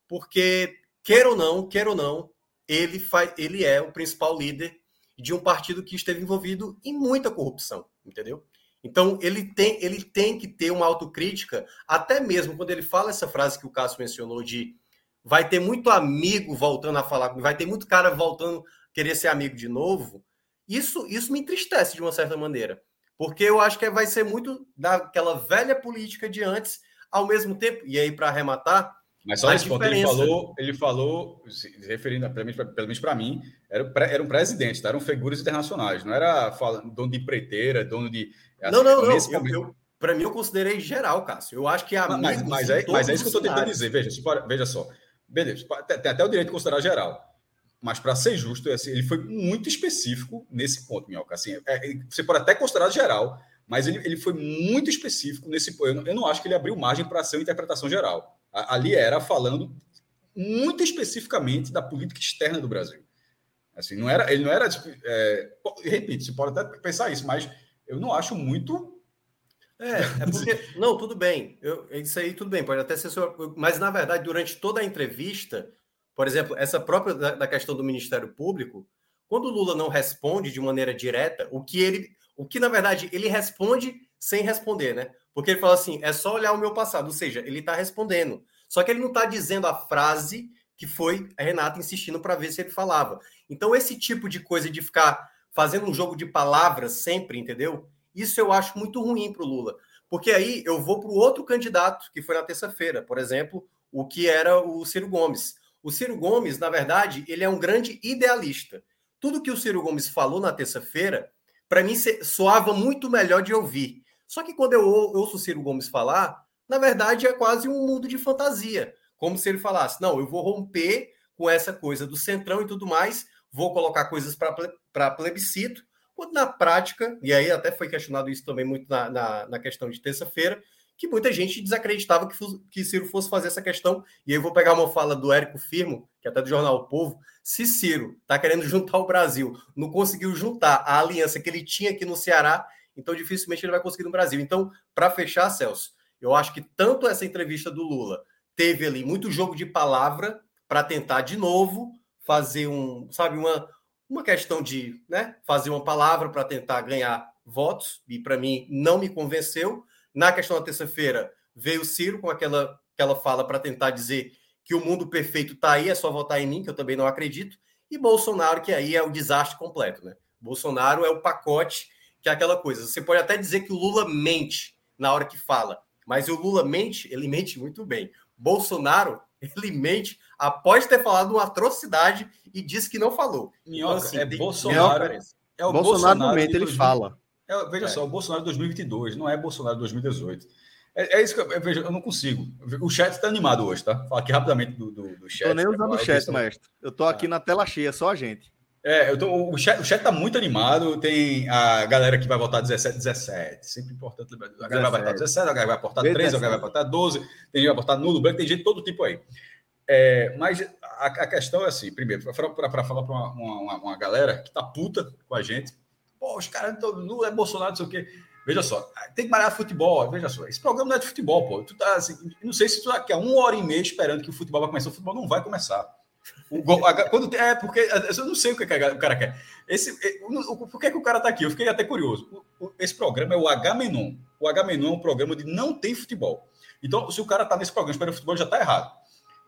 porque, quer ou não, quer ou não, ele, faz, ele é o principal líder de um partido que esteve envolvido em muita corrupção, entendeu? Então ele tem, ele tem que ter uma autocrítica, até mesmo quando ele fala essa frase que o Cássio mencionou de vai ter muito amigo voltando a falar, vai ter muito cara voltando querer ser amigo de novo. Isso, isso me entristece de uma certa maneira, porque eu acho que vai ser muito daquela velha política de antes, ao mesmo tempo. E aí para arrematar, mas só nesse ponto, ele falou, ele falou, se referindo pelo menos para mim, era, era um presidente, tá? eram figuras internacionais, não era falando, dono de preteira, dono de. Assim, não, não, não. Para mim, eu considerei geral, Cássio. Eu acho que a. Mas, mas, é, mas é isso que eu estou tentando dizer. Veja, veja só. Beleza, tem até o direito de considerar geral. Mas, para ser justo, assim, ele foi muito específico nesse ponto, Minhoca. Assim, é, você pode até considerar geral, mas ele, ele foi muito específico nesse ponto. Eu, eu não acho que ele abriu margem para ser uma interpretação geral. Ali era falando muito especificamente da política externa do Brasil. Assim, não era, ele não era, tipo, é, repito, você pode até pensar isso, mas eu não acho muito. É, é porque. não, tudo bem. Eu, isso aí tudo bem, pode até ser. Mas, na verdade, durante toda a entrevista, por exemplo, essa própria da, da questão do Ministério Público, quando o Lula não responde de maneira direta, o que ele. O que, na verdade, ele responde sem responder, né? Porque ele fala assim: é só olhar o meu passado. Ou seja, ele está respondendo. Só que ele não está dizendo a frase que foi a Renata insistindo para ver se ele falava. Então, esse tipo de coisa de ficar fazendo um jogo de palavras sempre, entendeu? Isso eu acho muito ruim para o Lula. Porque aí eu vou para o outro candidato, que foi na terça-feira, por exemplo, o que era o Ciro Gomes. O Ciro Gomes, na verdade, ele é um grande idealista. Tudo que o Ciro Gomes falou na terça-feira, para mim, soava muito melhor de ouvir. Só que quando eu ouço o Ciro Gomes falar, na verdade é quase um mundo de fantasia. Como se ele falasse: não, eu vou romper com essa coisa do centrão e tudo mais, vou colocar coisas para plebiscito, quando na prática, e aí até foi questionado isso também muito na, na, na questão de terça-feira, que muita gente desacreditava que, que Ciro fosse fazer essa questão. E aí eu vou pegar uma fala do Érico Firmo, que é até do jornal o Povo. Se Ciro está querendo juntar o Brasil, não conseguiu juntar a aliança que ele tinha aqui no Ceará, então dificilmente ele vai conseguir no Brasil. Então, para fechar, Celso, eu acho que tanto essa entrevista do Lula teve ali muito jogo de palavra para tentar de novo fazer um, sabe, uma, uma questão de né, fazer uma palavra para tentar ganhar votos, e para mim não me convenceu. Na questão da terça-feira, veio o Ciro com aquela, aquela fala para tentar dizer que o mundo perfeito está aí, é só votar em mim, que eu também não acredito. E Bolsonaro, que aí é o desastre completo, né? Bolsonaro é o pacote que é aquela coisa. Você pode até dizer que o Lula mente na hora que fala, mas o Lula mente, ele mente muito bem. Bolsonaro, ele mente após ter falado uma atrocidade e disse que não falou. Minhoca, então, assim, é Bolsonaro. É o Bolsonaro, Bolsonaro no momento ele fala. É, veja é. só, o Bolsonaro de 2022, não é Bolsonaro de 2018. É, é isso que eu, vejo, eu não consigo. O chat está animado hoje, tá? Fala aqui rapidamente do, do, do chat. Tô nem usando o chat, maestro. Eu tô aqui ah. na tela cheia, só a gente. É, eu tô, o, chat, o chat tá muito animado. Tem a galera que vai votar 17, 17. Sempre importante lembrar. A galera vai votar 17, a galera vai votar 13, a galera vai votar 12, tem gente que vai votar nulo, branco, tem gente de todo tipo aí. É, mas a, a, questão é assim: primeiro, para falar para uma, uma, uma, galera que tá puta com a gente, pô, os caras não é Bolsonaro, não sei o quê. Veja só, tem que malhar futebol. Veja só, esse programa não é de futebol, pô. Tu tá assim, não sei se tu tá aqui há uma hora e meia esperando que o futebol vai começar. O futebol não vai começar. O gol, quando, é, porque eu não sei o que o cara quer. Esse, o, por que, que o cara tá aqui? Eu fiquei até curioso. esse programa é o H-Menon. O H-Menon é um programa de não tem futebol. Então, se o cara tá nesse programa esperando futebol, já tá errado.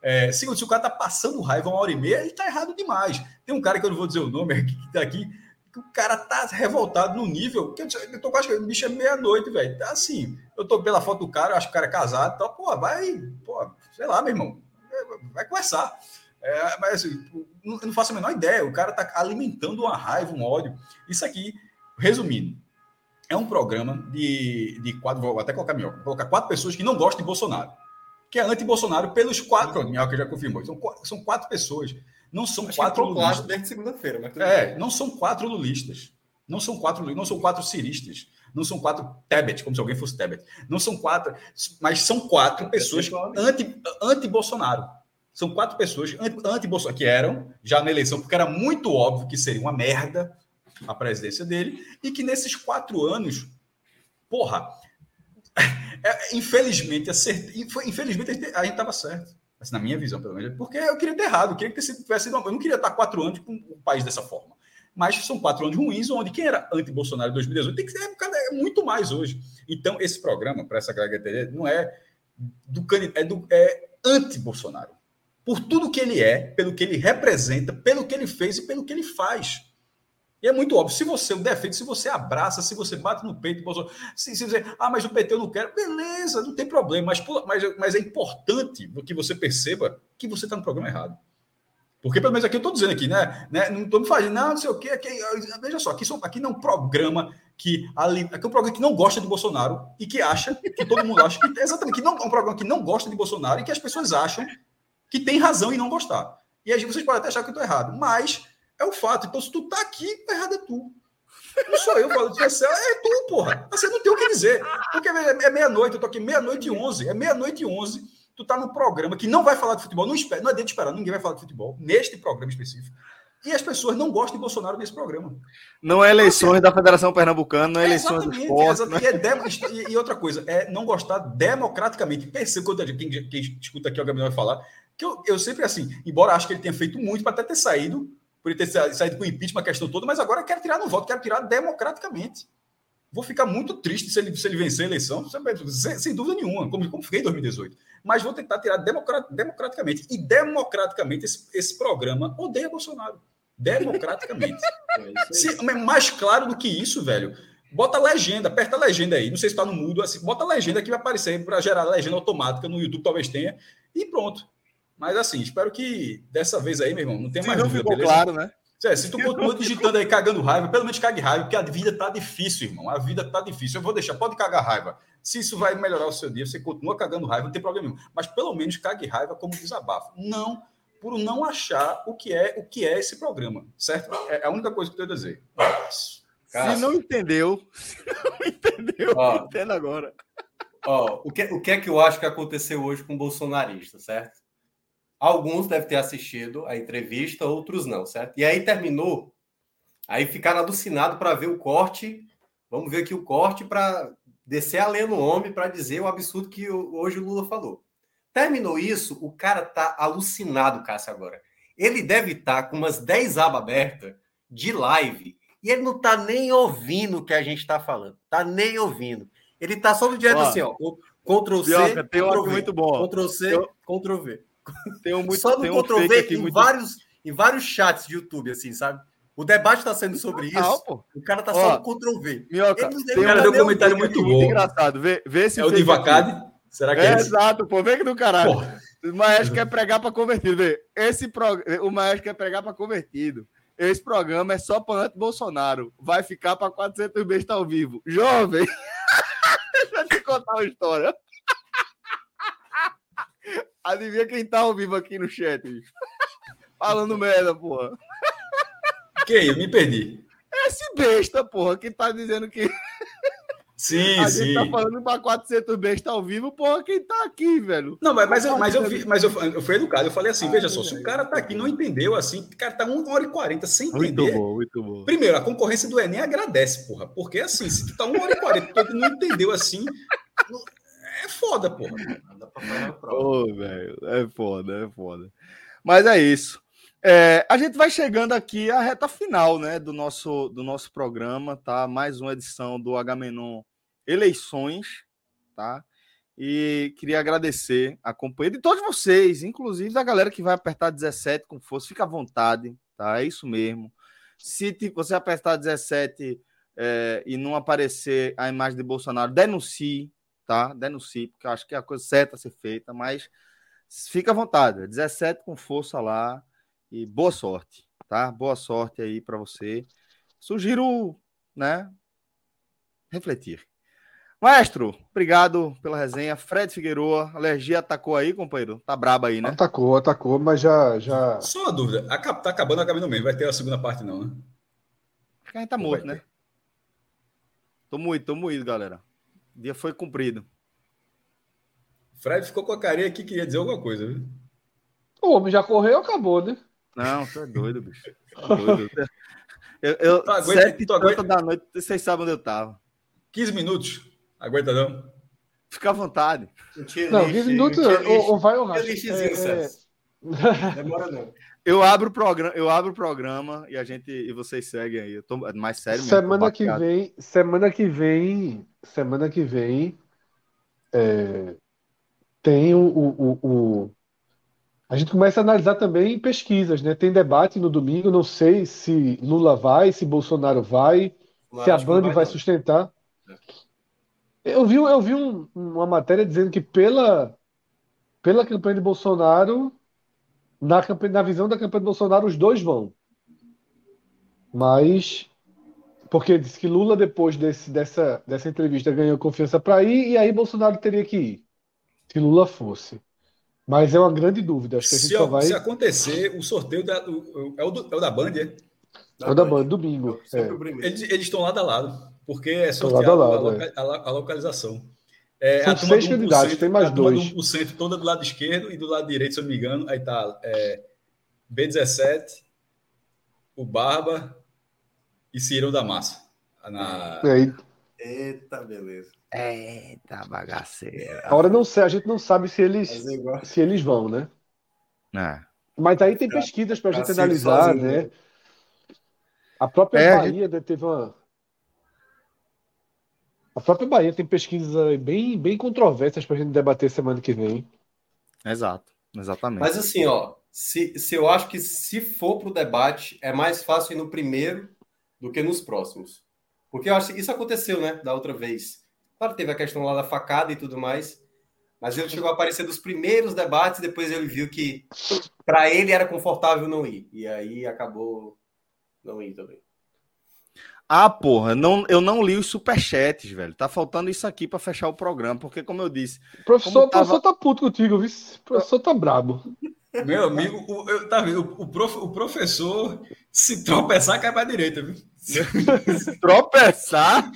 É, segundo, se o cara tá passando raiva uma hora e meia, ele tá errado demais. Tem um cara que eu não vou dizer o nome aqui, que tá aqui, que o cara tá revoltado no nível que eu, eu tô quase, bicho é meia-noite, velho. Tá assim, eu tô pela foto do cara, eu acho que o cara é casado, então, pô, vai, pô, sei lá, meu irmão, vai conversar. É, mas assim, eu não faço a menor ideia. O cara está alimentando uma raiva, um ódio. Isso aqui, resumindo, é um programa de, de quatro. Vou até colocar. Vou colocar quatro pessoas que não gostam de Bolsonaro. Que é anti-Bolsonaro pelos quatro. Minhoca já confirmou. São, são quatro pessoas. Não são Acho quatro lulistas. desde segunda-feira. Mas é, não são quatro lulistas. Não são quatro, não são quatro ciristas. Não são quatro Tebet, como se alguém fosse Tebet. Não são quatro, mas são quatro pessoas anti-Bolsonaro. Anti são quatro pessoas anti-Bolsonaro, que eram já na eleição, porque era muito óbvio que seria uma merda a presidência dele, e que nesses quatro anos, porra, é, infelizmente, acert... infelizmente a gente estava certo. Mas na minha visão, pelo menos, porque eu queria ter errado, eu queria que tivesse sido. Eu não queria estar quatro anos com o país dessa forma. Mas são quatro anos ruins, onde quem era anti-Bolsonaro em 2018 tem que ser é muito mais hoje. Então, esse programa, para essa galera não é do é, é anti-Bolsonaro por tudo que ele é, pelo que ele representa, pelo que ele fez e pelo que ele faz. E é muito óbvio, se você o defende, se você abraça, se você bate no peito, se, se você, ah, mas o PT eu não quero, beleza, não tem problema, mas, mas, mas é importante que você perceba que você está no programa errado. Porque, pelo menos aqui eu estou dizendo aqui, né? né não estou me fazendo, não, não sei o quê. Aqui, veja só, aqui, aqui não é um programa que. Ali, aqui é um programa que não gosta de Bolsonaro e que acha, que todo mundo acha que. Exatamente, que não é um programa que não gosta de Bolsonaro e que as pessoas acham que tem razão em não gostar. E aí vocês podem até achar que eu estou errado, mas é o fato. Então, se tu tá aqui, errado é tu. Não sou eu falando, é tu, porra. Você não tem o que dizer. Porque é meia-noite, eu tô aqui meia-noite e onze. É meia-noite e onze. Tu tá no programa que não vai falar de futebol. Não, espera, não é dentro de esperar, ninguém vai falar de futebol. Neste programa específico. E as pessoas não gostam de Bolsonaro nesse programa. Não é eleições da Federação Pernambucana, não é, é eleições do esporte. Né? E, e, outra coisa, é não gostar democraticamente. Perceba quando quem, quem escuta aqui o Gabriel vai falar, que eu, eu sempre, assim, embora acho que ele tenha feito muito para até ter saído, por ele ter saído com impeachment, a questão toda, mas agora quero tirar no voto, quero tirar democraticamente. Vou ficar muito triste se ele, se ele vencer a eleição, sem, sem dúvida nenhuma, como, como fiquei em 2018. Mas vou tentar tirar democrat, democraticamente. E democraticamente esse, esse programa odeia Bolsonaro. Democraticamente. é se, mais claro do que isso, velho. Bota a legenda, aperta a legenda aí. Não sei se está no mudo, assim, bota a legenda que vai aparecer para gerar legenda automática no YouTube, talvez tenha. E pronto. Mas assim, espero que dessa vez aí, meu irmão, não tenha mais não dúvida, ficou beleza? claro, né? É, se tu continua digitando aí, cagando raiva, pelo menos cague raiva, porque a vida tá difícil, irmão. A vida tá difícil. Eu vou deixar, pode cagar raiva. Se isso vai melhorar o seu dia, você continua cagando raiva, não tem problema nenhum. Mas pelo menos cague raiva como desabafo. Não por não achar o que é o que é esse programa, certo? É a única coisa que eu tenho a dizer. Se não entendeu, se não entendeu, ó, entenda agora. Ó, o que, o que é que eu acho que aconteceu hoje com o bolsonarista, certo? Alguns devem ter assistido a entrevista, outros não, certo? E aí terminou, aí ficaram alucinados para ver o corte. Vamos ver aqui o corte para descer a lenha no homem para dizer o absurdo que hoje o Lula falou. Terminou isso, o cara tá alucinado, Cássio, agora. ele deve estar tá com umas 10 abas abertas de live e ele não tá nem ouvindo o que a gente tá falando. Tá nem ouvindo. Ele tá só no direto assim, ó. Ctrl C. Um v. Ctrl C. Ctrl V. Tem um muito, só no um Ctrl V em, muito... vários, em vários chats de YouTube, assim, sabe? O debate está sendo sobre isso. Não, pô. O cara tá só no Ctrl V. Minhoca, tem um cara deu um comentário muito bom. engraçado. Vê, vê esse é o Divacade? Será que é, é Exato, pô. Vem que do caralho. Porra. O Maestro quer pregar para convertido. Vê. Esse pro... O Maestro quer pregar para convertido. Esse programa é só para anti-Bolsonaro. Vai ficar para 400 bestas ao vivo. Jovem, deixa eu te contar uma história. Adivinha quem tá ao vivo aqui no chat? Falando merda, porra. Quem? Eu me perdi. Esse besta, porra, que tá dizendo que. Sim, a sim. gente tá falando para 400 besta ao vivo, porra, quem tá aqui, velho? Não, mas, mas, eu, mas, eu, vi, mas eu, eu fui educado. Eu falei assim: ah, veja só, se o cara tá aqui não entendeu assim, o cara tá 1 hora e 40 sem entender. Muito bom, muito bom. Primeiro, a concorrência do Enem agradece, porra. Porque assim, se tu tá 1 hora e 40 tu não entendeu assim, é foda, porra. Ô, oh, velho, é foda, é foda. Mas é isso. É, a gente vai chegando aqui à reta final né, do, nosso, do nosso programa, tá? Mais uma edição do Agamenon Eleições, tá? E queria agradecer a companhia de todos vocês, inclusive da galera que vai apertar 17 com força. Fica à vontade, tá? É isso mesmo. Se você apertar 17 é, e não aparecer a imagem de Bolsonaro, denuncie, tá? Denuncie, porque eu acho que é a coisa certa a ser feita, mas fica à vontade. 17 com força lá e boa sorte, tá? Boa sorte aí para você. Sugiro, né, refletir. Maestro, obrigado pela resenha. Fred Figueroa, alergia atacou aí, companheiro? Tá braba aí, né? Atacou, atacou, mas já. já... Só uma dúvida: tá acabando a caminho mesmo, vai ter a segunda parte, não, né? A gente tá morto, né? Tô moído, tô moído, galera. O dia foi cumprido. Fred ficou com a carinha aqui, queria dizer alguma coisa, viu? O homem já correu, acabou, né? Não, você é doido, bicho. Tá doido. Eu, eu tu aguenta, sete tu aguenta... da noite, vocês sabem onde eu tava. 15 minutos. Aguenta não? Fica à vontade. Não, 15 minutos ou, ou vai ou racha. É, é... Demora não. Eu abro o programa, eu abro o programa e a gente e vocês seguem aí. Eu tô mais sério mesmo. Semana que vem, semana que vem, semana que vem é, tem o, o, o, a gente começa a analisar também pesquisas, né? Tem debate no domingo, não sei se Lula vai, se Bolsonaro vai, se a Band vai, vai sustentar. Eu vi, eu vi um, uma matéria dizendo que pela, pela campanha de Bolsonaro, na, campanha, na visão da campanha de Bolsonaro, os dois vão. Mas porque disse que Lula, depois desse, dessa, dessa entrevista, ganhou confiança para ir, e aí Bolsonaro teria que ir, se Lula fosse. Mas é uma grande dúvida. Acho que a gente se, só vai... se acontecer, o sorteio da, o, é, o do, é o da Band, é? é o da Band, domingo. É. Eles, eles estão lado a lado, porque é sorteado lado a, lado, a, é. a, localização. É, São seis candidatos, tem mais dois. A 1% toda do lado esquerdo e do lado direito, se eu não me engano. Aí tá é, B17, o Barba e Cirão da Massa. Na... Eita, beleza. Eita, bagaceira. Agora não sei, a gente não sabe se eles, se eles vão, né? É. Mas aí tem pesquisas para a gente analisar, sozinho, né? né? A própria é, Bahia gente... teve uma. A própria Bahia tem pesquisas bem, bem controversas para a gente debater semana que vem. Exato, exatamente. Mas assim, ó, se, se eu acho que se for para o debate, é mais fácil ir no primeiro do que nos próximos. Porque eu acho que isso aconteceu, né, da outra vez. Claro, teve a questão lá da facada e tudo mais, mas ele chegou a aparecer dos primeiros debates, depois ele viu que para ele era confortável não ir. E aí acabou não ir também. Ah, porra, não, eu não li os superchats, velho. Tá faltando isso aqui para fechar o programa, porque, como eu disse. O professor, tava... professor tá puto contigo, viu? O professor tá brabo. Meu amigo, o, eu, tá vendo? O, prof, o professor, se tropeçar, cai para a direita, viu? tropeçar?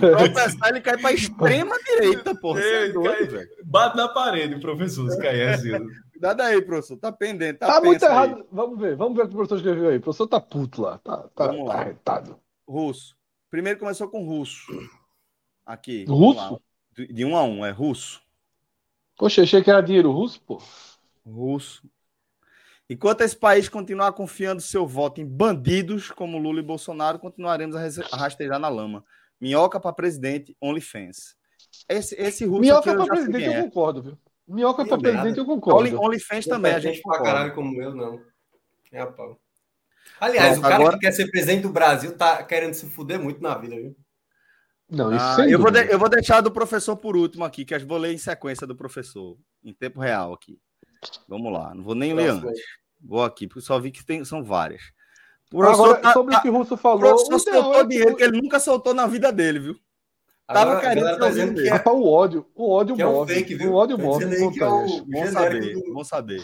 tropeçar, ele cai para a extrema direita, porra. É, é doido, cai, bate na parede, professor, se cair assim. Cuidado aí, professor. Tá pendente. Tá, tá muito errado. Aí. Vamos ver, vamos ver o que o professor escreveu aí. O professor tá puto lá. Tá, tá, tá arretado. Russo. Primeiro começou com russo. Aqui. Russo? De um a um, é russo. Poxa, achei que era dinheiro russo, pô russo. Enquanto esse país continuar confiando seu voto em bandidos como Lula e Bolsonaro, continuaremos a rastejar na lama. Minhoca para presidente, OnlyFans. Esse, esse russo Minhoca para presidente eu concordo, viu? Minhoca para presidente eu concordo. Only, OnlyFans também, a gente pra caralho como eu, não. É a pau. Aliás, Pronto, o cara agora... que quer ser presidente do Brasil tá querendo se fuder muito na vida, viu? Não, isso ah, eu, vou de, eu vou deixar do professor por último aqui, que eu vou ler em sequência do professor, em tempo real aqui. Vamos lá, não vou nem ler antes. Vou aqui, porque só vi que tem, são várias. Agora, tá, sobre o que o Russo falou. O professor soltou é dinheiro que ele nunca soltou na vida dele, viu? Tava querendo tá dizendo que é... o ódio, o ódio que move. É um fake, viu? O ódio tá move. É o... Bom saber, do... bom saber.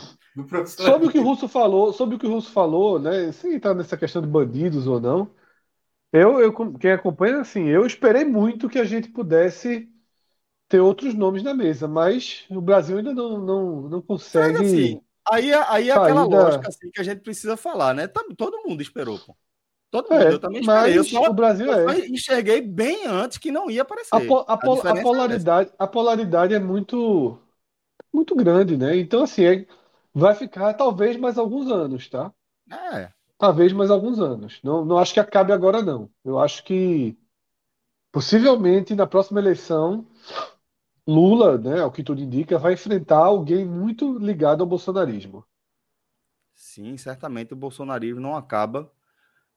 Sobre o que o Russo falou, sobre o que o Russo falou, né? Sem entrar nessa questão de bandidos ou não, eu, eu quem acompanha, assim, eu esperei muito que a gente pudesse ter outros nomes na mesa, mas o Brasil ainda não, não, não consegue. Assim, aí, aí é aquela da... lógica assim, que a gente precisa falar, né? Todo mundo esperou, pô. Todo mundo, é, eu também esperei. Eu só, o Brasil eu é. enxerguei bem antes que não ia aparecer. A, po, a, a, a é polaridade, é a polaridade é muito, muito grande, né? Então, assim, é, vai ficar talvez mais alguns anos, tá? É. Talvez mais alguns anos. Não, não acho que acabe agora, não. Eu acho que possivelmente na próxima eleição Lula, né, ao que tudo indica, vai enfrentar alguém muito ligado ao bolsonarismo. Sim, certamente o bolsonarismo não acaba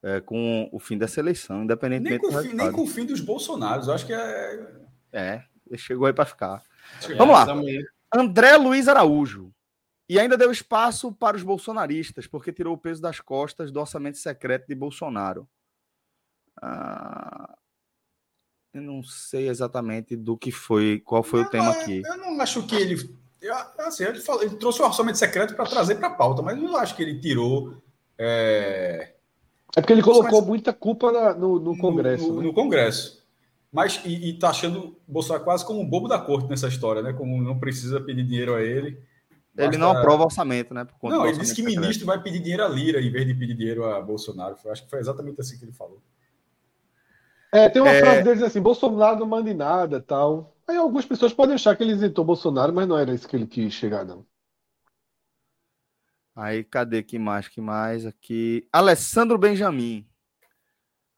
é, com o fim dessa eleição, independentemente nem com, fim, nem com o fim dos bolsonaros. Acho que é. É, chegou aí para ficar. Vamos lá. André Luiz Araújo. E ainda deu espaço para os bolsonaristas, porque tirou o peso das costas do orçamento secreto de Bolsonaro. Ah, eu não sei exatamente do que foi, qual foi o tema aqui. Eu não acho que ele. Eu, assim, ele, falou, ele trouxe o orçamento secreto para trazer para a pauta, mas eu não acho que ele tirou. É, é porque ele colocou mas, muita culpa na, no, no, Congresso. No, né? no, Congresso. Mas, e, e tá achando Bolsonaro quase como um bobo da corte nessa história, né? Como não precisa pedir dinheiro a ele. Basta... Ele não aprova orçamento, né? não, ele disse que ministro vai pedir dinheiro a Lira em vez de pedir dinheiro a Bolsonaro. Eu acho que foi exatamente assim que ele falou. É, tem uma é... frase deles assim: Bolsonaro não manda em nada tal. Aí algumas pessoas podem achar que ele isentou Bolsonaro, mas não era isso que ele quis chegar, não. Aí, cadê que mais? Que mais? Aqui. Alessandro Benjamin.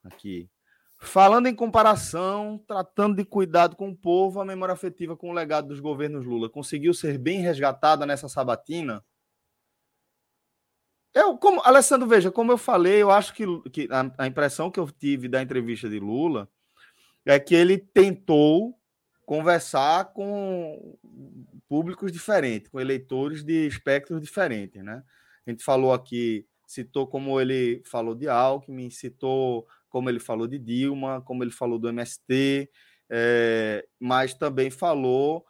Aqui. Falando em comparação, tratando de cuidado com o povo, a memória afetiva com o legado dos governos Lula conseguiu ser bem resgatada nessa sabatina? Eu, como, Alessandro, veja, como eu falei, eu acho que, que a, a, impressão que eu tive da entrevista de Lula é que ele tentou conversar com públicos diferentes, com eleitores de espectros diferentes, né? A gente falou aqui, citou como ele falou de Alckmin, citou como ele falou de Dilma, como ele falou do MST, é, mas também falou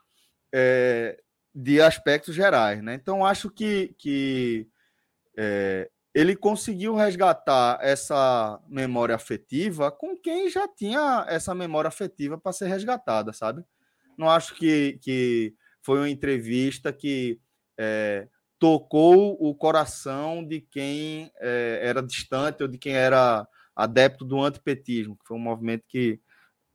é, de aspectos gerais, né? Então acho que, que é, ele conseguiu resgatar essa memória afetiva com quem já tinha essa memória afetiva para ser resgatada, sabe? Não acho que, que foi uma entrevista que é, tocou o coração de quem é, era distante ou de quem era adepto do antipetismo, que foi um movimento que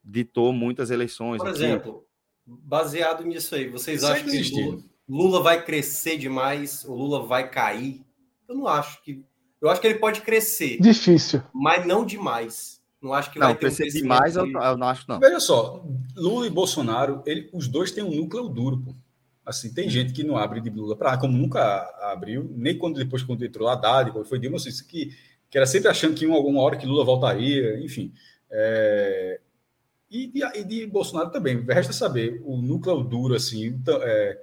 ditou muitas eleições. Por aqui. exemplo, baseado nisso aí, vocês acham que Lula, Lula vai crescer demais? O Lula vai cair? Eu não acho que. Eu acho que ele pode crescer. Difícil. Mas não demais. Não acho que não, vai ter crescer um demais, eu, eu, não acho, não. Veja só, Lula e Bolsonaro, ele, os dois têm um núcleo duro, pô. Assim, tem gente que não abre de Lula para como nunca abriu, nem quando depois quando entrou Haddad, quando foi Dilma, assim, isso que, que era sempre achando que em alguma hora que Lula voltaria, enfim. É, e, de, e de Bolsonaro também. Resta saber o núcleo duro, assim, então, é,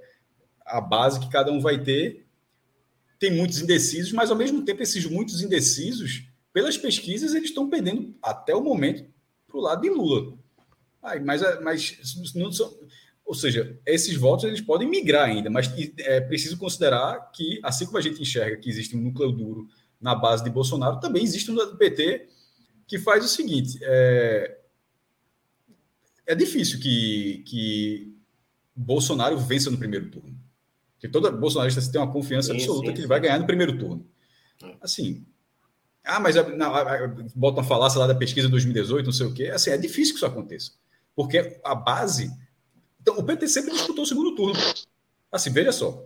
a base que cada um vai ter tem muitos indecisos, mas ao mesmo tempo esses muitos indecisos, pelas pesquisas, eles estão perdendo até o momento para o lado de Lula. Mas, mas não são, ou seja, esses votos eles podem migrar ainda, mas é preciso considerar que, assim como a gente enxerga que existe um núcleo duro na base de Bolsonaro, também existe um do PT que faz o seguinte: é, é difícil que, que Bolsonaro vença no primeiro turno. Porque todo bolsonarista tem uma confiança sim, absoluta sim, que ele vai ganhar no primeiro turno. É. Assim, ah, mas não, botam a falácia lá da pesquisa de 2018, não sei o quê. Assim, é difícil que isso aconteça. Porque a base. Então, o PT sempre disputou o segundo turno. Assim, veja só.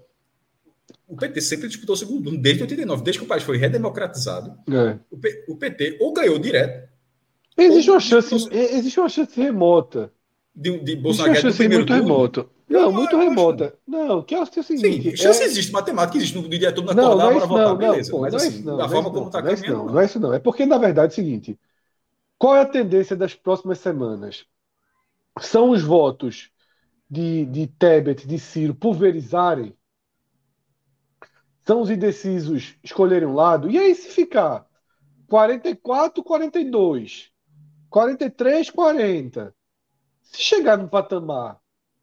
o PT sempre disputou o segundo turno, desde 89, desde que o país foi redemocratizado. É. O, P, o, PT ou ganhou direto. Existe uma chance, existe uma chance remota. De, de Bolsonaro existe uma chance muito turno. remota. Não, não muito remota. Não, que é o seguinte. Sim, chance é... existe, matemática existe no dia todo na não, acordar para votar, não, beleza. Pô, mas assim, não, da forma como está caminhando. Não, não é isso não. É porque, na verdade, é o seguinte: qual é a tendência das próximas semanas? São os votos de, de Tebet, de Ciro, pulverizarem? São os indecisos escolherem um lado? E aí, se ficar 44, 42, 43, 40, se chegar no patamar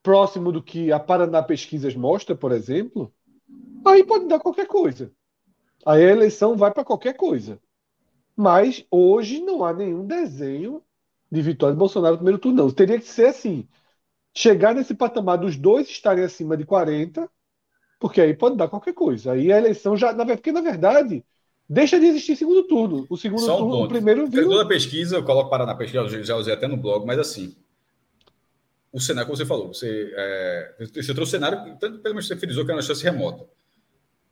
próximo do que a Paraná Pesquisas mostra, por exemplo, aí pode dar qualquer coisa. Aí a eleição vai para qualquer coisa. Mas hoje não há nenhum desenho de vitória de Bolsonaro no primeiro turno, não. Teria que ser assim: chegar nesse patamar dos dois estarem acima de 40, porque aí pode dar qualquer coisa. Aí a eleição já. Porque, na verdade, deixa de existir segundo turno. O segundo Só turno, o primeiro viu. Toda pesquisa, eu coloco Paraná Pesquisa, já usei até no blog, mas assim o cenário, como você falou, você, é, você trouxe o cenário, tanto pelo menos você frisou que era uma chance remota.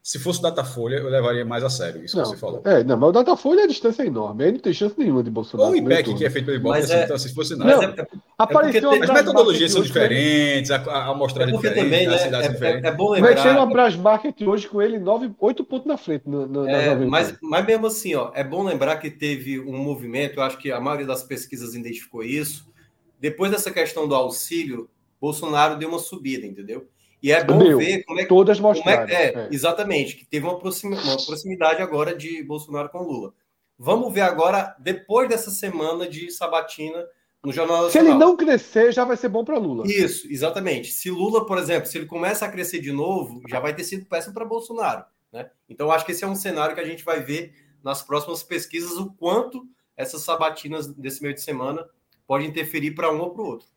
Se fosse Datafolha, eu levaria mais a sério isso não, que você falou. É, não, mas o Datafolha a distância é enorme. Aí não tem chance nenhuma de Bolsonaro. Ou o IPEC, que é feito pelo Ibope, assim, é... então, se fosse nada. Não, é, é, apareceu é as metodologias são diferentes, a, a amostragem é diferente, também, né, cidades é, diferentes. É, bom lembrar. Mexeu a Brasmarket hoje com ele 9, 8 pontos na frente. No, no, é, mas, mas mesmo assim, ó, é bom lembrar que teve um movimento, eu acho que a maioria das pesquisas identificou isso. Depois dessa questão do auxílio, Bolsonaro deu uma subida, entendeu? E é bom Deu. ver como é que. Todas mostraram. É, é, é, Exatamente, que teve uma proximidade, uma proximidade agora de Bolsonaro com Lula. Vamos ver agora, depois dessa semana de sabatina no Jornal Nacional. Se ele não crescer, já vai ser bom para Lula. Isso, exatamente. Se Lula, por exemplo, se ele começa a crescer de novo, já vai ter sido péssimo para Bolsonaro. Né? Então, acho que esse é um cenário que a gente vai ver nas próximas pesquisas o quanto essas sabatinas desse meio de semana podem interferir para um ou para o outro.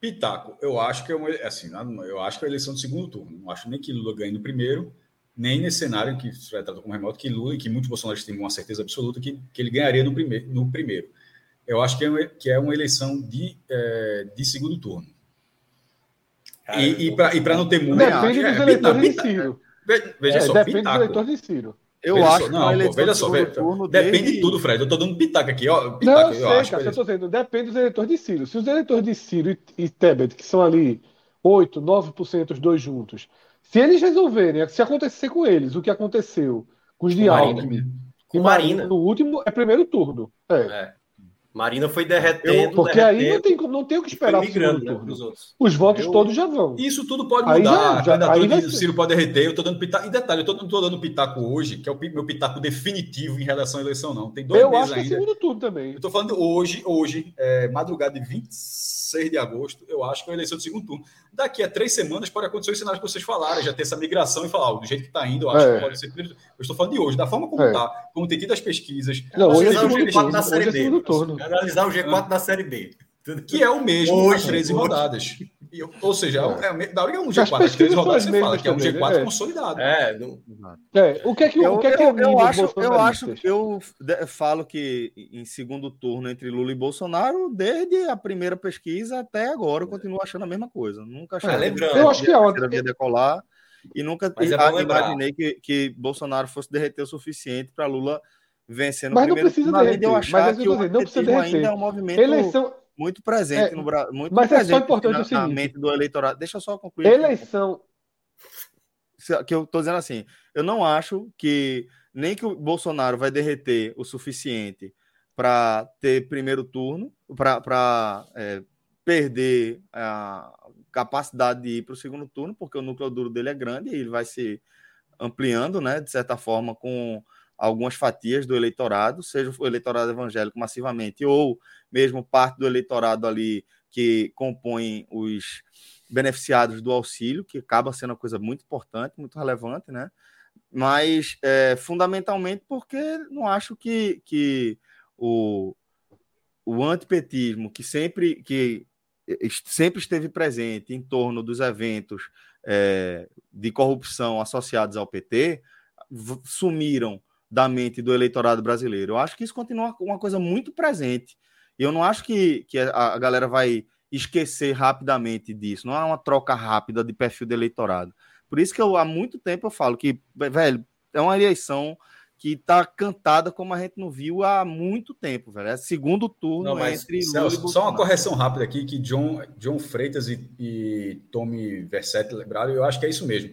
Pitaco, eu acho que é uma, assim, eu acho que é a eleição do segundo turno. Não acho nem que Lula ganhe no primeiro, nem nesse cenário que se tratado como remoto, que Lula e que muitos bolsonaristas têm uma certeza absoluta que, que ele ganharia no primeiro, no primeiro. Eu acho que é uma, que é uma eleição de, é, de segundo turno. Cara, e, e para não ter muito. Depende dos é, eleitores de Ciro. Veja é, só, depende Pitaco, dos eleitores de Ciro. Eu veja acho só, não, que pô, veja só, veja, depende desde... de tudo, Fred. Eu tô dando pitaco aqui, ó. Pitaco, não, eu, sei, acho cara, eu tô dizendo, depende dos eleitores de Ciro. Se os eleitores de Ciro e, e Tebet, que são ali 8, 9% os dois juntos, se eles resolverem, se acontecer com eles o que aconteceu com os de Alckmin, com Marina. No último é primeiro turno. É. é. Marina foi derretendo. porque derretendo, aí não tem, não tem o que esperar migrando, né, os outros. Os votos eu, todos já vão. Isso tudo pode mudar. Aí já, já, aí o Ciro pode derreter. Eu estou dando pitaco. E detalhe, eu tô, não estou dando pitaco hoje, que é o meu pitaco definitivo em relação à eleição, não. Tem dois eu meses ainda. Eu acho que é segundo turno também. Eu estou falando hoje, hoje, é, madrugada de 26 de agosto, eu acho que é a eleição do segundo turno. Daqui a três semanas pode acontecer os cenários que vocês falaram, já ter essa migração e falar, oh, do jeito que está indo, eu acho é. que pode ser. Eu estou falando de hoje, da forma como está, é. como tem tido as pesquisas. Não, hoje é segundo turno. Da série B. Analisar o G4 da Série B. Que é o mesmo hoje, 13 hoje. rodadas. ou seja, é. É, da hora é um G4 das 13 rodadas, você fala que é um G4 né? consolidado. É, não... é, o que é que, eu, o que, é que eu, eu acho, eu acho, eu falo que em segundo turno entre Lula e Bolsonaro, desde a primeira pesquisa até agora, eu continuo achando a mesma coisa. Nunca achei. É, lembrando, eu acho que é uma via decolar e nunca é imaginei que, que Bolsonaro fosse derreter o suficiente para Lula vencer no mas primeiro não precisa turno, derreter, eu achar mas que o não precisa derreter. ainda é um movimento Eleição muito presente é, no Brasil. Muito mas presente é só importante na, o seguinte, na mente do eleitorado. Deixa eu só concluir. Eleição. Aqui. Que eu estou dizendo assim, eu não acho que nem que o Bolsonaro vai derreter o suficiente para ter primeiro turno, para é, perder a capacidade de ir para o segundo turno, porque o núcleo duro dele é grande e ele vai se ampliando, né, de certa forma, com algumas fatias do eleitorado, seja o eleitorado evangélico massivamente, ou mesmo parte do eleitorado ali que compõe os beneficiados do auxílio, que acaba sendo uma coisa muito importante, muito relevante, né? Mas é, fundamentalmente porque não acho que, que o, o antipetismo, que sempre, que sempre esteve presente em torno dos eventos é, de corrupção associados ao PT, sumiram da mente do eleitorado brasileiro. Eu acho que isso continua uma coisa muito presente. E eu não acho que, que a, galera vai esquecer rapidamente disso. Não é uma troca rápida de perfil do eleitorado. Por isso que eu há muito tempo eu falo que, velho, é uma eleição que tá cantada como a gente não viu há muito tempo, velho. É segundo turno não, mas, entre Celso, Lula Só uma correção rápida aqui, que John, John Freitas e, e Tommy Versetti lembraram, eu acho que é isso mesmo.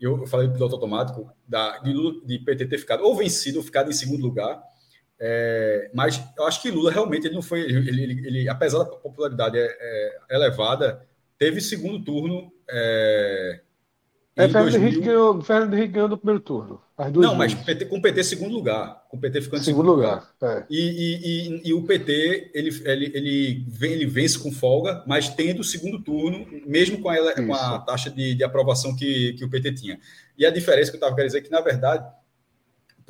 Eu, falei do piloto automático da, de, Lula, de PT ter ficado ou vencido ou ficado em segundo lugar, é, mas eu acho que Lula realmente ele não foi, ele, ele, ele apesar da popularidade é, é, elevada, teve segundo turno é, Fernando 2000... Henrique ganhou, Fernando Henrique ganhou no primeiro turno. não, mas PT, com o PT segundo lugar. Com o PT ficando em segundo, segundo lugar. lugar. É. E, e, e, e, o PT ele, ele, ele, ele vence com folga, mas tendo o segundo turno, mesmo com a, com a taxa de, de aprovação que, que o PT tinha. E a diferença que eu estava querendo dizer é que, na verdade,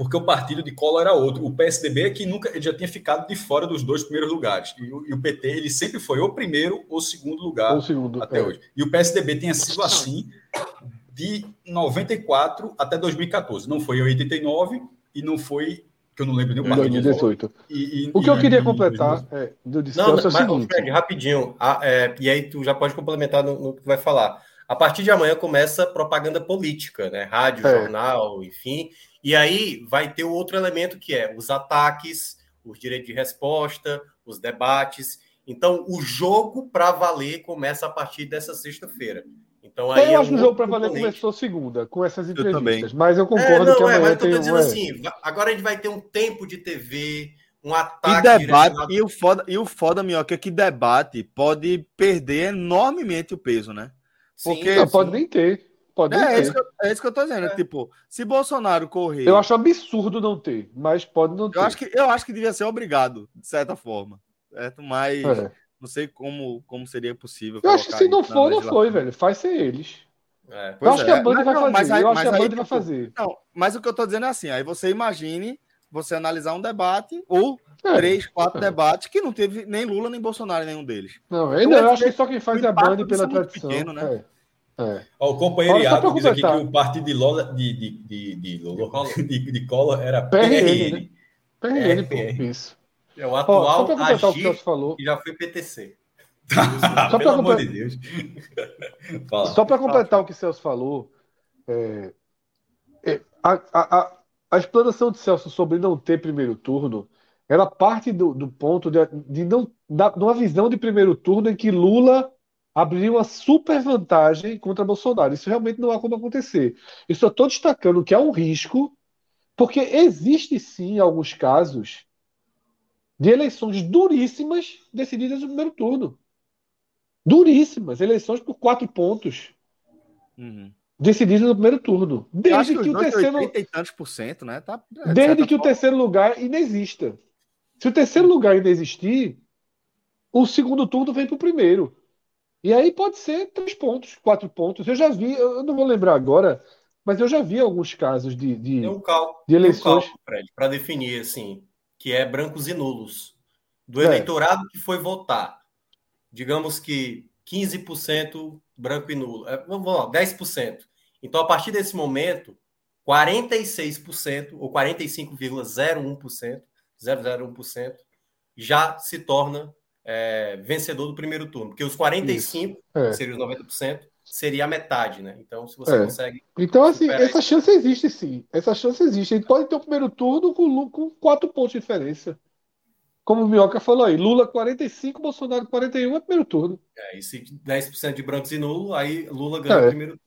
porque o partido de Collor era outro. O PSDB é que nunca ele já tinha ficado de fora dos dois primeiros lugares. E o, e o PT ele sempre foi o primeiro ou segundo lugar o segundo, até é. hoje. E o PSDB tinha sido assim de 94 até 2014. Não foi em 89 e não foi que eu não lembro nem o partido. 2018. E, e, o que eu queria completar é, do não, mas, é o seguinte. Fred, rapidinho, a, é, e aí tu já pode complementar no, no, que tu vai falar. A partir de amanhã começa propaganda política, né? Rádio, é. jornal, enfim. E aí vai ter o outro elemento que é os ataques, os direitos de resposta, os debates. Então, o jogo para valer começa a partir dessa sexta-feira. Então, aí eu é acho que o jogo para valer começou segunda, com essas entrevistas. Mas eu concordo é, não, que amanhã é, tem... dizendo é. assim, agora a gente vai ter um tempo de TV, um ataque... E debate, e o foda, e o foda, Minhoca, é que debate pode perder enormemente o peso, né? Porque... Sim, não, pode nem ter. Pode nem é, ter. Isso eu, é isso que eu tô dizendo. É. Tipo, se Bolsonaro correr... Eu acho absurdo não ter, mas pode não ter. Eu acho que, eu acho que devia ser obrigado, de certa forma. Certo? Mas... É. Não sei como, como seria possível. Eu acho que se não for, não foi, velho. Faz ser eles. É, eu acho é. que a banda vai fazer. Mas aí, eu acho que a banda vai tipo, fazer. Não, mas o que eu tô dizendo é assim: aí você imagine você analisar um debate ou é, três, quatro é. debates que não teve nem Lula nem Bolsonaro, nenhum deles. Não, ainda eu acho que só quem faz é a banda pela tradição. Pequeno, né? É. É. Ó, o companheiro Iago diz aqui que o partido de Lola de, de, de, de, Lula, de, de Collor era PRN. PRN, né? PRN pô, isso. É o atual oh, Agir, que, falou. que já foi PTC. só Pelo amor de Deus. só para completar o que Celso falou, é, é, a, a, a, explanação de Celso sobre não ter primeiro turno, ela parte do, do ponto de, de não da, de uma visão de primeiro turno em que Lula abriria uma super vantagem contra Bolsonaro. Isso realmente não há como acontecer. Eu só estou destacando que há um risco, porque existe sim alguns casos de eleições duríssimas decididas no primeiro turno. Duríssimas, eleições por quatro pontos. Uhum. Decididas no primeiro turno. Desde que, que o terceiro. e tantos por cento, né? Tá, é, desde que forma... o terceiro lugar inexista. Se o terceiro lugar ainda existir, o segundo turno vem para o primeiro. E aí pode ser três pontos, quatro pontos. Eu já vi, eu não vou lembrar agora, mas eu já vi alguns casos de, de, um cálculo, de eleições. Um para definir assim que é brancos e nulos, do é. eleitorado que foi votar. Digamos que 15% branco e nulo. É, vamos lá, 10%. Então, a partir desse momento, 46% ou 45,01%, 0,01%, já se torna é, vencedor do primeiro turno. Porque os 45%, é. seriam os 90%, seria a metade, né? Então, se você é. consegue. Então, assim, essa chance existe sim. Essa chance existe. Ele pode ter o primeiro turno com, com quatro pontos de diferença. Como o Minhoca falou aí, Lula 45, Bolsonaro 41 é primeiro turno. É, e se 10% de brancos e nulo, aí Lula ganha é. o primeiro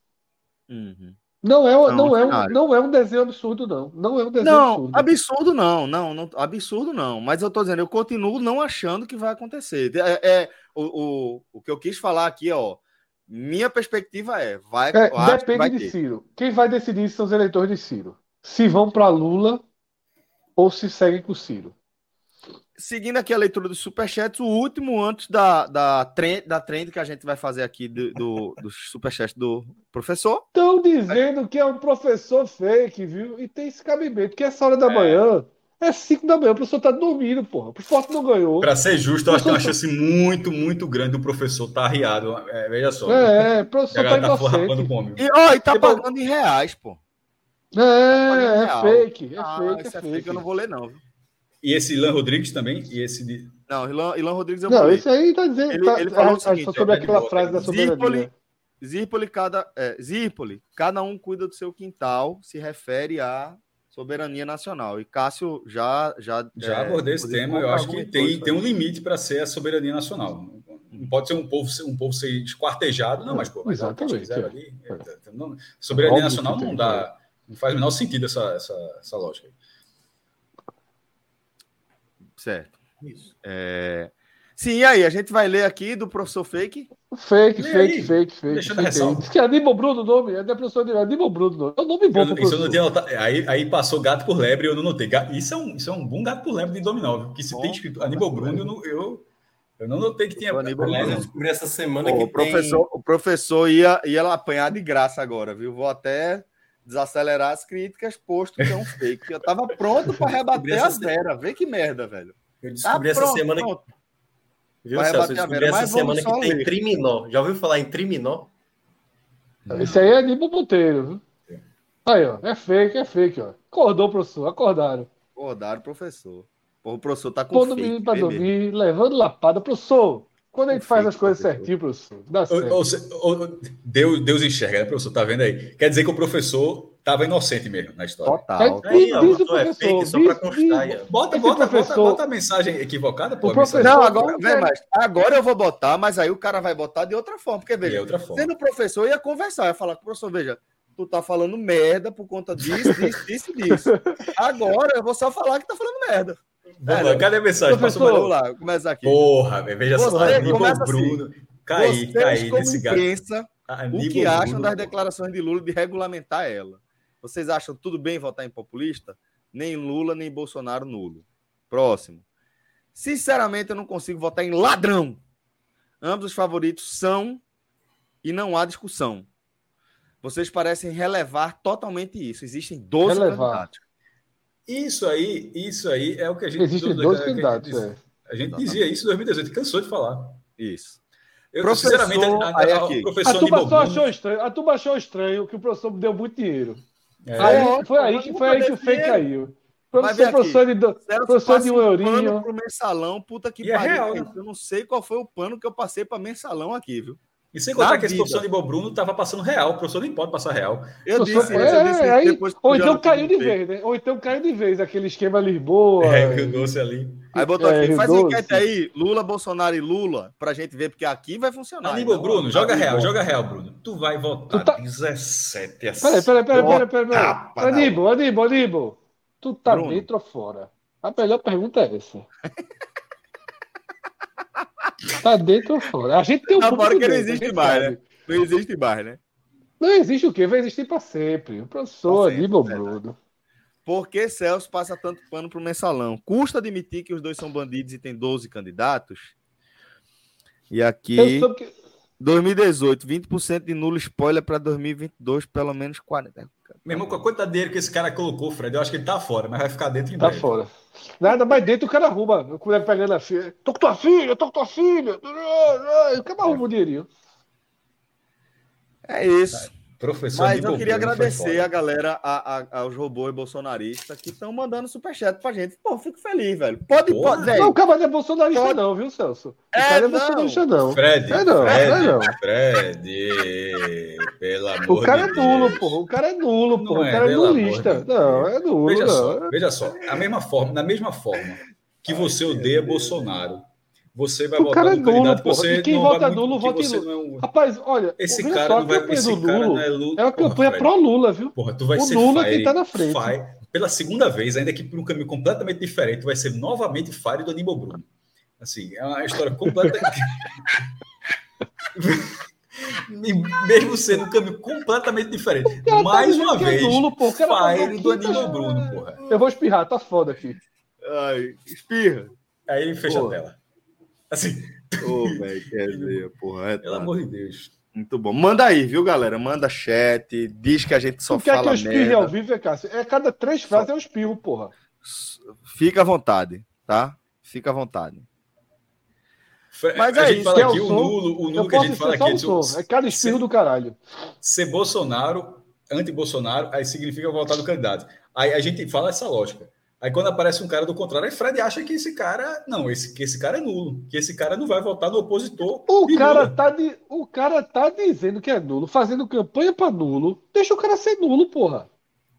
uhum. Não é, não, não, é um, não é um desenho absurdo, não. Não é um desenho não, absurdo. Absurdo não, não, não, absurdo não. Mas eu tô dizendo, eu continuo não achando que vai acontecer. É, é o, o, o que eu quis falar aqui, ó, minha perspectiva é, vai. É, depende vai de ter. Ciro. Quem vai decidir são os eleitores de Ciro. Se vão para Lula ou se seguem com Ciro. Seguindo aqui a leitura dos superchats, o último antes da, da, trend, da trend que a gente vai fazer aqui do, do, do superchat do professor. Estão dizendo que é um professor fake, viu? E tem esse cabimento, que essa hora da é. manhã é 5 da manhã, o professor tá dormindo, porra. O Forte não ganhou. Para ser justo, eu acho que é uma chance muito, muito grande do professor tá arriado. É, veja só. É, o professor tá, tá inocente. E, ó, e tá tipo, pagando em reais, pô. É, tá é fake. É ah, fake, é, é fake. Eu não vou ler, não. Viu? E esse Ilan Rodrigues também? E esse de... Não, Ilan, Ilan Rodrigues eu Não, esse aí tá dizendo. Ele, tá, ele falou o seguinte, sobre aquela frase da soberania. Zirpoli, cada, é, Zirpoli, cada um cuida do seu quintal, se refere a soberania nacional. E Cássio já já já é, abordei esse tema. Eu acho que tem, tem um limite para ser a soberania nacional. Não pode ser um povo um povo ser esquartejado, não, mas pô, mas exatamente. Ali, é. não, soberania Óbvio nacional não dá, não faz o menor sentido essa, essa, essa lógica. Certo. Isso. É... Sim, e aí? A gente vai ler aqui do professor Fake. Fake, fake, fake, fake, fake. Deixa eu Diz que é Aníbal Bruno o nome. É da professor de Aníbal Bruno. É um nome bom. Eu, isso eu não tinha notado. Aí, aí passou gato por lebre eu não notei. Isso é um, isso é um bom gato por lebre de dominó. Porque se bom, tem escrito Aníbal Bruno, eu não, eu, eu não notei que tinha. Aníbal Aliás, eu descobri essa semana Pô, que o professor, tem... o professor ia, ia apanhar de graça agora, viu? Vou até desacelerar as críticas, posto que é um fake. Eu tava pronto para rebater a Vera. Vê que merda, velho. Eu descobri tá essa pronto, semana pronto. que Viu, Vai Celso? Eu descobri essa semana que tem ler. triminó. Já ouviu falar em triminó? Esse aí é Aníbal Monteiro, viu? Aí, ó. É fake, é fake, ó. Acordou, professor. Acordaram. Acordaram, professor. o professor tá com Todo menino pra dormir, levando lapada. Professor, quando a gente faz as coisas certinho, professor, dá certo. Ou, ou, Deus, Deus enxerga, né, professor? Tá vendo aí? Quer dizer que o professor estava inocente mesmo na história. Total. É, diz, o professor, é fake, só para constar. Bota, bota, bota, bota, a mensagem equivocada. Pô, professor, não, agora, vem mais. agora eu vou botar, mas aí o cara vai botar de outra forma. Porque, veja, outra forma. sendo professor, ia conversar, ia falar com o professor, veja, tu tá falando merda por conta disso, disso, disso e disso. Agora eu vou só falar que tá falando merda. Vamos lá, cadê a mensagem? Professor, vamos lá, começa aqui. Porra, veja só, Aníbal. Bruno. Assim, caí, caí nesse gato. o que acham das declarações de Lula de regulamentar ela? Vocês acham tudo bem votar em populista? Nem Lula, nem Bolsonaro nulo. Próximo. Sinceramente, eu não consigo votar em ladrão. Ambos os favoritos são e não há discussão. Vocês parecem relevar totalmente isso. Existem 12 relevar. candidatos. Isso aí, isso aí é o que a gente. Existem 12 candidatos. A gente, é. a gente dizia isso em 2018, cansou de falar. Isso. Eu, professor, sinceramente, a, a, a, professor a turma achou estranho. A turma achou estranho que o professor deu muito dinheiro. É. Aí, foi aí que, foi aí que o fake caiu. Professor, professor, de, do, professor de um eurinho. pro mensalão, puta que é pariu. É real, né? Eu não sei qual foi o pano que eu passei para mensalão aqui, viu? E sem contar Na que esse professor de Bruno estava passando real, o professor nem pode passar real. Eu disse, é, eu disse aí, ou então caiu de vez, né? Ou então caiu de vez, aquele esquema Lisboa. É, Rio Doce ali. Aí botou é, aqui, faz uma enquete aí, Lula, Bolsonaro e Lula, pra gente ver, porque aqui vai funcionar. Aníbal, então, Bruno, joga real, joga real, Bruno. Tu vai votar tu tá... 17 a Peraí, peraí, peraí, peraí, peraí. peraí. Aníbal, Aníbal, Aníbal. Tu tá Bruno. dentro ou fora? A melhor pergunta é essa. tá dentro ou fora? A gente tem um não, público que não existe mais, né? Não existe mais, né? Não existe o quê? Vai existir para sempre. O professor Aníbal Bruno. Por que Celso passa tanto pano para o mensalão? Custa admitir que os dois são bandidos e tem 12 candidatos? E aqui, que... 2018, 20% de nulo spoiler para 2022, pelo menos 40%. Meu irmão, com a quantidade de dinheiro que esse cara colocou, Fred, eu acho que ele tá fora, mas vai ficar dentro em Tá breve. fora. Nada mais dentro o cara arruma. O cara pegando a filha. Tô com tua filha, tô com tua filha. O cara arruma o dinheirinho. É isso. Professor Mas eu queria agradecer a galera, a, a, aos robôs bolsonaristas que estão mandando superchat pra gente. Pô, fico feliz, velho. Pode, Porra. pode. Não, o cara não é bolsonarista, pode. não, viu, Celso? O é, cara é bolsonarista, não. Fred, é, não, Fred, é, não. Fred, pelo amor O cara de é nulo, Deus. porra. O cara é nulo, porra. o cara é, é nulista. Não, é nulo. Veja não. só, veja só. A mesma forma, na mesma forma que você odeia Bolsonaro você vai o votar cara é nulo, você e quem vota nulo, vota em Lula. É um... Rapaz, olha, esse cara não vai esse Lula cara não é Lula. É uma campanha pró Lula, viu? Porra, tu vai o ser Lula fire, que tá na frente. Fire, pela segunda vez, ainda que por um caminho completamente diferente, vai ser novamente Fire do Aníbal Bruno. Assim, é uma história completa. Mesmo sendo um caminho completamente diferente. Tá Mais uma vez, é nulo, pô. Fire do Aníbal Bruno, porra. Eu vou espirrar, tá foda aqui. Ai, espirra. Aí ele fecha porra. a tela. Assim. Ô, oh, velho, quer dizer, porra. É Pelo amor de Deus. Muito bom. Manda aí, viu, galera? Manda chat, diz que a gente só fala quer que eu espirre merda. ao vivo, é, Cássio? É cada três frases só... é um espirro, porra. Fica à vontade, tá? Fica à vontade. Mas a é gente isso, fala é aqui, o, nulo, o nulo que a gente fala aqui. Um é cada espirro ser, do caralho. Ser Bolsonaro, anti-Bolsonaro, aí significa votar no candidato. Aí a gente fala essa lógica. Aí quando aparece um cara do contrário, aí Fred acha que esse cara. Não, esse, que esse cara é nulo. Que esse cara não vai votar no opositor. O cara, tá de, o cara tá dizendo que é nulo, fazendo campanha para nulo. Deixa o cara ser nulo, porra.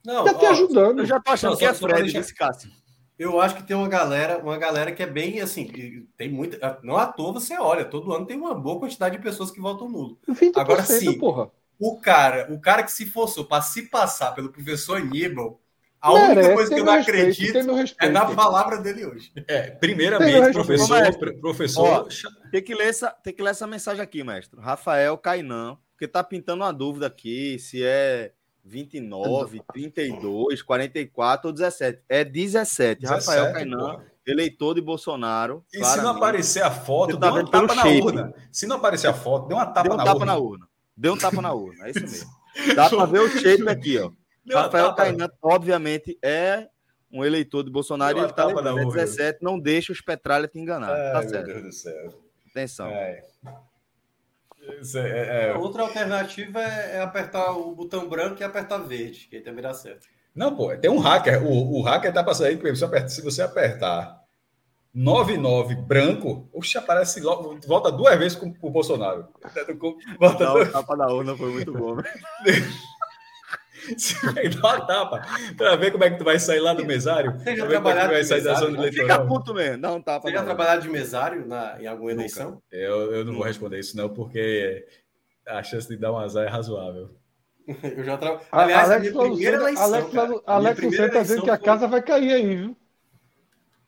Não, já te ajudando. Eu já tô achando não, que é Fred desse Cássio. Eu acho que tem uma galera, uma galera que é bem assim, tem muita. Não à toa você olha, todo ano tem uma boa quantidade de pessoas que votam nulo. Agora sim, porra. o cara, o cara que se forçou para se passar pelo professor Aníbal, a Merece, única coisa que eu não respeito, acredito é na palavra dele hoje. É, primeiramente, professor, mestre, professor. Ó, tem, que ler essa, tem que ler essa mensagem aqui, mestre. Rafael Cainan, porque tá pintando uma dúvida aqui se é 29, 32, 44 ou 17. É 17. 17 Rafael Cainan, eleitor de Bolsonaro. E claramente. se não aparecer a foto, tá deu uma tapa na shape. urna. Se não aparecer a foto, deu uma tapa, deu um na, tapa urna. na urna. Deu um tapa na urna. É isso mesmo. Dá para ver o shape aqui, ó. Deu Rafael Cainan, obviamente, é um eleitor de Bolsonaro e ele está lembrando, 17, não deixa os Petralha te enganar. Ai, tá certo. Meu Deus do céu. Atenção. É. É, é, é... Outra alternativa é, é, apertar o botão branco e apertar verde, que aí também dá certo. Não, pô, tem um hacker. O, o hacker dá para sair, se, apertar, se você apertar 99 branco, oxe, aparece logo, volta duas vezes com o Bolsonaro. Volta Não, duas... tapa da urna foi muito bom. Uma tapa para ver como é que tu vai sair lá do mesário. Você já é vai sair da zona eleitoral. Fica puto mesmo, dá um tapa. Você já trabalhou de mesário na, em alguma eleição? Eu, eu não vou responder isso não, porque a chance de dar um azar é razoável. Eu já trabalhei. Aliás, Alex, a minha primeira eleição. Alex, cara, Alex Lucena tá dizendo que a casa vai cair aí, viu?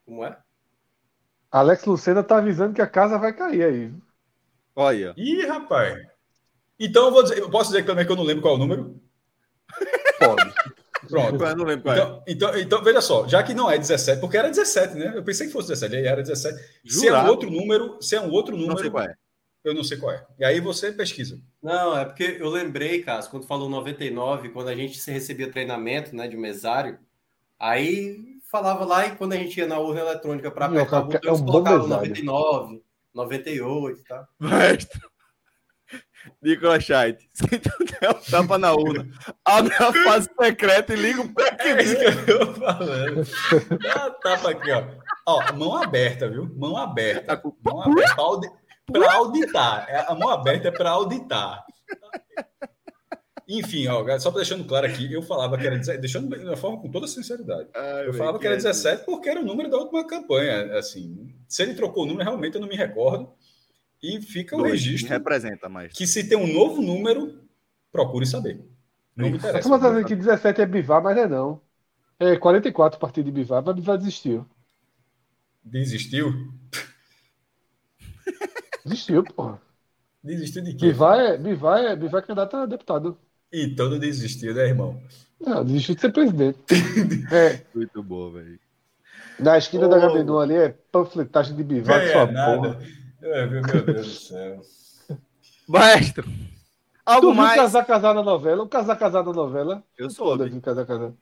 Como é? Alex Lucena tá avisando que a casa vai cair aí. Viu? Olha. Ih, rapaz. Então eu vou dizer, eu posso dizer também que eu não lembro qual é o número? Pode. Pronto. Eu não lembro qual é. então, então, então, veja só, já que não é 17, porque era 17, né? Eu pensei que fosse 17, aí era 17. Jurado. Se é um outro número, se é um outro número. Não sei qual é. Eu não sei qual é. E aí você pesquisa. Não, é porque eu lembrei, Cássio, quando falou 99, quando a gente recebia treinamento né, de mesário, aí falava lá e quando a gente ia na urna eletrônica para apertar o botão, é um colocava 99, 98 e tá? Nicolas Scheidt, se tu der um tapa na urna, abre a fase secreta e liga o pé É isso que eu tô falando. Dá tapa aqui, ó. Ó, mão aberta, viu? Mão aberta. Mão aberta pra, audi... pra auditar. É, a mão aberta é para auditar. Enfim, ó, só deixando claro aqui, eu falava que era 17, deixando de forma com toda sinceridade. Ai, eu falava que era 17 porque era o número da última campanha. Assim, se ele trocou o número, realmente eu não me recordo. E fica o Dois, registro. Representa mais. Que se tem um novo número, procure saber. Não me interessa. Dizendo que 17 é Bivar, mas é não. É 44 partido de Bivar, mas Bivar desistiu. Desistiu? Desistiu, porra. Desistiu de quê? Bivar é, Bivar é, Bivar é candidato a deputado. Então não desistiu, né, irmão? Não, desistiu de ser presidente. é. Muito bom, velho. Na esquina oh. da Gabinô ali é panfletagem de Bivar, é, sua nada. porra. É, meu Deus do céu. Maestro. Algo tu mais? viu casar casar na novela? O casar casar na novela? Eu sou. Eu casar casar.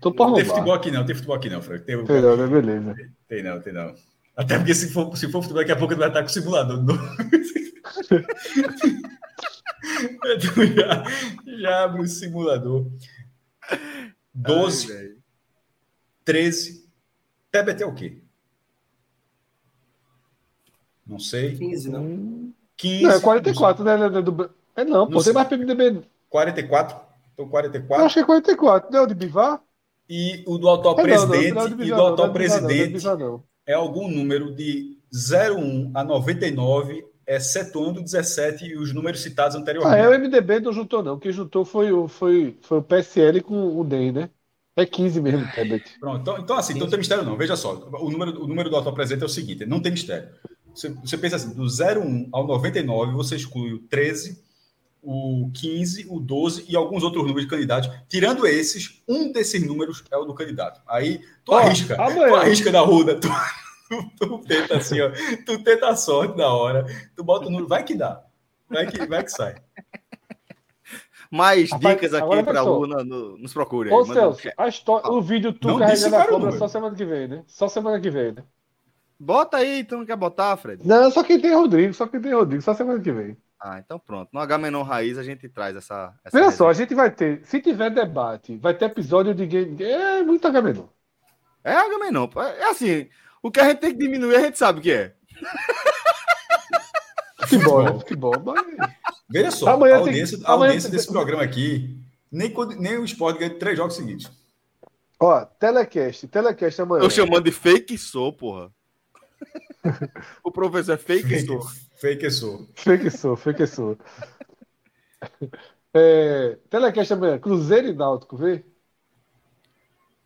Tô não tem futebol aqui não, tem futebol aqui não, Frank. Tem, tem não, né? beleza. Tem não, tem não. Até porque se for, se for futebol, daqui a pouco ele vai estar com o simulador. já, já abre o simulador. 12, Ai, 13. TBT é o quê? Não sei. 15, não. 15. Não, é 44, né? Do... É não, pô, não tem mais PMDB. 44? Então 44. Eu acho que é 44, não é o de Bivar? E o do atual é, presidente, não, não, e do atual presidente é algum número de 01 a 99, excetuando 17 e os números citados anteriormente. Ah, é o MDB não juntou, não. O que juntou foi o, foi, foi o PSL com o DEM, né? É 15 mesmo, Tebet. Pronto, então, então assim, então não tem mistério não. Veja só, o número, o número do atual presidente é o seguinte, não tem mistério. Você, você pensa assim, do 01 ao 99, você exclui o 13, o 15, o 12 e alguns outros números de candidatos. Tirando esses, um desses números é o do candidato. Aí tu oh, arrisca, tu arrisca na ruda, tu, tu, tu, tenta assim, ó, tu tenta a sorte na hora, tu bota o número, vai que dá, vai que, vai que sai. Mais Rapaz, dicas aqui para a Luna, no, nos procure. Ô, Celso, a história, o vídeo tu carregando a cobra só semana que vem, né? Só semana que vem, né? Bota aí, tu não quer botar, Fred? Não, só quem tem Rodrigo, só quem tem Rodrigo, só semana que vem. Ah, então pronto. No H Menon Raiz a gente traz essa. essa Veja só, a gente vai ter, se tiver debate, vai ter episódio de game. É muito H Menon. É Agamenon. É assim, o que a gente tem que diminuir, a gente sabe o que é. Futebol, é futebol. Mas... Veja só, amanhã a audiência, tem... a audiência desse programa aqui, nem, nem o esporte ganha três jogos seguintes. Ó, telecast, telecast amanhã. Eu chamando de fake sou, porra. O professor é fake, fake sou. Fake sou. Fake sou, fake sou. É, telecast amanhã, Cruzeiro e Náutico, vê?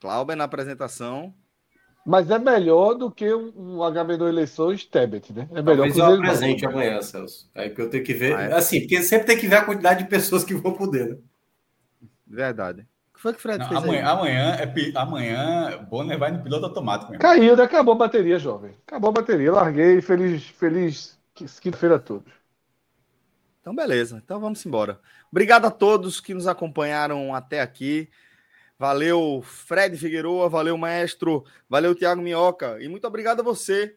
Cláudio na apresentação. Mas é melhor do que um, um HB eleições Tebet, né? É melhor Talvez eu presente amanhã, Celso. Aí que eu tenho que ver. Ah, é? Assim, porque sempre tem que ver a quantidade de pessoas que vão poder, né? Verdade. Que foi que o Fred Não, fez amanhã, aí? amanhã, é, amanhã Bonner vai no piloto automático mesmo. Caiu, né? acabou a bateria, jovem. Acabou a bateria. Larguei. Feliz, feliz quinta-feira a todos. Então, beleza. Então vamos embora. Obrigado a todos que nos acompanharam até aqui. Valeu, Fred Figueroa, valeu, maestro, valeu, Tiago Minhoca, e muito obrigado a você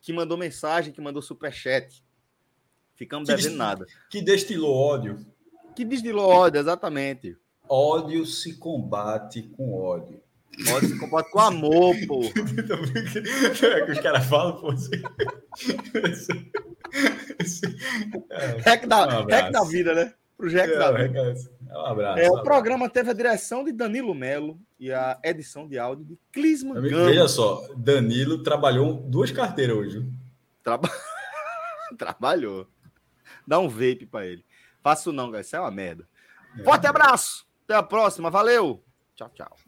que mandou mensagem, que mandou superchat. Ficamos que devendo nada. Que destilou ódio. Que destilou ódio, exatamente. Ódio se combate com ódio. Ódio se combate com amor, pô. é que os caras falam, pô. Assim. é, rec, da, um rec da vida, né? Projeto é, da vida. É um abraço. É, um o abraço. programa teve a direção de Danilo Melo e a edição de áudio de Clisman Gama. Veja só, Danilo trabalhou duas carteiras hoje. Traba... Trabalhou. Dá um vape para ele. Faço não, guys. Isso é uma merda. É. Forte abraço. Até a próxima. Valeu. Tchau, tchau.